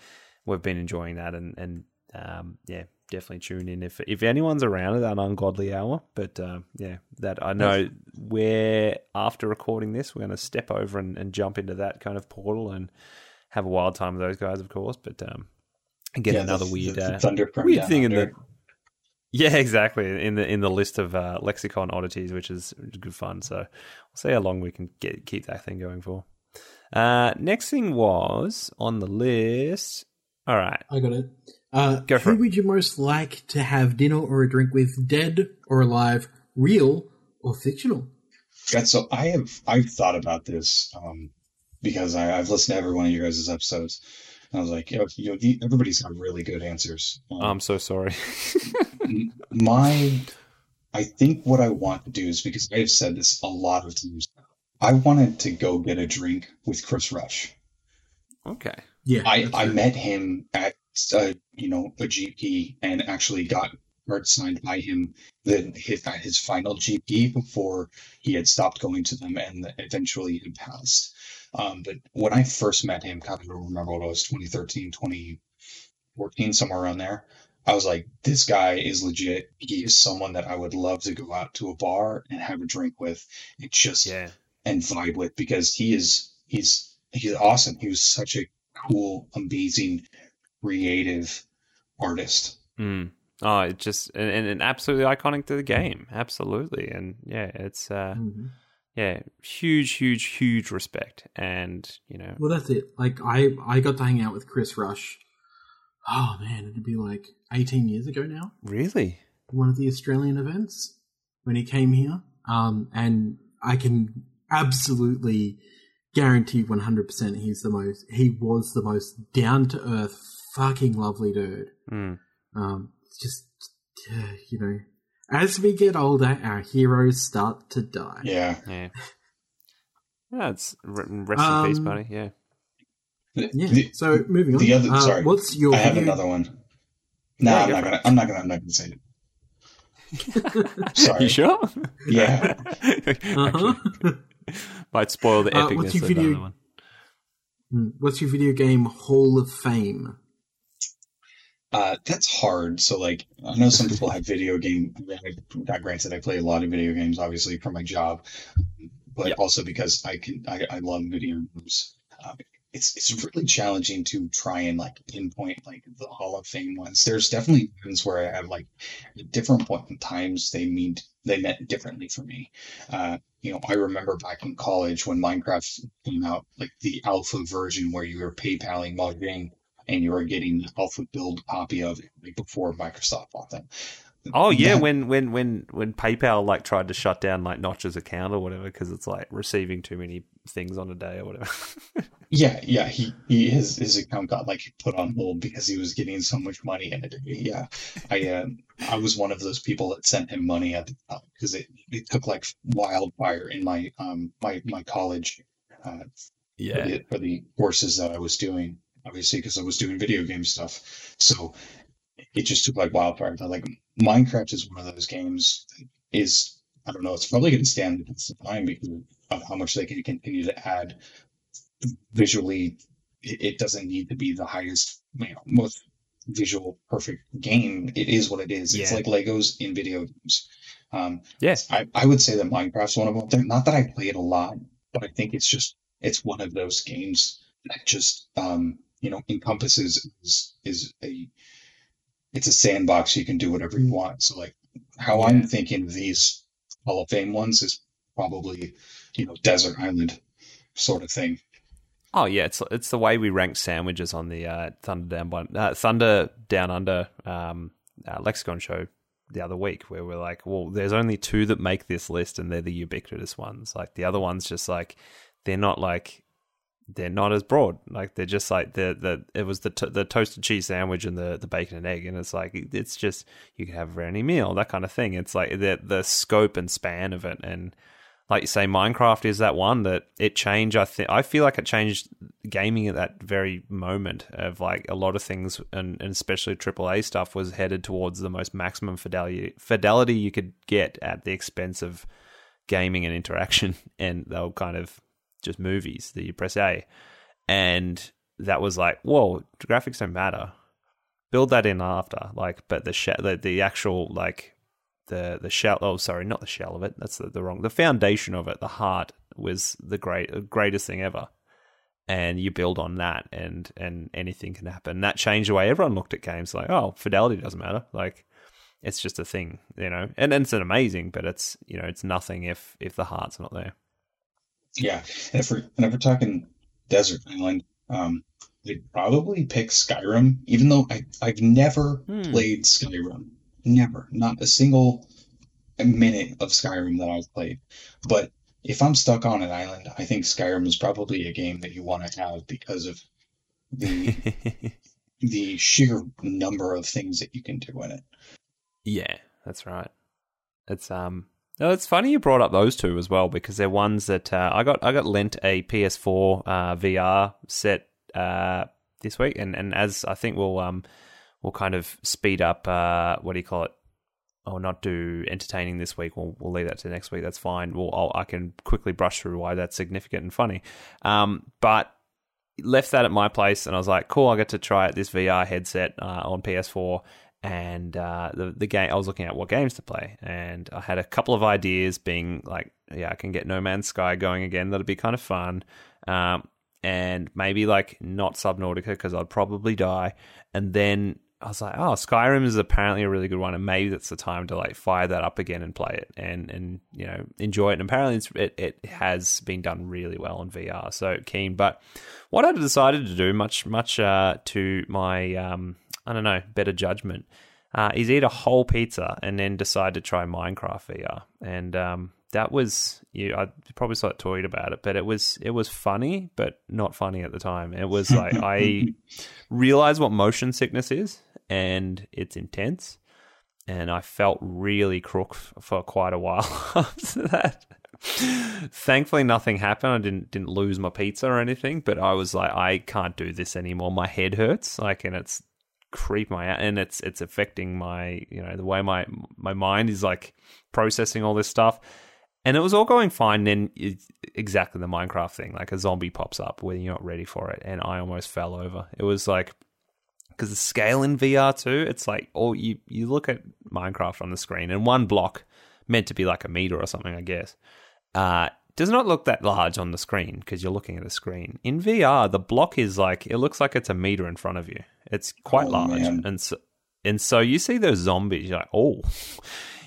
we've been enjoying that, and and um, yeah, definitely tune in if if anyone's around at that ungodly hour. But uh, yeah, that I know we're after recording this, we're going to step over and, and, jump into that kind of portal and have a wild time with those guys, of course. But um, get yeah, another the, weird
the
uh, weird thing under. in the yeah, exactly. In the in the list of uh, lexicon oddities, which is good fun. So we'll see how long we can get keep that thing going for. Uh, next thing was on the list. All right,
I got it. Uh, Go for who it. would you most like to have dinner or a drink with, dead or alive, real or fictional?
Yeah, so I have I've thought about this um, because I, have listened to every one of your guys' episodes. And I was like, you know, you know, everybody's got really good answers.
Um, I'm so sorry. [laughs]
my, I think what I want to do is because I've said this a lot of times. I wanted to go get a drink with Chris Rush.
Okay.
Yeah. I, I met him at uh, you know, a GP and actually got art signed by him then his, his final GP before he had stopped going to them and eventually had passed. Um, but when I first met him, I don't remember what it was, 2013, 2014, somewhere around there. I was like, this guy is legit. He is someone that I would love to go out to a bar and have a drink with and just yeah. and vibe with because he is he's he's awesome. He was such a cool, amazing creative artist.
Mm. Oh, it just and, and, absolutely iconic to the game, absolutely, and yeah, it's uh, mm-hmm. yeah, huge, huge, huge respect, and you know,
well, that's it. Like I, I got to hang out with Chris Rush. Oh man, it'd be like eighteen years ago now.
Really?
One of the Australian events when he came here, um, and I can absolutely guarantee 100% he's the most he was the most down to earth fucking lovely dude.
Mm.
Um, just, uh, you know, as we get older, our heroes start to die.
Yeah.
Yeah. Yeah, it's rest in um, peace, buddy. Yeah.
Yeah. The, so moving on. The other, uh, sorry, what's your?
I have video? another one. No, yeah, I'm, not gonna, I'm not gonna. I'm not gonna. say it. [laughs] sorry.
You sure?
Yeah. [laughs]
uh-huh. [laughs] Might spoil the epicness uh, what's your video, one.
Hmm. What's your video game Hall of Fame?
Uh, that's hard. So, like, I know some people have video game. Not granted, I play a lot of video games, obviously, for my job, but also because I can. I, I love video games. Um, it's it's really challenging to try and like pinpoint like the Hall of Fame ones. There's definitely ones where I have like different point in times they mean they meant differently for me. Uh, you know, I remember back in college when Minecraft came out, like the alpha version where you were PayPaling Mojang and you are getting off the alpha build copy of it like before Microsoft bought them.
Oh yeah, that, when when when when PayPal like tried to shut down like Notch's account or whatever because it's like receiving too many things on a day or whatever. [laughs]
yeah, yeah, he, he his his account got like put on hold because he was getting so much money in it. Yeah, I uh, I was one of those people that sent him money at the time because it it took like wildfire in my um my my college. Uh,
yeah,
for the, for the courses that I was doing, obviously because I was doing video game stuff. So it just took like wildfire. Like Minecraft is one of those games that is I don't know. It's probably going to stand the test of time because of how much they can continue to add visually. It, it doesn't need to be the highest, you know, most visual perfect game. It is what it is. Yeah. It's like Legos in video games. Um,
yes,
I, I would say that Minecraft's one of them. Not that I play it a lot, but I think it's just it's one of those games that just um, you know encompasses is, is a it's a sandbox. You can do whatever you want. So like how yeah. I'm thinking these Hall of Fame ones is probably, you know, desert island sort of thing.
Oh yeah, it's it's the way we rank sandwiches on the uh, Thunder Down by, uh, Thunder Down Under um, uh, lexicon show the other week, where we're like, well, there's only two that make this list, and they're the ubiquitous ones. Like the other ones, just like they're not like they're not as broad. Like they're just like the the it was the t- the toasted cheese sandwich and the the bacon and egg, and it's like it's just you can have any meal that kind of thing. It's like the the scope and span of it, and like you say, Minecraft is that one that it changed. I think I feel like it changed gaming at that very moment of like a lot of things, and, and especially AAA stuff was headed towards the most maximum fidelity fidelity you could get at the expense of gaming and interaction, [laughs] and they'll kind of just movies that you press A, and that was like, whoa, graphics don't matter. Build that in after, like, but the sh- the, the actual like the the shell. Oh, sorry, not the shell of it. That's the, the wrong. The foundation of it, the heart, was the great greatest thing ever. And you build on that, and and anything can happen. That changed the way everyone looked at games. Like, oh, fidelity doesn't matter. Like, it's just a thing, you know. And, and it's an amazing, but it's you know, it's nothing if if the heart's not there.
Yeah, and if we're and if we're talking desert island, um, they'd probably pick Skyrim, even though I I've never hmm. played Skyrim. Never. Not a single minute of Skyrim that I've played. But if I'm stuck on an island, I think Skyrim is probably a game that you want to have because of the [laughs] the sheer number of things that you can do in it.
Yeah, that's right. It's um no, it's funny you brought up those two as well because they're ones that uh, I got I got lent a PS4 uh, VR set uh, this week, and, and as I think we'll um we'll kind of speed up. Uh, what do you call it? I'll not do entertaining this week. We'll we'll leave that to next week. That's fine. We'll I'll, i can quickly brush through why that's significant and funny. Um, but left that at my place, and I was like, cool. I get to try out this VR headset uh, on PS4 and uh, the the game I was looking at what games to play, and I had a couple of ideas, being like, yeah, I can get No Man's Sky going again. That'd be kind of fun, um, and maybe like not Subnautica because I'd probably die, and then I was like, oh, Skyrim is apparently a really good one, and maybe that's the time to like fire that up again and play it and and you know enjoy it. And apparently, it it has been done really well on VR, so keen. But what I decided to do, much much uh, to my um, I don't know better judgment, uh, is eat a whole pizza and then decide to try Minecraft VR. And um, that was you. I probably saw it tweet about it, but it was it was funny, but not funny at the time. It was like [laughs] I realized what motion sickness is, and it's intense. And I felt really crook for quite a while [laughs] after that. Thankfully, nothing happened. I didn't didn't lose my pizza or anything, but I was like, I can't do this anymore. My head hurts, like, and it's creep my out and it's it's affecting my you know the way my my mind is like processing all this stuff and it was all going fine. Then exactly the Minecraft thing, like a zombie pops up when you're not ready for it, and I almost fell over. It was like because the scale in VR too, it's like oh you you look at Minecraft on the screen, and one block meant to be like a meter or something, I guess. Uh, does not look that large on the screen because you're looking at a screen. In VR, the block is like it looks like it's a meter in front of you. It's quite oh, large, man. and so and so you see those zombies. You're like, oh,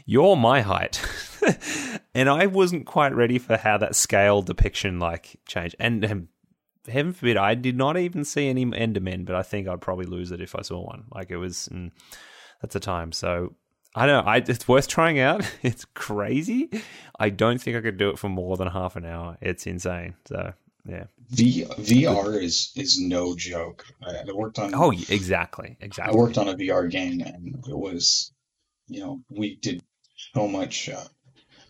you're my height. [laughs] and I wasn't quite ready for how that scale depiction like changed. And, and heaven forbid, I did not even see any Endermen, but I think I'd probably lose it if I saw one. Like it was, mm, that's the time. So I don't know. I, it's worth trying out. [laughs] It's crazy. I don't think I could do it for more than half an hour. It's insane. So yeah.
V, VR is is no joke. I, I worked on.
Oh, exactly, exactly.
I worked on a VR game, and it was, you know, we did so much uh,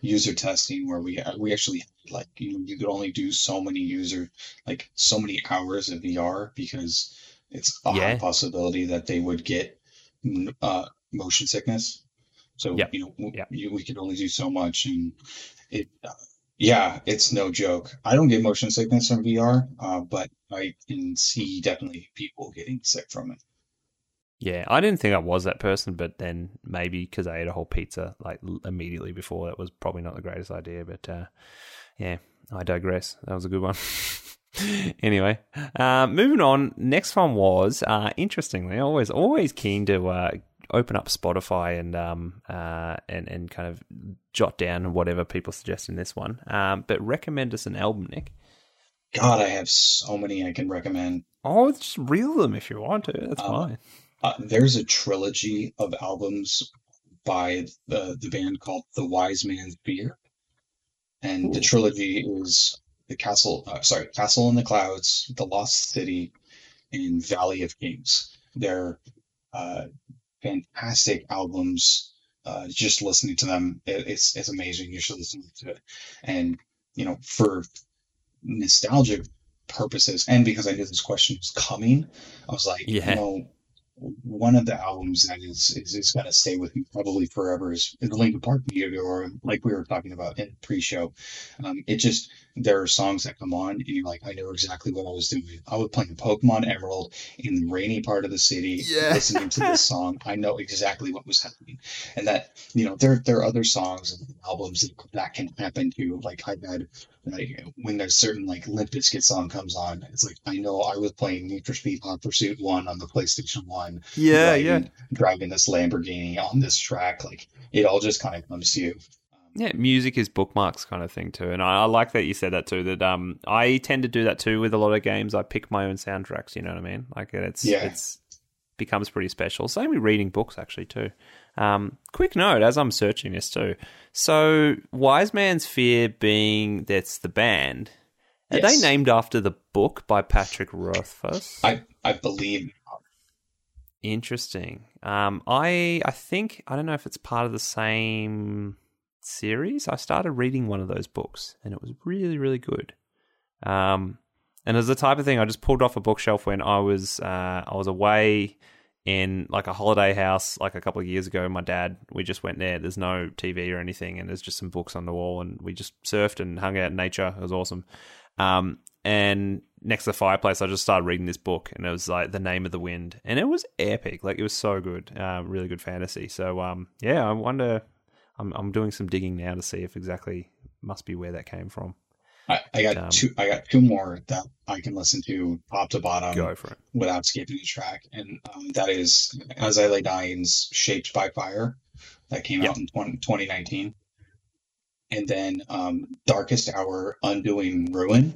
user testing where we we actually like you know, you could only do so many user like so many hours of VR because it's a yeah. high possibility that they would get uh, motion sickness. So yep. you know yep. we, we could only do so much, and it uh, yeah, it's no joke. I don't get motion sickness from VR, uh, but I can see definitely people getting sick from it.
Yeah, I didn't think I was that person, but then maybe because I ate a whole pizza like immediately before, that was probably not the greatest idea. But uh, yeah, I digress. That was a good one. [laughs] anyway, uh, moving on. Next one was uh, interestingly, always always keen to uh, open up Spotify and um uh and and kind of jot down whatever people suggest in this one. Um, but recommend us an album, Nick.
God, I have so many I can recommend.
Oh, just reel them if you want to. That's um, fine.
Uh, there's a trilogy of albums by the the band called The Wise Man's Fear, and Ooh. the trilogy is the Castle. Uh, sorry, Castle in the Clouds, The Lost City, and Valley of Kings. They're uh, fantastic albums. Uh, just listening to them, it, it's it's amazing. You should listen to it, and you know for nostalgic purposes, and because I knew this question was coming, I was like, yeah. you know, one of the albums that is is, is going to stay with me probably forever is, is the Linkin Park or like we were talking about in pre-show. Um, it just there are songs that come on and you're like, I know exactly what I was doing. I was playing Pokemon Emerald in the rainy part of the city, yeah. listening to this [laughs] song. I know exactly what was happening, and that you know there there are other songs and albums that, that can happen to. Like I've had like when there's certain like Limp Bizkit song comes on, it's like I know I was playing Need for Speed Hot Pursuit One on the PlayStation One.
Yeah, driving, yeah.
Driving this Lamborghini on this track, like it all just kind of comes to you.
Yeah, music is bookmarks kind of thing too, and I, I, like that you said that too. That um, I tend to do that too with a lot of games. I pick my own soundtracks. You know what I mean? Like it's yeah. it's becomes pretty special. Same with reading books actually too. Um, quick note as I'm searching this too. So Wise Man's Fear being that's the band. Are yes. they named after the book by Patrick Rothfuss?
I I believe.
Interesting. Um, I I think I don't know if it's part of the same series, I started reading one of those books, and it was really, really good. Um, and as the type of thing I just pulled off a bookshelf when I was uh, I was away in like a holiday house like a couple of years ago. My dad, we just went there. There's no TV or anything, and there's just some books on the wall, and we just surfed and hung out in nature. It was awesome. Um, and next to the fireplace, I just started reading this book, and it was like the name of the wind, and it was epic. Like it was so good, uh, really good fantasy. So um, yeah, I wonder I'm I'm doing some digging now to see if exactly must be where that came from.
I, I got um, two. I got two more that I can listen to top to bottom.
Go for it
without skipping a track, and um, that is "As I Lay Dying's "Shaped by Fire," that came yep. out in 20, 2019, and then um, "Darkest Hour," "Undoing Ruin."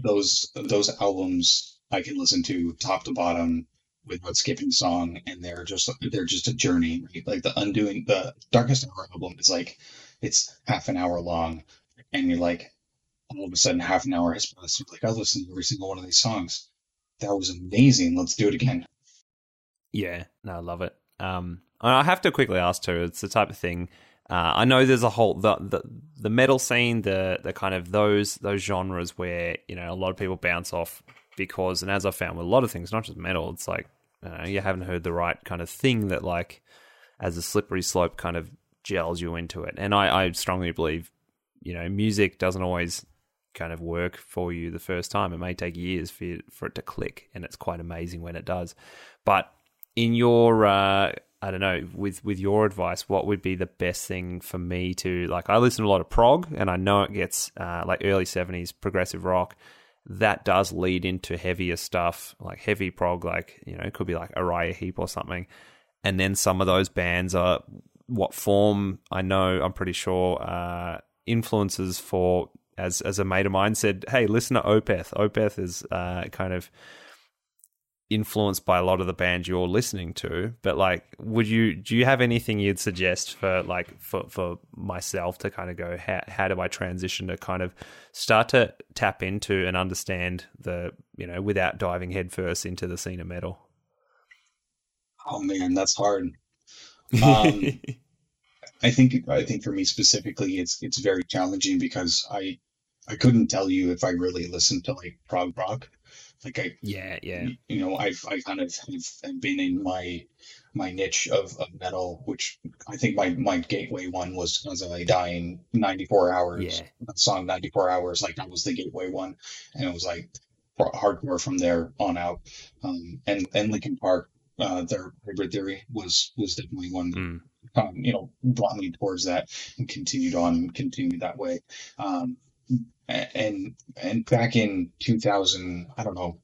Those those albums I can listen to top to bottom without skipping song, and they're just they're just a journey. Right? Like the undoing the Darkest Hour album is like it's half an hour long, and you're like all of a sudden half an hour has passed. You're like I listened to every single one of these songs. That was amazing. Let's do it again.
Yeah, no, I love it. Um, I have to quickly ask too. It's the type of thing. Uh, I know there's a whole the, the the metal scene, the the kind of those those genres where you know a lot of people bounce off because, and as I found with a lot of things, not just metal, it's like uh, you haven't heard the right kind of thing that like as a slippery slope kind of gels you into it. And I, I strongly believe, you know, music doesn't always kind of work for you the first time. It may take years for you, for it to click, and it's quite amazing when it does. But in your, uh, I don't know, with with your advice, what would be the best thing for me to like? I listen to a lot of prog, and I know it gets uh, like early seventies progressive rock that does lead into heavier stuff, like heavy prog, like, you know, it could be like Uriah Heep or something. And then some of those bands are what form I know, I'm pretty sure, uh, influences for, as, as a mate of mine said, hey, listen to Opeth. Opeth is uh, kind of influenced by a lot of the bands you're listening to but like would you do you have anything you'd suggest for like for for myself to kind of go how, how do i transition to kind of start to tap into and understand the you know without diving headfirst into the scene of metal?
Oh man that's hard. [laughs] Um i think i think for me specifically it's it's very challenging because i i couldn't tell you if i really listened to like prog rock like I,
yeah, yeah.
You know, I've I kind of have been in my my niche of, of metal, which I think my my gateway one was as I die in 94 hours. Yeah. song 94 hours, like that was the gateway one, and it was like hardcore from there on out. Um, and and Linkin Park, uh, their hybrid theory was was definitely one. Mm. Um, you know, brought me towards that and continued on, continued that way. Um, and and back in 2000 i don't know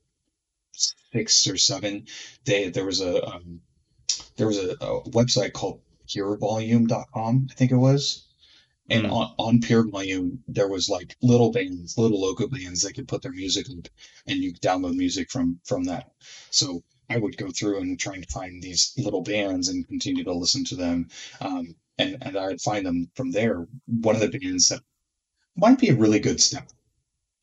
six or seven they there was a um, there was a, a, website called purevolume.com i think it was And
Mm.
on, on Pure Volume, there was like little bands, little local bands that could put their music up, and you could download music from from that. So I would go through and trying to find these little bands and continue to listen to them, um, and and I would find them from there. One of the bands that might be a really good step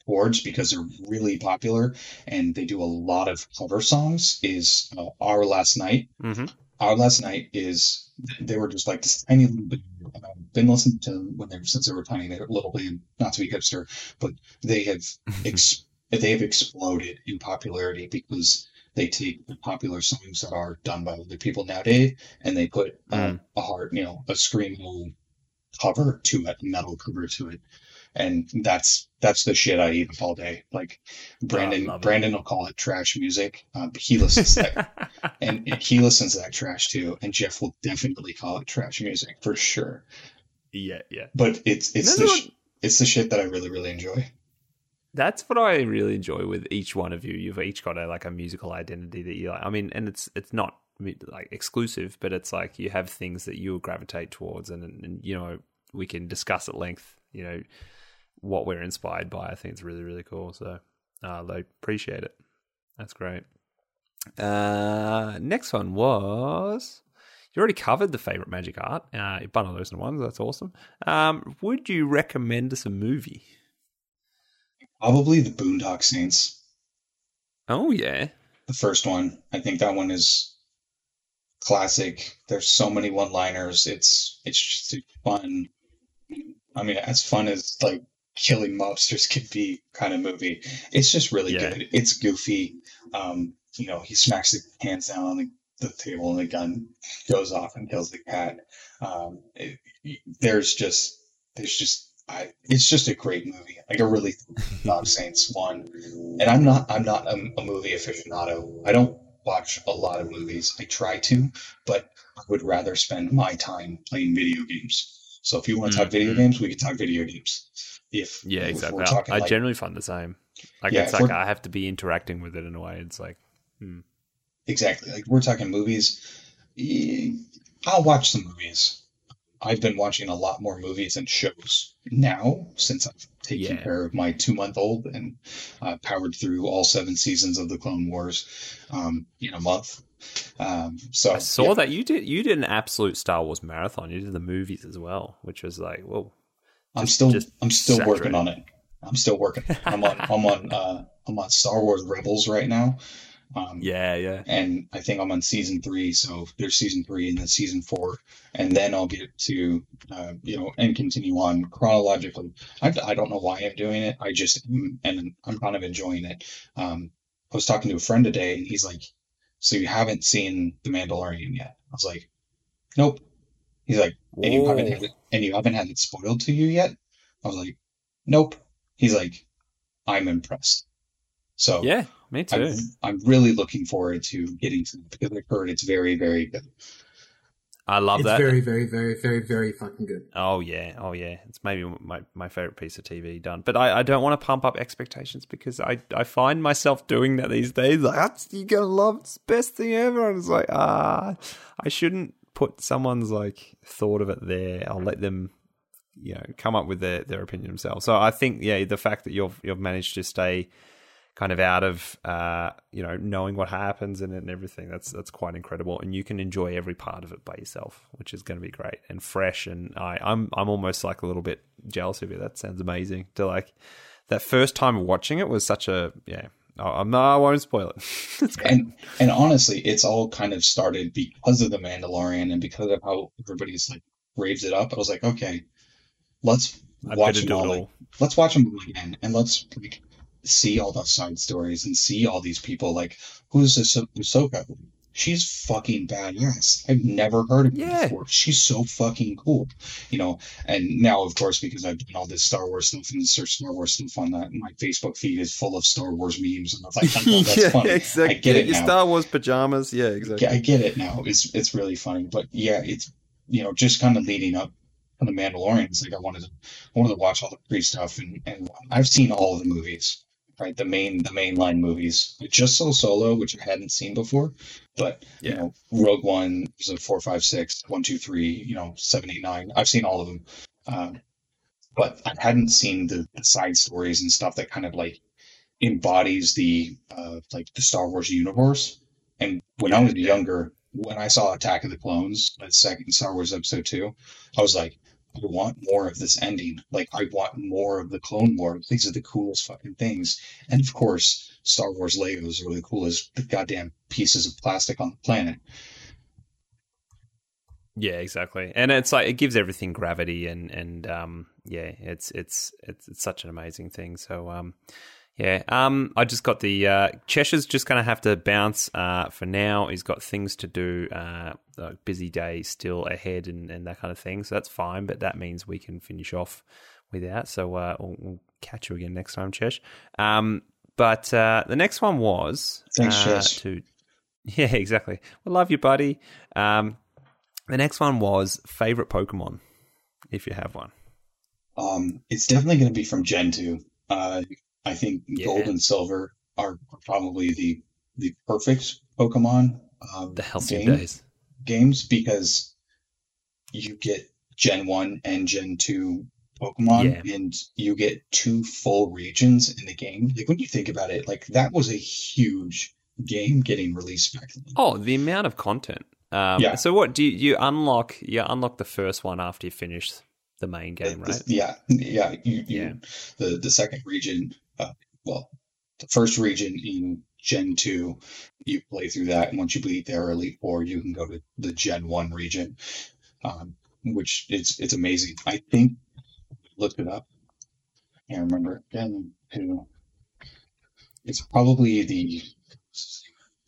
towards because they're really popular and they do a lot of cover songs is uh, Our Last Night.
hmm
Our Last Night is they were just like this tiny little. And I've been listening to them when they were since they were tiny. They're little band, not to be hipster, but they have [laughs] ex- they have exploded in popularity because they take the popular songs that are done by other people nowadays and they put uh,
Mm.
a hard, you know, a screamo cover to it, metal cover to it, and that's that's the shit I eat up all day. Like Brandon,
love it.
Brandon will call it trash music. Um, he listens to that, [laughs] and, and he listens to that trash too. And Jeff will definitely call it trash music for sure.
yeah, yeah.
But it's it's the it's the shit that I really really enjoy.
That's what I really enjoy with each one of you. You've each got a like a musical identity that you like. I mean, and it's it's not like exclusive, but it's like you have things that you gravitate towards, and, and you know we can discuss at length. You know what we're inspired by. I think it's really really cool. So uh, I appreciate it. That's great. Uh, next one was you already covered the favorite magic art. Uh, bundle those in ones. That's awesome. Um, would you recommend us a movie?
Probably the Boondock Saints,
Oh yeah.
the first one. I think that one is classic. There's so many one-liners. It's it's just fun. I mean, as fun as like killing mobsters could be kind of movie. It's just really
Yeah.
good. It's goofy. Um, you know, he smacks the hands down on the, the table and the gun goes off and kills the cat. Um, it, there's just there's just I, it's just a great movie. Like I really [laughs] Dog Saints one. And I'm not I'm not a, a movie aficionado. I don't watch a lot of movies. I try to, but I would rather spend my time playing video games. So if you want to talk video
Mhm.
games, we can talk video games. If
Yeah,
if
exactly. I-
talking
I
like-
generally find the same. Like
Yeah,
it's like I have to be interacting with it in a way. It's like,
Exactly. Like we're talking movies. I'll watch some movies. I've been watching a lot more movies and shows now since I've taken
Yeah.
care of my two month old and uh, powered through all seven seasons of the Clone Wars um, in a month. Um, so
I saw
yeah,
that you did you did an absolute Star Wars marathon. You did the movies as well, which was like, whoa.
I'm
just-
still
just
I'm still working on it. I'm still working. I'm on I'm on uh, I'm on Star Wars Rebels right now. Um,
Yeah, yeah.
and I think I'm on season three. So there's season three and then season four, and then I'll get to uh, you know and continue on chronologically. I, I don't know why I'm doing it. I just and I'm kind of enjoying it. Um, I was talking to a friend today, and he's like, "So you haven't seen The Mandalorian yet?" I was like, "Nope." He's like, "And you haven't had it, and you haven't had it spoiled to you yet?" I was like, "Nope." He's like, "I'm impressed." So
Yeah, me too.
I'm, I'm really looking forward to getting to it because I've heard it's very, very good.
I love
it's
that.
very, very, very, very, very fucking good.
Oh yeah, oh yeah. It's maybe my, my favorite piece of TV done. But I, I don't want to pump up expectations because I, I find myself doing that these days. Like that's you're gonna love it's the best thing ever. And it's like ah, I shouldn't put someone's like thought of it there. I'll let them, you know, come up with their, their opinion themselves. So I think yeah, the fact that you've you've managed to stay kind of out of uh, you know knowing what happens and, and everything that's that's quite incredible and you can enjoy every part of it by yourself which is going to be great and fresh and I, I'm I'm almost like a little bit jealous of you that sounds amazing to like that first time watching it was such a yeah I'm no I won't spoil it [laughs]
And and honestly, it's all kind of started because of the Mandalorian and because of how everybody's like raves it up. I was like, okay, let's
I
watch them
it
all.
all.
Like, let's watch them again, and let's like see all the side stories and see all these people. Like, who's this Ahsoka? She's fucking badass. I've never heard of her
Yeah.
before. She's so fucking cool, you know. And now, of course, because I've done all this Star Wars stuff and search Star Wars stuff on that, my Facebook feed is full of Star Wars memes, and I'm like, [laughs] that's funny. I get it now.
Star Wars pajamas yeah exactly
I get it now. It's it's really funny, but yeah, it's you know just kind of leading up to the Mandalorians. Like I wanted to I wanted to watch all the pre stuff, and and I've seen all of the movies, right? The main the mainline movies. Just so Solo, which I hadn't seen before, but you
Yeah.
know Rogue One, a four, five, six, one, two, three, you know seven, eight, nine. I've seen all of them. Um, but I hadn't seen the, the side stories and stuff that kind of like embodies the uh, like the Star Wars universe. And when I was younger, when I saw Attack of the Clones, the second Star Wars Episode Two, I was like, I want more of this ending. Like, I want more of the Clone Wars. These are the coolest fucking things. And of course, Star Wars Legos are the coolest goddamn pieces of plastic on the planet.
Yeah, exactly. And it's like it gives everything gravity and and um yeah, it's it's it's, it's such an amazing thing. So um yeah, um, I just got the uh, Cheshire's just going to have to bounce uh, for now. He's got things to do, uh, busy day still ahead, and, and that kind of thing. So that's fine, but that means we can finish off without. So uh, we'll, we'll, catch you again next time, Chesh. Um, but uh, the next one was
thanks, uh, Chesh. To [laughs]
yeah, exactly. We love you, buddy. Um, the next one was favorite Pokemon, if you have one.
Um, it's definitely going to be from Gen two. Uh, I think yeah. gold and silver are probably the the perfect Pokemon um,
the healthy game, days
games because you get Gen one and Gen two Pokemon, yeah. and you get two full regions in the game. Like when you think about it, like that was a huge game getting released back then.
Oh, the amount of content. Um, yeah. So what do you, you unlock? You unlock the first one after you finish the main game, right?
The, yeah, yeah. You, you, yeah. The the second region uh, well, the first region in Gen 2, you play through that. And once you beat their Elite Four, you can go to the Gen 1 region, um, which it's, it's amazing. I think, looked it up. I can't remember. Gen 2. It's probably the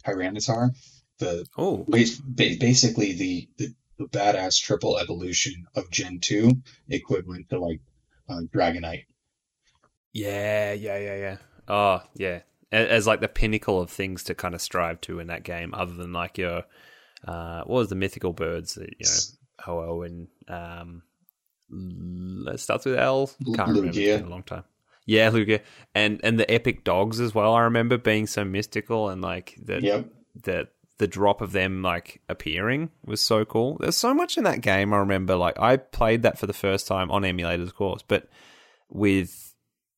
Tyranitar. The
oh,
basically the, the the badass triple evolution of Gen 2, equivalent to like uh, Dragonite.
Yeah, yeah, yeah, yeah. Oh, yeah. As like the pinnacle of things to kind of strive to in that game, other than like your uh, what was the mythical birds that you know Ho-Oh and um, it starts with L. Can't remember. Been a long time. Yeah, Lugia, and and the epic dogs as well. I remember being so mystical and like that.
Yep.
That the drop of them like appearing was so cool. There's so much in that game. I remember like I played that for the first time on emulators, of course, but with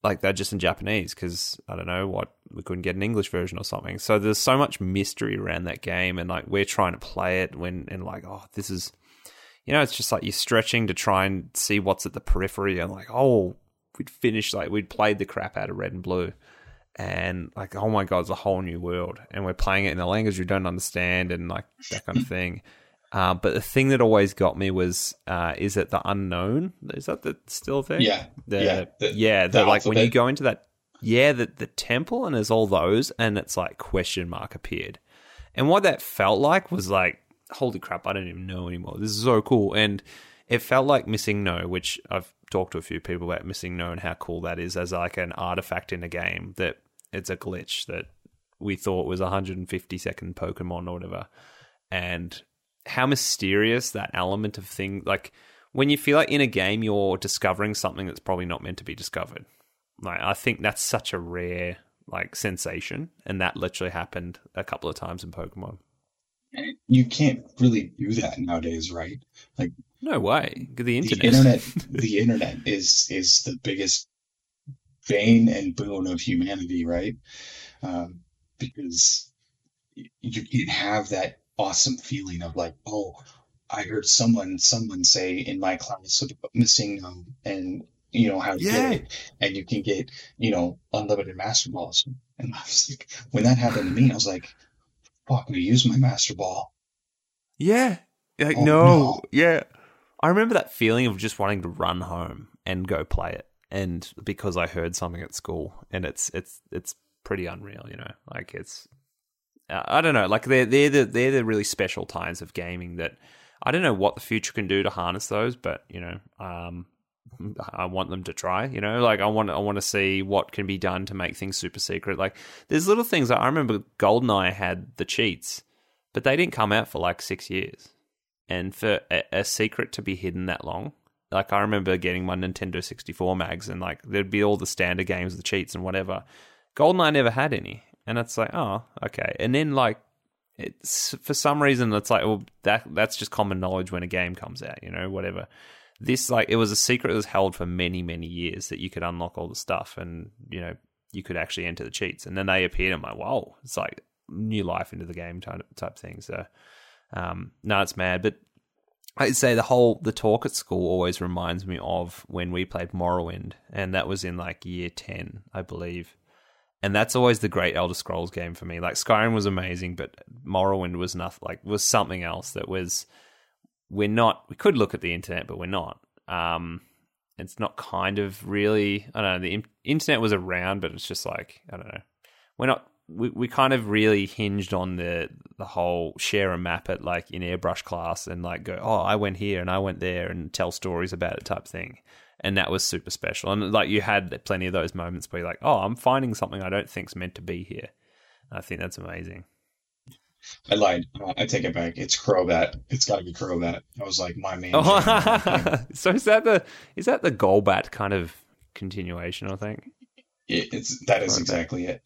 like they're just in Japanese because I don't know what we couldn't get an English version or something. So there's so much mystery around that game, and like we're trying to play it when and like oh this is, you know, it's just like you're stretching to try and see what's at the periphery, and like oh we'd finished like we'd played the crap out of Red and Blue, and like oh my god, it's a whole new world, and we're playing it in a language we don't understand, and like that kind of thing. Uh, but the thing that always got me was, uh, is it the unknown? Is that the still thing?
Yeah,
the,
yeah,
the, yeah. The, like when you go into that, yeah, the the temple and there's all those, and it's like question mark appeared, and what that felt like was like, holy crap, I don't even know anymore. This is so cool, and it felt like MissingNo, which I've talked to a few people about MissingNo and how cool that is as like an artifact in a game that it's a glitch that we thought was 150 second Pokemon or whatever, and how mysterious that element of thing like when you feel like in a game you're discovering something that's probably not meant to be discovered. Like I think that's such a rare like sensation and that literally happened a couple of times in Pokemon.
You can't really do that nowadays, right? Like
no way. The internet
the internet [laughs] the internet is is the biggest bane and boon of humanity, right? Um, because you can't have that awesome feeling of like, oh, I heard someone someone say in my class about missing um, and you know how to yeah. get it, and you can get you know unlimited master balls. And I was like, when that happened to me, I was like, fuck, I use my master ball.
Yeah, like oh, no. no, yeah. I remember that feeling of just wanting to run home and go play it, and because I heard something at school, and it's it's it's pretty unreal, you know. Like it's uh, I don't know, like they're they're the they're the really special times of gaming that I don't know what the future can do to harness those, but you know, um, I want them to try. You know, like I want I want to see what can be done to make things super secret. Like there's little things. I remember Goldeneye had the cheats, but they didn't come out for like six years, and for a, a secret to be hidden that long. Like I remember getting my Nintendo 64 mags, and like there'd be all the standard games, the cheats, and whatever. Goldeneye never had any, and it's like, oh, okay. And then like, it's for some reason it's like, well, that that's just common knowledge when a game comes out, you know, whatever. this like it was a secret that was held for many many years that you could unlock all the stuff and you know you could actually enter the cheats and then they appeared i'm like whoa it's like new life into the game type, type thing so um no it's mad but i'd say the whole the talk at school always reminds me of when we played morrowind and that was in like year 10 i believe and that's always the great elder scrolls game for me. Like skyrim was amazing but morrowind was nothing like was something else that was we're not we could look at the internet but we're not. Um it's not kind of really i don't know the internet was around but it's just like i don't know. We're not we, we kind of really hinged on the the whole share a map at like in airbrush class and like go oh i went here and i went there and tell stories about it type thing and that was super special and like you had plenty of those moments where you're like oh i'm finding something i don't think's meant to be here i think that's amazing
I lied. Uh, I take it back. It's Crobat. It's got to be Crobat. I was like my main. Oh. [laughs]
so is that the is that the Golbat kind of continuation? I think
it, it's that is exactly it.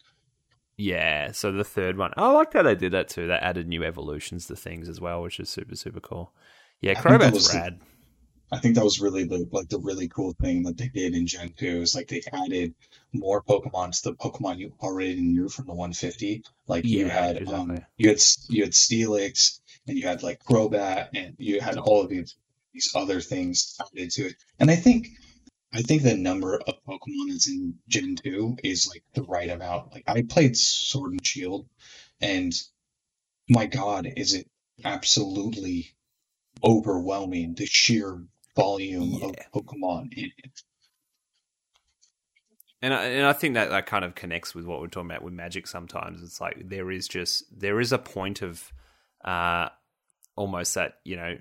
Yeah. So the third one, I like how they did that too. They added new evolutions to things as well, which is super super cool. Yeah, Crobat's rad.
The, I think that was really the like the really cool thing that they did in Gen 2 is like they added more Pokemon to the Pokemon you already knew from the 150. Like yeah, you had um, exactly. um you had you had Steelix and you had like Crobat and you had all of these these other things added to it. And I think I think the number of Pokemon that's in Gen 2 is like the right amount. Like I played Sword and Shield and my god, is it absolutely overwhelming the sheer volume yeah. of Pokemon in it.
And I, and I think that that kind of connects with what we're talking about with Magic. Sometimes it's like there is just there is a point of uh, almost that you know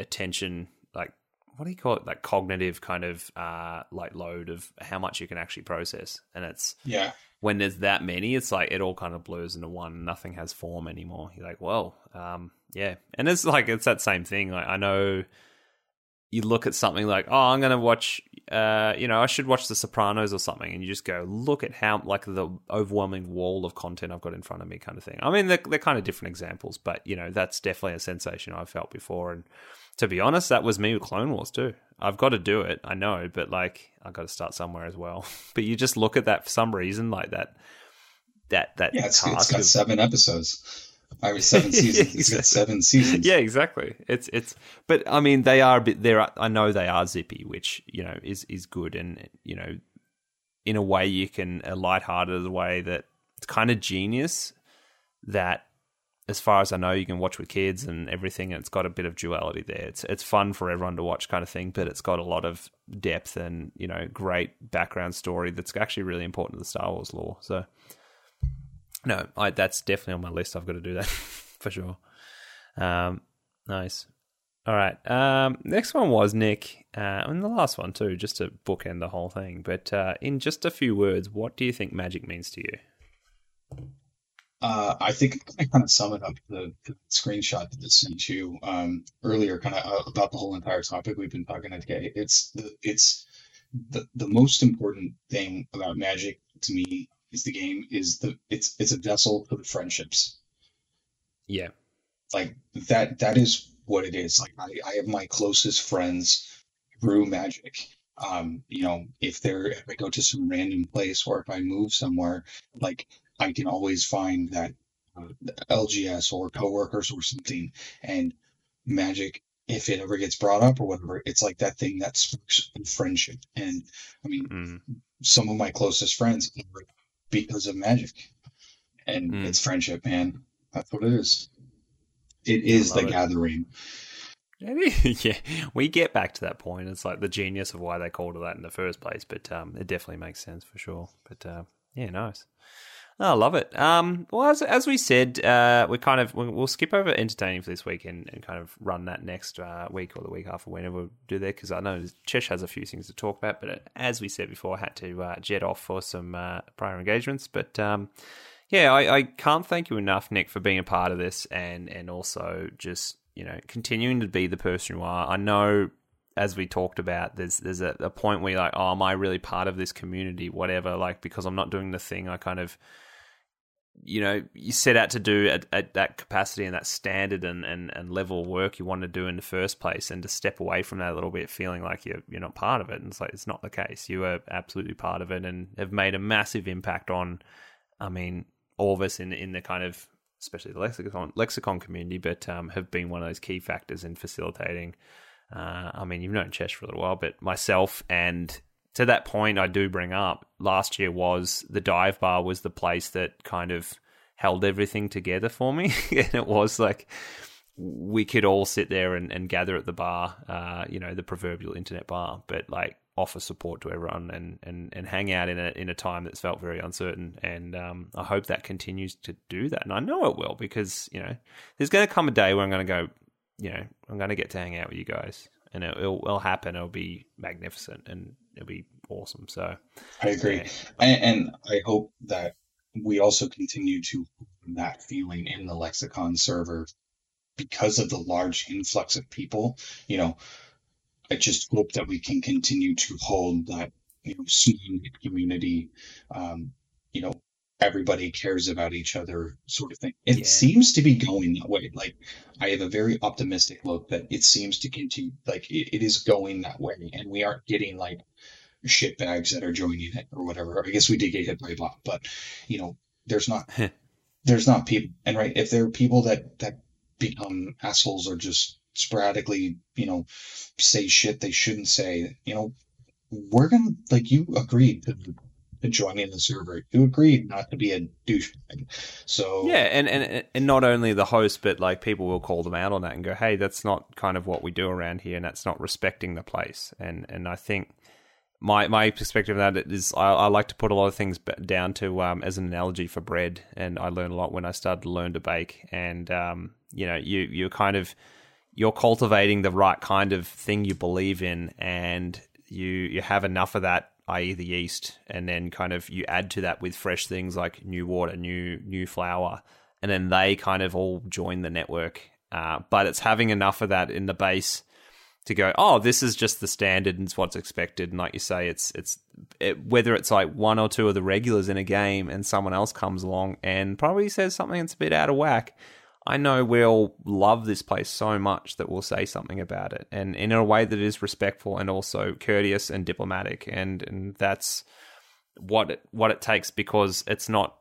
attention, like what do you call it, like cognitive kind of uh, like load of how much you can actually process, and it's
yeah.
When there's that many, it's like it all kind of blurs into one. Nothing has form anymore. You're like, well, um, yeah, and it's like it's that same thing. Like I know you look at something like, oh, I'm going to watch, uh, you know, I should watch The Sopranos or something, and you just go, look at how, like, the overwhelming wall of content I've got in front of me, kind of thing. I mean, they're, they're kind of different examples, but, you know, that's definitely a sensation I've felt before. And to be honest, that was me with Clone Wars too. I've got to do it, I know, but, like, I've got to start somewhere as well. [laughs] but you just look at that for some reason, like that, that, that.
Yeah, it's, it's got of, seven episodes. I was seven [laughs] seasons. yeah, exactly. seven seasons.
Yeah, exactly. It's it's. But I mean, they are a bit. There, I know they are zippy, which you know is is good, and you know, in a way, you can a lighthearted way that it's kind of genius. That, as far as I know, you can watch with kids and everything, and it's got a bit of duality there. It's it's fun for everyone to watch, kind of thing, but it's got a lot of depth and you know, great background story that's actually really important to the Star Wars lore. So no, I, that's definitely on my list. I've got to do that [laughs] for sure. Um, nice. All right. Um, next one was Nick, uh, and the last one too, just to bookend the whole thing. But uh, in just a few words, what do you think magic means to you?
Uh, I think I kind of sum it up the, the screenshot that I sent you um, earlier, kind of uh, about the whole entire topic we've been talking about today. It's the it's the the most important thing about magic to me is the game is the it's it's a vessel for the friendships.
Yeah.
Like that that is what it is. Like I, I have my closest friends through magic. Um, you know, if they're if I go to some random place or if I move somewhere, like I can always find that uh, LGS or coworkers or something and magic if it ever gets brought up or whatever, it's like that thing that sparks friendship. And I mean, mm. some of my closest friends because of magic and mm. it's friendship, man. That's what it is. It is the it. gathering. [laughs]
yeah, we get back to that point. It's like the genius of why they called it that in the first place, but um, it definitely makes sense for sure. But uh, yeah, nice. I love it. Um, well, as, as we said, uh, we kind of we'll skip over entertaining for this week and, and kind of run that next uh, week or the week after whenever we do that because I know Chesh has a few things to talk about. But as we said before, I had to uh, jet off for some uh, prior engagements. But um, yeah, I, I, can't thank you enough, Nick, for being a part of this and and also just you know continuing to be the person you are. I know as we talked about, there's there's a, a point where you're like, oh, am I really part of this community? Whatever, like because I'm not doing the thing I kind of you know you set out to do at, at, that capacity and that standard and, and, and level of work you want to do in the first place and to step away from that a little bit feeling like you're, you're not part of it. And it's like it's not the case. You are absolutely part of it and have made a massive impact on i mean all of us in in the kind of especially the lexicon lexicon community but um, have been one of those key factors in facilitating uh, i mean you've known Chesh for a little while but myself and to that point, I do bring up last year was the dive bar was the place that kind of held everything together for me, [laughs] and it was like we could all sit there and, and gather at the bar, uh, you know, the proverbial internet bar, but like offer support to everyone and, and, and hang out in a in a time that's felt very uncertain. And um, I hope that continues to do that, and I know it will because you know there's going to come a day where I'm going to go, you know, I'm going to get to hang out with you guys, and it, will it'll happen. It'll be magnificent, and it'll be awesome. So
I agree, yeah. and, and I hope that we also continue to that feeling in the lexicon server because of the large influx of people. You know, I just hope that we can continue to hold that you know small community. Um, you know, everybody cares about each other sort of thing. It yeah. seems to be going that way. Like I have a very optimistic look that it seems to continue like it, it is going that way and we aren't getting like shit bags that are joining it or whatever. I guess we did get hit by a bot, but you know, there's not there's not people and right if there are people that that become assholes or just sporadically, you know, say shit they shouldn't say, you know, we're gonna like you agreed to to join in the server. You agreed not to be a douchebag. So
yeah, and, and and not only the host, but like people will call them out on that and go, "Hey, that's not kind of what we do around here, and that's not respecting the place." And and I think my my perspective of that is I, I, like to put a lot of things down to um, as an analogy for bread, and I learned a lot when I started to learn to bake. And um, you know, you you're kind of you're cultivating the right kind of thing you believe in, and you you have enough of that, i.e., the yeast, and then kind of you add to that with fresh things like new water, new new flour, and then they kind of all join the network. Uh, but it's having enough of that in the base to go, oh, this is just the standard and it's what's expected. And like you say, it's it's it, whether it's like one or two of the regulars in a game and someone else comes along and probably says something that's a bit out of whack. I know we'll love this place so much that we'll say something about it, and in a way that is respectful and also courteous and diplomatic, and and that's what it what it takes because it's not.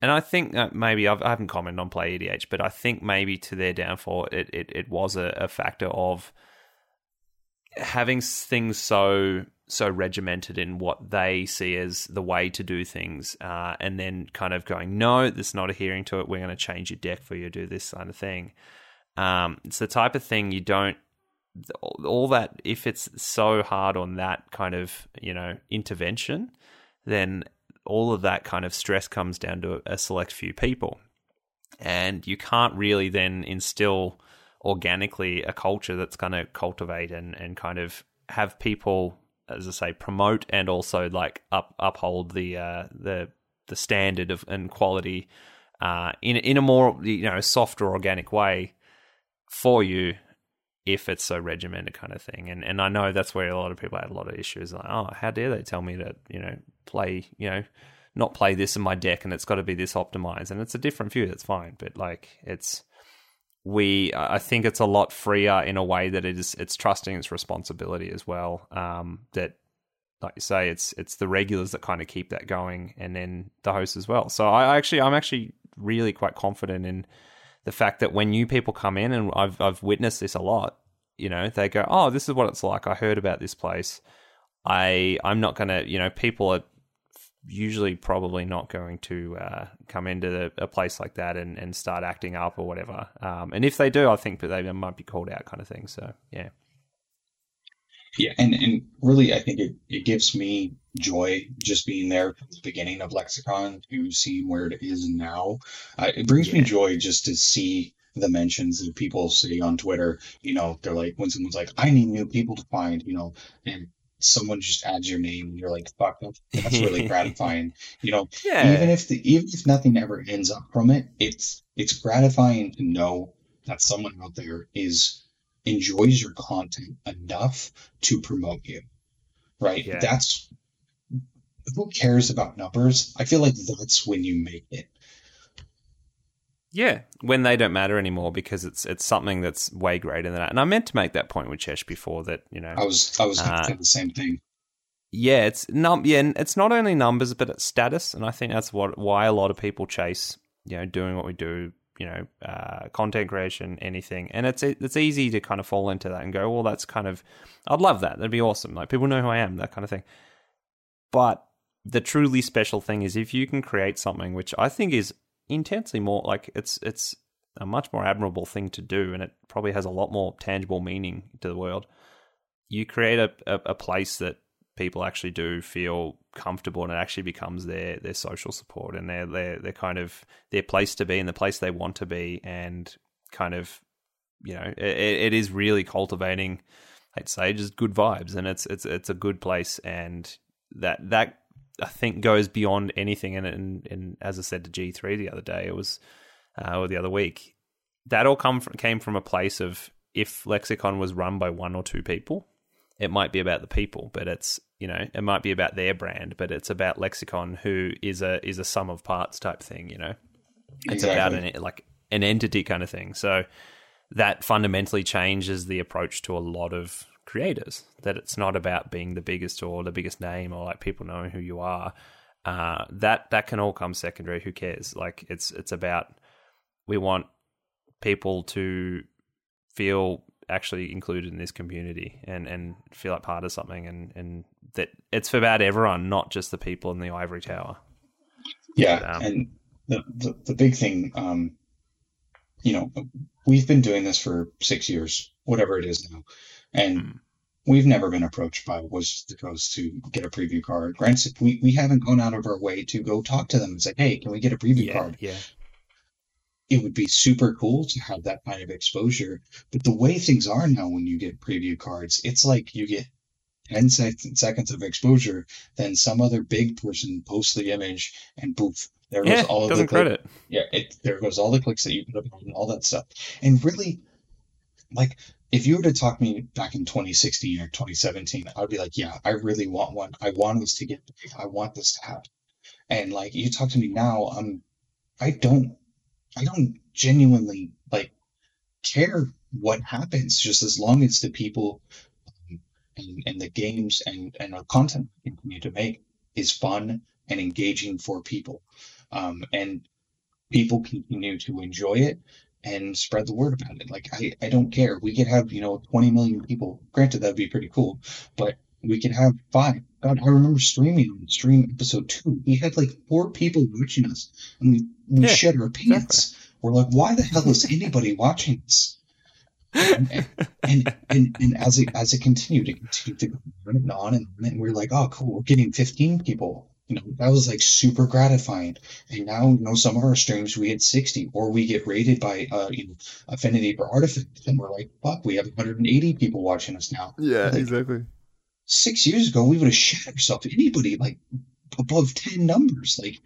And I think maybe I've, I have not commented on Play EDH, but I think maybe to their downfall, it it, it was a, a factor of having things so so regimented in what they see as the way to do things, uh, and then kind of going, no, there's not adhering to it. We're going to change your deck for you do this kind of thing. Um, it's the type of thing you don't all that if it's so hard on that kind of you know intervention, then all of that kind of stress comes down to a select few people, and you can't really then instill organically a culture that's going to cultivate and, and kind of have people, as I say, promote and also like up uphold the uh, the the standard of and quality uh, in in a more you know softer organic way for you if it's so regimented kind of thing. And and I know that's where a lot of people had a lot of issues like, oh, how dare they tell me to, you know, play, you know, not play this in my deck and it's got to be this optimized. And it's a different view, that's fine. But like it's we I think it's a lot freer in a way that it is it's trusting its responsibility as well. Um, that like you say, it's it's the regulars that kind of keep that going, and then the hosts as well. So I actually I'm actually really quite confident in the fact that when new people come in, and I've I've witnessed this a lot. You know, they go, "Oh, this is what it's like. I heard about this place. I I'm not gonna. You know, people are usually probably not going to uh, come into the, a place like that and, and start acting up or whatever. Um, and if they do, I think that they might be called out, kind of thing. So yeah.
Yeah, and, and really, I think it, it gives me joy just being there from the beginning of Lexicon to see where it is now. Uh, it brings yeah. me joy just to see the mentions that people say on Twitter. You know, they're like, when someone's like, I need new people to find, you know, and someone just adds your name and you're like, fuck, that's really [laughs] gratifying. You know, yeah. even if the even if nothing ever ends up from it, it's it's gratifying to know that someone out there is enjoys your content enough to promote you. Right? Yeah. That's who cares about numbers? I feel like that's when you make it.
Yeah, when they don't matter anymore because it's it's something that's way greater than that. And I meant to make that point with Chesh before that you know
I was I was going to
Uh,
say the same thing.
yeah, it's num yeah, it's not only numbers but it's status, and I think that's what why a lot of people chase you know doing what we do, you know, uh, content creation, anything, and it's it's easy to kind of fall into that and go, well, that's kind of I'd love that, that'd be awesome, like people know who I am, that kind of thing. But the truly special thing is if you can create something which I think is intensely more like it's it's a much more admirable thing to do, and it probably has a lot more tangible meaning to the world. You create a, a, a place that people actually do feel comfortable, and it actually becomes their their social support and their their their kind of their place to be and the place they want to be, and kind of you know it, it is really cultivating. I'd say just good vibes, and it's it's it's a good place, and that that I think goes beyond anything. And and, and as I said to G three the other day, it was uh, or the other week, that all come from, came from a place of if Lexicon was run by one or two people, it might be about the people, but it's you know it might be about their brand, but it's about Lexicon, who is a is a sum of parts type thing. You know, it's about an like an entity kind of thing. So that fundamentally changes the approach to a lot of creators. That it's not about being the biggest or the biggest name or like people knowing who you are. Uh, that that can all come secondary. Who cares? Like it's it's about we want people to feel actually included in this community and, and feel like part of something and, and that it's for about everyone, not just the people in the ivory tower.
Yeah,
Um,
and the, the the big thing, um, you know, we've been doing this for six years, whatever it is now, and
Mm.
we've never been approached by Wizards of the Coast to get a preview card. Granted, we we haven't gone out of our way to go talk to them and say, hey, can we get a preview
Yeah,
card?
yeah.
It would be super cool to have that kind of exposure. But the way things are now, when you get preview cards, it's like you get 10 sec- seconds of exposure, then some other big person posts the image, and poof, there goes
Yeah,
all of the
credit.
yeah, it there goes all the clicks that you put up and all that stuff. And really, like, if you were to talk to me back in 2016 or 2017, I would be like, yeah, I really want one. I want this to get big. I want this to happen. And like, you talk to me now, I'm, I don't, I don't genuinely like care what happens, just as long as the people um, and, and the games and and the content we continue to make is fun and engaging for people. Um, and people continue to enjoy it and spread the word about it. Like I, I don't care. We could have, you know, 20 million people. Granted, that'd be pretty cool, but we could have five. God, I remember streaming on stream episode two. We had like four people watching us and we, we
Yeah,
shed our pants. We're like, why the hell is anybody watching this? And, and, and, and as it, as it continued, it continued to go on and on and. And we're like, oh, cool. We're getting 15 people. You know, that was like super gratifying. And now, you know, some of our streams we hit 60 or we get rated by, uh, you know, Affinity for Artifact. And we're like, fuck, we have 180 people watching us now.
Yeah,
Like,
exactly.
Six years ago, we would have shit ourselves. Anybody like above 10 numbers, like,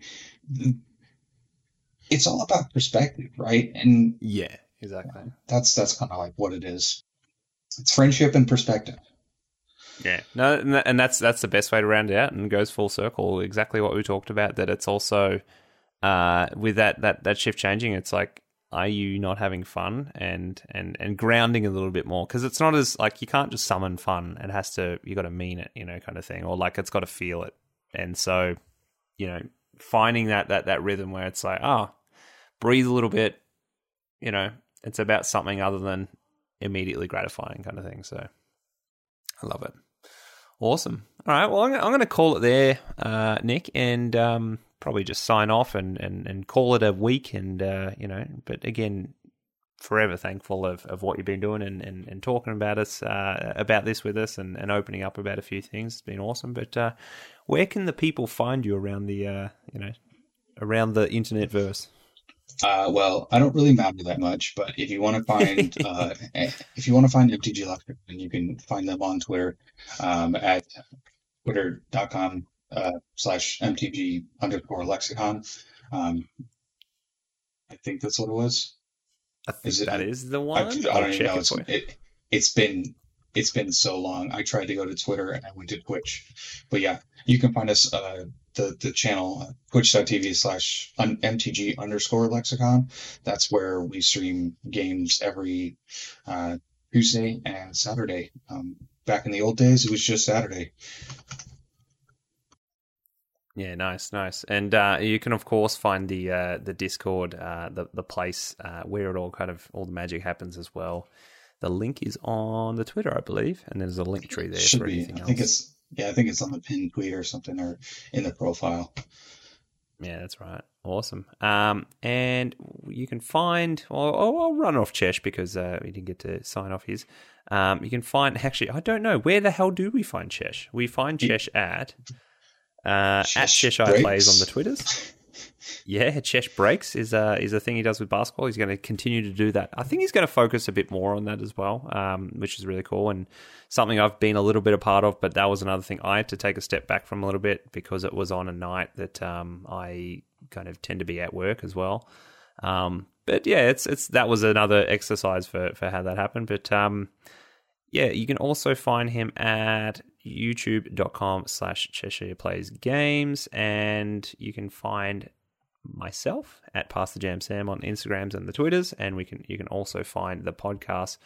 it's all about perspective, right? And
Yeah, exactly.
that's, that's kind of like what it is. It's friendship and perspective.
Yeah, no, and that's that's the best way to round it out, and goes full circle. Exactly what we talked about. That it's also uh, with that that that shift changing. It's like, are you not having fun and and and grounding a little bit more? Because it's not as like you can't just summon fun. It has to you got to mean it, you know, kind of thing, or like it's got to feel it. And so, you know, finding that that that rhythm where it's like, oh, breathe a little bit. You know, it's about something other than immediately gratifying kind of thing. So, I love it. Awesome. All right. Well, I'm, I'm going to call it there, uh, Nick, and um, probably just sign off and, and, and call it a week. And, uh, you know, but again, forever thankful of, of what you've been doing and, and, and talking about us, uh, about this with us and, and opening up about a few things. It's been awesome. But uh, where can the people find you around the, uh, you know, around the internet verse?
Uh, well, I don't really matter that much, but if you want to find [laughs] uh, if you want to find MTG Lexicon, you can find them on Twitter um, at twitter.com uh, slash MTG underscore lexicon. Um, I think that's what it was.
I think
Is it-
that is the one.
I
I'll
don't even
check
know. It's, it, it's been it's been so long. I tried to go to Twitter and I went to Twitch, but yeah, you can find us uh, the the channel twitch.tv slash mtg underscore lexicon. That's where we stream games every uh, Tuesday and Saturday. Um, back in the old days, it was just Saturday.
Yeah, nice, nice, and uh, you can of course find the uh, the Discord, uh, the the place uh, where it all kind of all the magic happens as well. The link is on the Twitter, I believe, and there's a link tree there
Should
for
be.
anything
I
else.
think it's yeah, I think it's on the pinned tweet or something or in the profile.
Yeah, that's right. Awesome. Um, and you can find. Well, I'll, I'll run off Chesh because uh, we didn't get to sign off his. Um, you can find. Actually, I don't know where the hell do we find Chesh. We find Chesh at uh, at
Chesh I?
Plays on the Twitters. [laughs] Yeah, Chesh Breaks is uh, is a thing he does with basketball. He's going to continue to do that. I think he's going to focus a bit more on that as well, um, which is really cool and something I've been a little bit a part of. But that was another thing I had to take a step back from a little bit because it was on a night that um, I kind of tend to be at work as well. Um, but yeah, it's it's that was another exercise for for how that happened. But um, yeah, you can also find him at youtube.com slash Cheshire Plays Games, and you can find myself at Pass the Jam Sam on Instagrams and the Twitters, and we can you can also find the podcast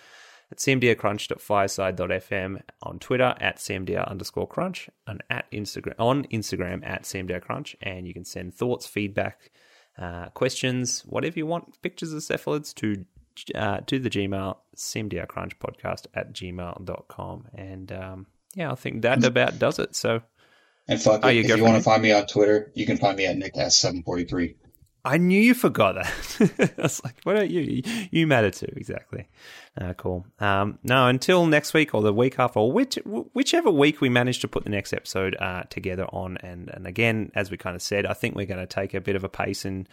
at cmdrcrunch.fireside.fm on Twitter at cmdr underscore crunch and at Instagram on Instagram at cmdr crunch, and you can send thoughts, feedback, uh, questions, whatever you want, pictures of cephalids to uh, to the Gmail cmdrcrunchpodcast at gmail.com. And um, yeah, I think that about does it. So
And fuck
Oh,
it, if you want to find me on Twitter, you can find me at Nick S743.
I knew you forgot that. [laughs] I was like, what are you? You matter too, exactly. Uh, cool. Um, no, until next week or the week after, or which, whichever week we manage to put the next episode uh, together on. And, and again, as we kind of said, I think we're going to take a bit of a pace and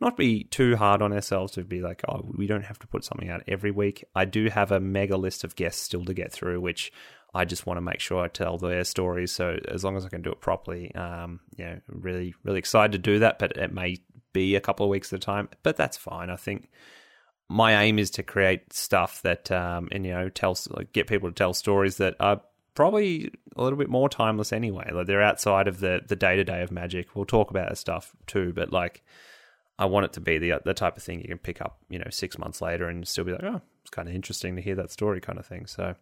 not be too hard on ourselves to be like, oh, we don't have to put something out every week. I do have a mega list of guests still to get through, which I just want to make sure I tell their stories. So as long as I can do it properly, um, you know, really, really excited to do that. But it may be a couple of weeks at a time, but that's fine. I think my aim is to create stuff that, um, and you know, tell get people to tell stories that are probably a little bit more timeless anyway. Like they're outside of the the day to day of magic. We'll talk about that stuff too, but like. I want it to be the the type of thing you can pick up, you know, six months later and still be like, oh, it's kind of interesting to hear that story, kind of thing. So,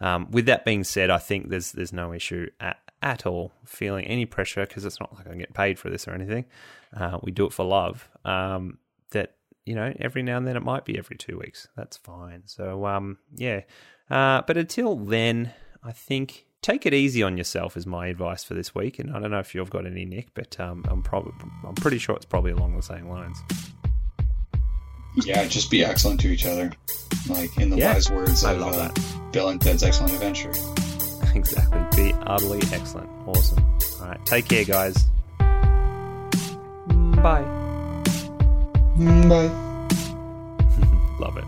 um, with that being said, I think there's there's no issue at at all feeling any pressure because it's not like I get paid for this or anything. Uh, we do it for love. Um, that you know, every now and then it might be every two weeks. That's fine. So, um, yeah. Uh, but until then, I think take it easy on yourself is my advice for this week. And I don't know if you've got any, Nick, but um, I'm probably I'm pretty sure it's probably along the same lines.
Yeah, just be excellent to each other. Like in the
Yeah,
wise words
I
of
love
uh,
that.
Bill and Ted's Excellent Adventure. [laughs]
exactly. Be utterly excellent. Awesome. All right. Take care, guys. Bye.
Bye. [laughs]
Love it.